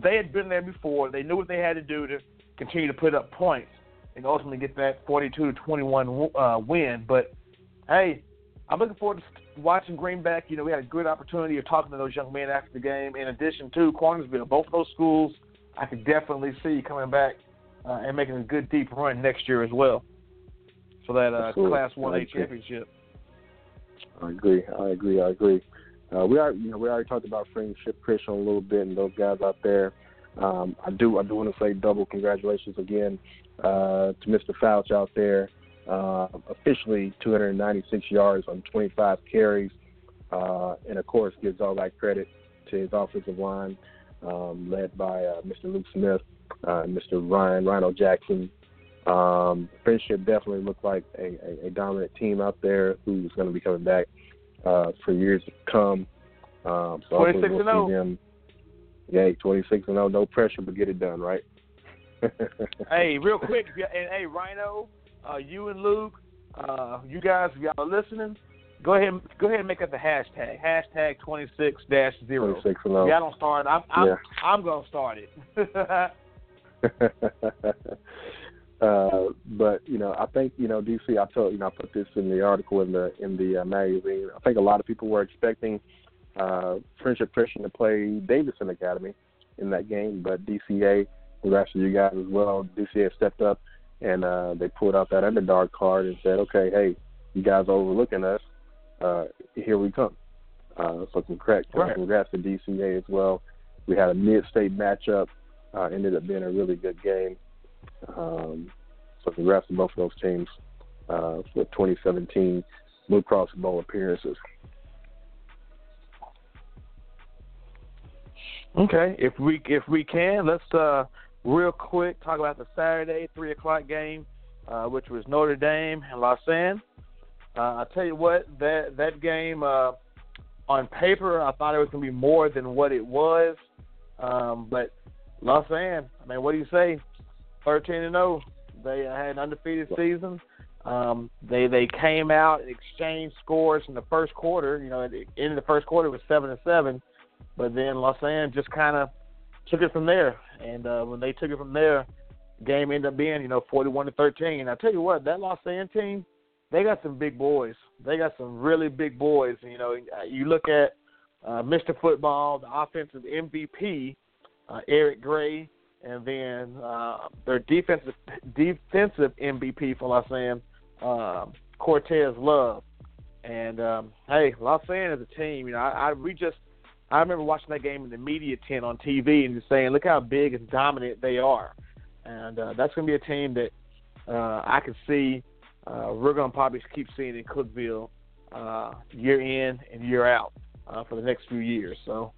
They had been there before. They knew what they had to do to continue to put up points and ultimately get that 42 to 21 uh, win. But hey, I'm looking forward to watching Greenback. You know, we had a good opportunity of talking to those young men after the game. In addition to Cornersville, both of those schools, I could definitely see coming back uh, and making a good deep run next year as well for that uh. Class One A championship. I agree. I agree. I agree. Uh, we are, you know, we already talked about Friendship Christian a little bit and those guys out there. Um, I do, I do want to say double congratulations again uh, to Mr. Fouch out there. Uh, officially 296 yards on 25 carries, uh, and of course gives all that credit to his offensive line, um, led by uh, Mr. Luke Smith, uh, Mr. Ryan Rhino Jackson, um, Friendship definitely looked like a, a, a dominant team out there who's going to be coming back uh, for years to come. Um, so hopefully 26 we'll and oh. see them. Yeah, 26 and 0, no pressure, but get it done, right? hey, real quick, and hey, Rhino, uh, you and Luke, uh, you guys, if y'all are listening, go ahead, go ahead and make up the hashtag, hashtag twenty six dash zero. 26 and If 0. y'all don't start, it, I'm, I'm, Yeah. I'm gonna start it. uh, but you know, I think you know, DC. I told you know, I put this in the article in the in the uh, magazine. I think a lot of people were expecting uh, Friendship Christian to play Davidson Academy in that game, but DCA, congrats to you guys as well. DCA stepped up and uh, they pulled out that underdog card and said, okay, hey, you guys are overlooking us. Uh, here we come. Uh, so congrats, Right. congrats to DCA as well. We had a mid-state matchup. Uh, ended up being a really good game. Um, so congrats to both of those teams uh, for 2017 Blue Cross Bowl appearances. Okay, if we if we can, let's uh real quick talk about the Saturday three o'clock game. uh, which was Notre Dame and Lausanne. Uh, I tell you what, that that game uh, on paper, I thought it was going to be more than what it was. Um, but Lausanne, I mean, what do you say? Thirteen and zero. They had an undefeated season. Um, they they came out and exchanged scores in the first quarter. You know, at the end of the first quarter it was seven to seven, but then Lausanne just kind of took it from there. And uh, when they took it from there, game ended up being you know forty one to thirteen. And I tell you what, that Lausanne team, they got some big boys. They got some really big boys. You know, you look at uh, Mr. Football, the offensive MVP, uh, Eric Gray, and then uh, their defensive defensive MVP for Lausanne um, Cortez Love. And um, hey, Lausanne is a team. You know, I, I we just I remember watching that game in the media tent on TV and just saying, look how big and dominant they are. And uh, that's going to be a team that uh, I can see uh, we're going to probably keep seeing in Cookeville uh, year in and year out uh, for the next few years. So,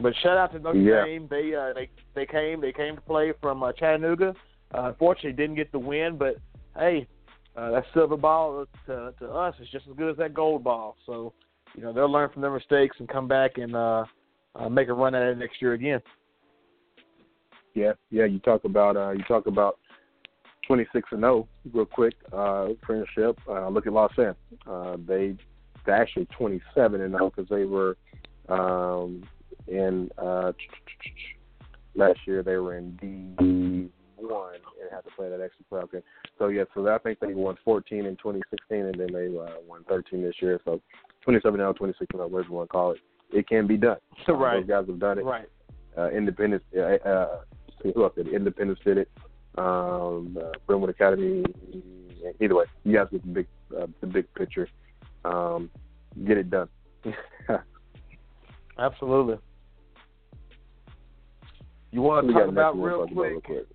but shout out to Notre yeah. Dame. They uh, they they came they came to play from uh, Chattanooga. Uh, unfortunately, didn't get the win, but hey, uh, that silver ball to, to us is just as good as that gold ball. So, you know, they'll learn from their mistakes and come back and uh, uh, make a run at it next year again. Yeah, yeah. You talk about uh, you talk about twenty six and zero oh, real quick. Uh, friendship. Uh, look at Lausanne. Uh, they they actually twenty seven and zero oh because they were um, in uh, last year. They were in D one and had to play that extra game. So yeah, so I think they won 14 in 2016, and then they uh, won 13 this year. So 27 now, 26 now, whatever you want to call it, it can be done. right. Those guys have done it. Right. Uh, Independence, uh, uh, who else did it? Independence did it. Um, uh, Brentwood Academy. Either way, you guys get the big, uh, the big picture. Um, get it done. Absolutely. You want to talk about real quick, real quick?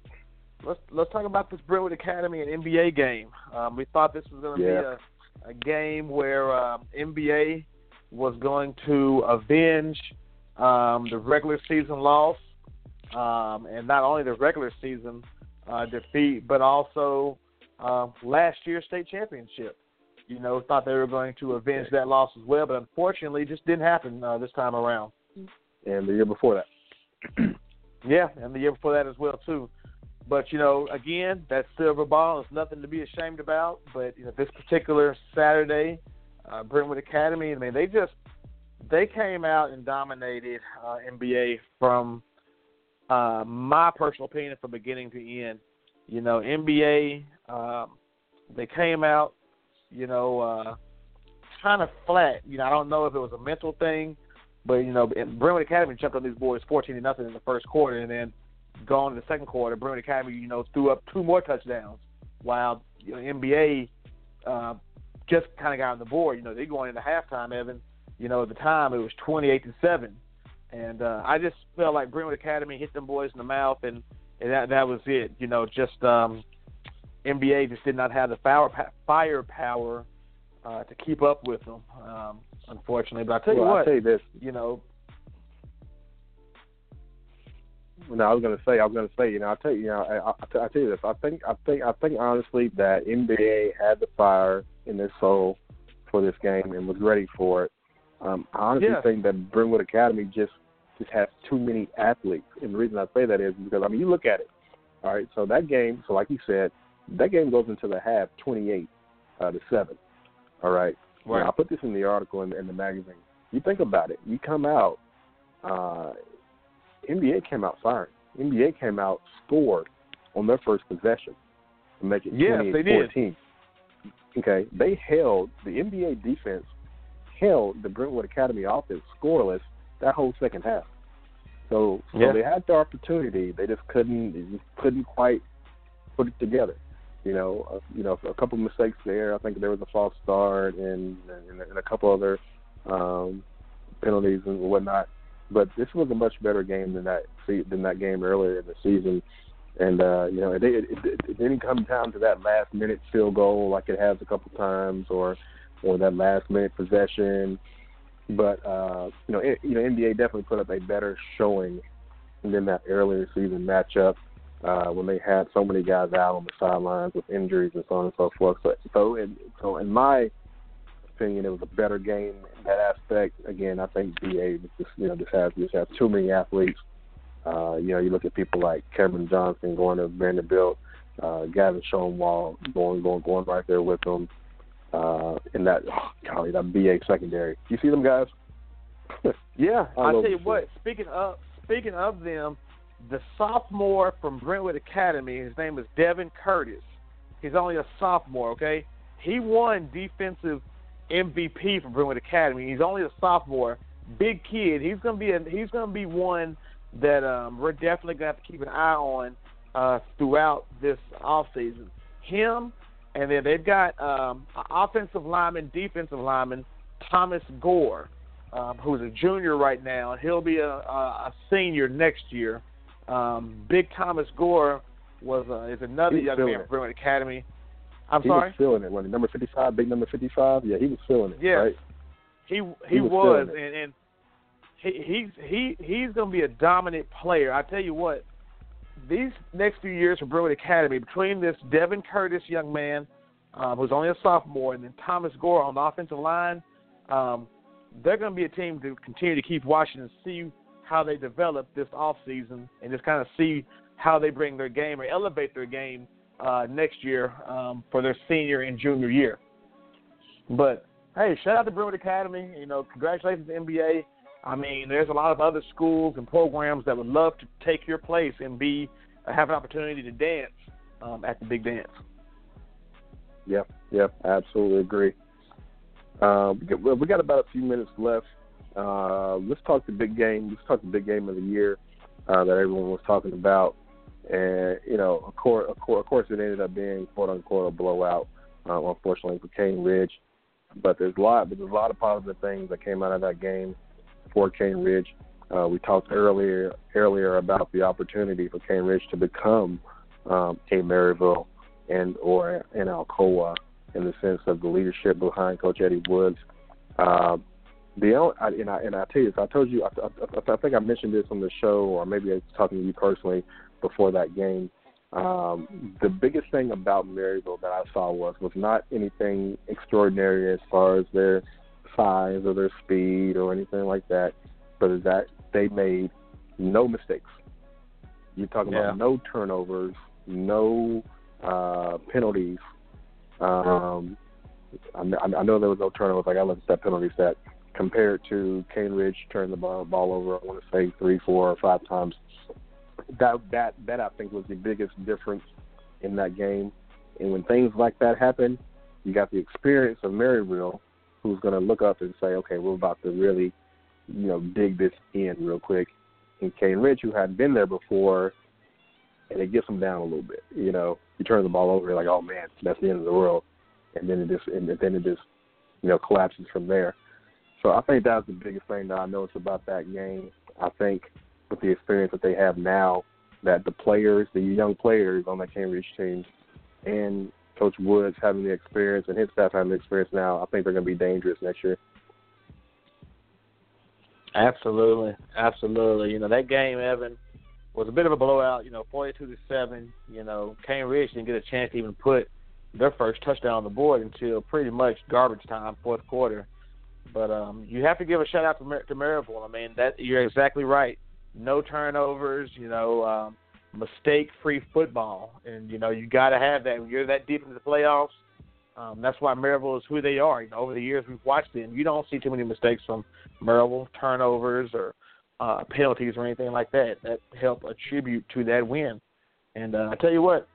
let's let's talk about this Brentwood Academy and MBA game. Um, we thought this was going to yeah. be a, a game where um, MBA was going to avenge um, the regular season loss, um, and not only the regular season uh, defeat, but also uh, last year's state championship. You know, thought they were going to avenge that loss as well, but unfortunately, it just didn't happen uh, this time around. And the year before that. yeah, and the year before that as well too. But you know, again, that silver ball is nothing to be ashamed about. But you know, this particular Saturday, uh, Brentwood Academy, I mean, they just they came out and dominated uh, MBA from uh, my personal opinion from beginning to end. You know, MBA, um, they came out, you know, uh, kind of flat. You know, I don't know if it was a mental thing, but you know, Brentwood Academy jumped on these boys fourteen to nothing in the first quarter, and then going in the second quarter, Brentwood Academy, you know, threw up two more touchdowns, while you know, MBA uh, just kind of got on the board. You know, they going into halftime, Evan. You know, at the time it was 28 to seven, and uh, I just felt like Brentwood Academy hit them boys in the mouth, and, and that that was it. You know, just um, MBA just did not have the fire firepower uh, to keep up with them, um, unfortunately. But I tell you well, what, I'll tell you this. You know, no, I was going to say, I was going to say, you know, I'll tell you, you know, I, I, I tell you this. I think, I think, I think honestly that MBA had the fire in their soul for this game and was ready for it. Um, I honestly yeah. think that Brentwood Academy just just has too many athletes, and the reason I say that is because I mean, you look at it. All right, so that game, so like you said, that game goes into the half, twenty-eight uh, to seven. All right, right. Now, I put this in the article in, in the magazine. You think about it. You come out. Uh, MBA came out firing. MBA came out scored on their first possession to make it yes, 20 they 14. Did. Okay, they held the MBA defense held the Brentwood Academy offense scoreless that whole second half. So, so yeah. they had the opportunity, they just couldn't, they just couldn't quite put it together. You know, uh, you know, a couple of mistakes there. I think there was a false start and and, and a couple other um, penalties and whatnot. But this was a much better game than that than that game earlier in the season. And uh, you know, it, it, it, it didn't come down to that last minute field goal like it has a couple times, or or that last minute possession. But uh, you know, it, you know, MBA definitely put up a better showing than that earlier season matchup. uh, when they had so many guys out on the sidelines with injuries and so on and so forth. So, so in, so in my opinion, it was a better game in that aspect. Again, I think BA just you know just has just has too many athletes. Uh, you know, you look at people like Kevin Johnson going to Vanderbilt, uh, Gavin Stonewall going going going right there with them. Uh, in that oh, golly, that BA secondary. You see them guys? yeah, I tell you what. Speaking of speaking of them, the sophomore from Brentwood Academy, his name is Devin Curtis. He's only a sophomore, okay? He won defensive MVP from Brentwood Academy. He's only a sophomore, big kid. He's gonna be a, he's gonna be one that um, we're definitely gonna have to keep an eye on uh, throughout this off season. Him, and then they've got um, offensive lineman, defensive lineman Thomas Gore, um, who's a junior right now. He'll be a, a, a senior next year. Um, Big Thomas Gore was uh, is another young man from Brentwood Academy. I'm he sorry. was feeling it when number 55, big number 55. Yeah, he was feeling it. Yeah, right? he he, he was, was and and he he's he he's going to be a dominant player. I tell you what, these next few years for Brentwood Academy, between this Devin Curtis young man, um, who's only a sophomore, and then Thomas Gore on the offensive line, um, they're going to be a team to continue to keep watching and see how they develop this off season, and just kind of see how they bring their game or elevate their game uh, next year um, for their senior and junior year. But hey, shout out to Brentwood Academy. You know, congratulations to MBA. I mean, there's a lot of other schools and programs that would love to take your place and be uh, have an opportunity to dance um, at the big dance. Yep, yep, absolutely agree. Uh, we got about a few minutes left. Uh, let's talk the big game. Let's talk the big game of the year uh, that everyone was talking about. And you know, of course, of course, of course, it ended up being quote unquote a blowout, uh, unfortunately for Cane Ridge. But there's a lot, there's a lot of positive things that came out of that game for Cane Ridge. Uh, we talked earlier earlier about the opportunity for Cane Ridge to become um, a Maryville and or an Alcoa in the sense of the leadership behind Coach Eddie Woods. Uh, the only, I, and I and I tell you, I told you, I, I, I think I mentioned this on the show, or maybe I was talking to you personally before that game. Um, the biggest thing about Maryville that I saw was was not anything extraordinary as far as their size or their speed or anything like that, but is that they made no mistakes. You're talking yeah. about no turnovers, no uh, penalties. Um, I, I know there was no turnovers. I got to look at that penalty stat compared to Cane Ridge turned the ball, ball over. I want to say three, four, or five times that that that I think was the biggest difference in that game. And when things like that happen, you got the experience of Maryville, who's going to look up and say, okay, we're about to really, you know, dig this in real quick. And Cane Ridge, who hadn't been there before, and it gets them down a little bit. You know, you turn the ball over, you're like, oh man, that's the end of the world, and then it just and then it just, you know, collapses from there. So I think that's the biggest thing that I noticed about that game. I think with the experience that they have now, that the players, the young players on that Cane Ridge team, and Coach Woods having the experience and his staff having the experience now, I think they're going to be dangerous next year. Absolutely, absolutely. You know that game, Evan, was a bit of a blowout. You know, forty-two to seven. You know, Cane Ridge didn't get a chance to even put their first touchdown on the board until pretty much garbage time, fourth quarter. But um, you have to give a shout out to, Mar- to Maryville. I mean, that you're exactly right no turnovers, you know, um, mistake-free football, and you know you got to have that when you're that deep into the playoffs. Um, that's why Maryville is who they are. You know, over the years we've watched them. You don't see too many mistakes from Maryville, turnovers or uh, penalties or anything like that. That help attribute to that win. And uh, I tell you what,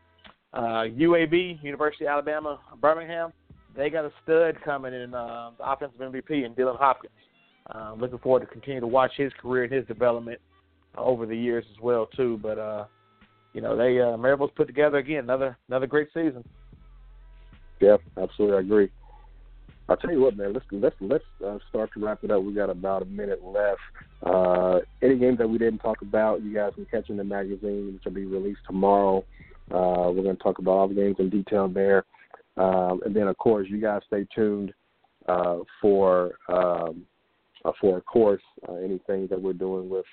uh, UAB, University of Alabama, Birmingham, they got a stud coming in uh, the offensive MVP in Dylan Hopkins. Uh, looking forward to continue to watch his career and his development over the years as well too. But uh, you know, they uh, Maryville's put together again another another great season. Yeah, absolutely, I agree. I'll tell you what, man. Let's let's let's uh, start to wrap it up. We got about a minute left. Uh, any games that we didn't talk about, you guys can catch in the magazine, which will be released tomorrow. Uh, we're going to talk about all the games in detail there, um, and then of course, you guys stay tuned uh, for um, uh, for of course uh, anything that we're doing with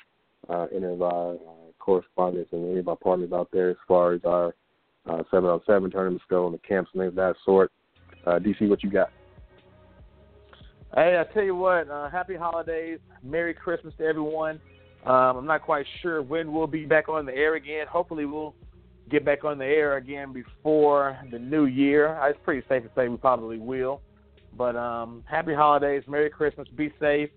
uh, any of our uh, correspondents and any of our partners out there as far as our uh, seven on seven tournaments go and the camps and things of that sort. Uh, DC, what you got? Hey, I tell you what, uh, happy holidays, Merry Christmas to everyone. Um, I'm not quite sure when we'll be back on the air again. Hopefully, we'll get back on the air again before the new year. It's pretty safe to say we probably will. But um, happy holidays, Merry Christmas, be safe,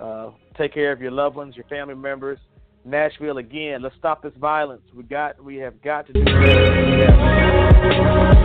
uh, take care of your loved ones, your family members. Nashville again. Let's stop this violence. We got. We have got to do better.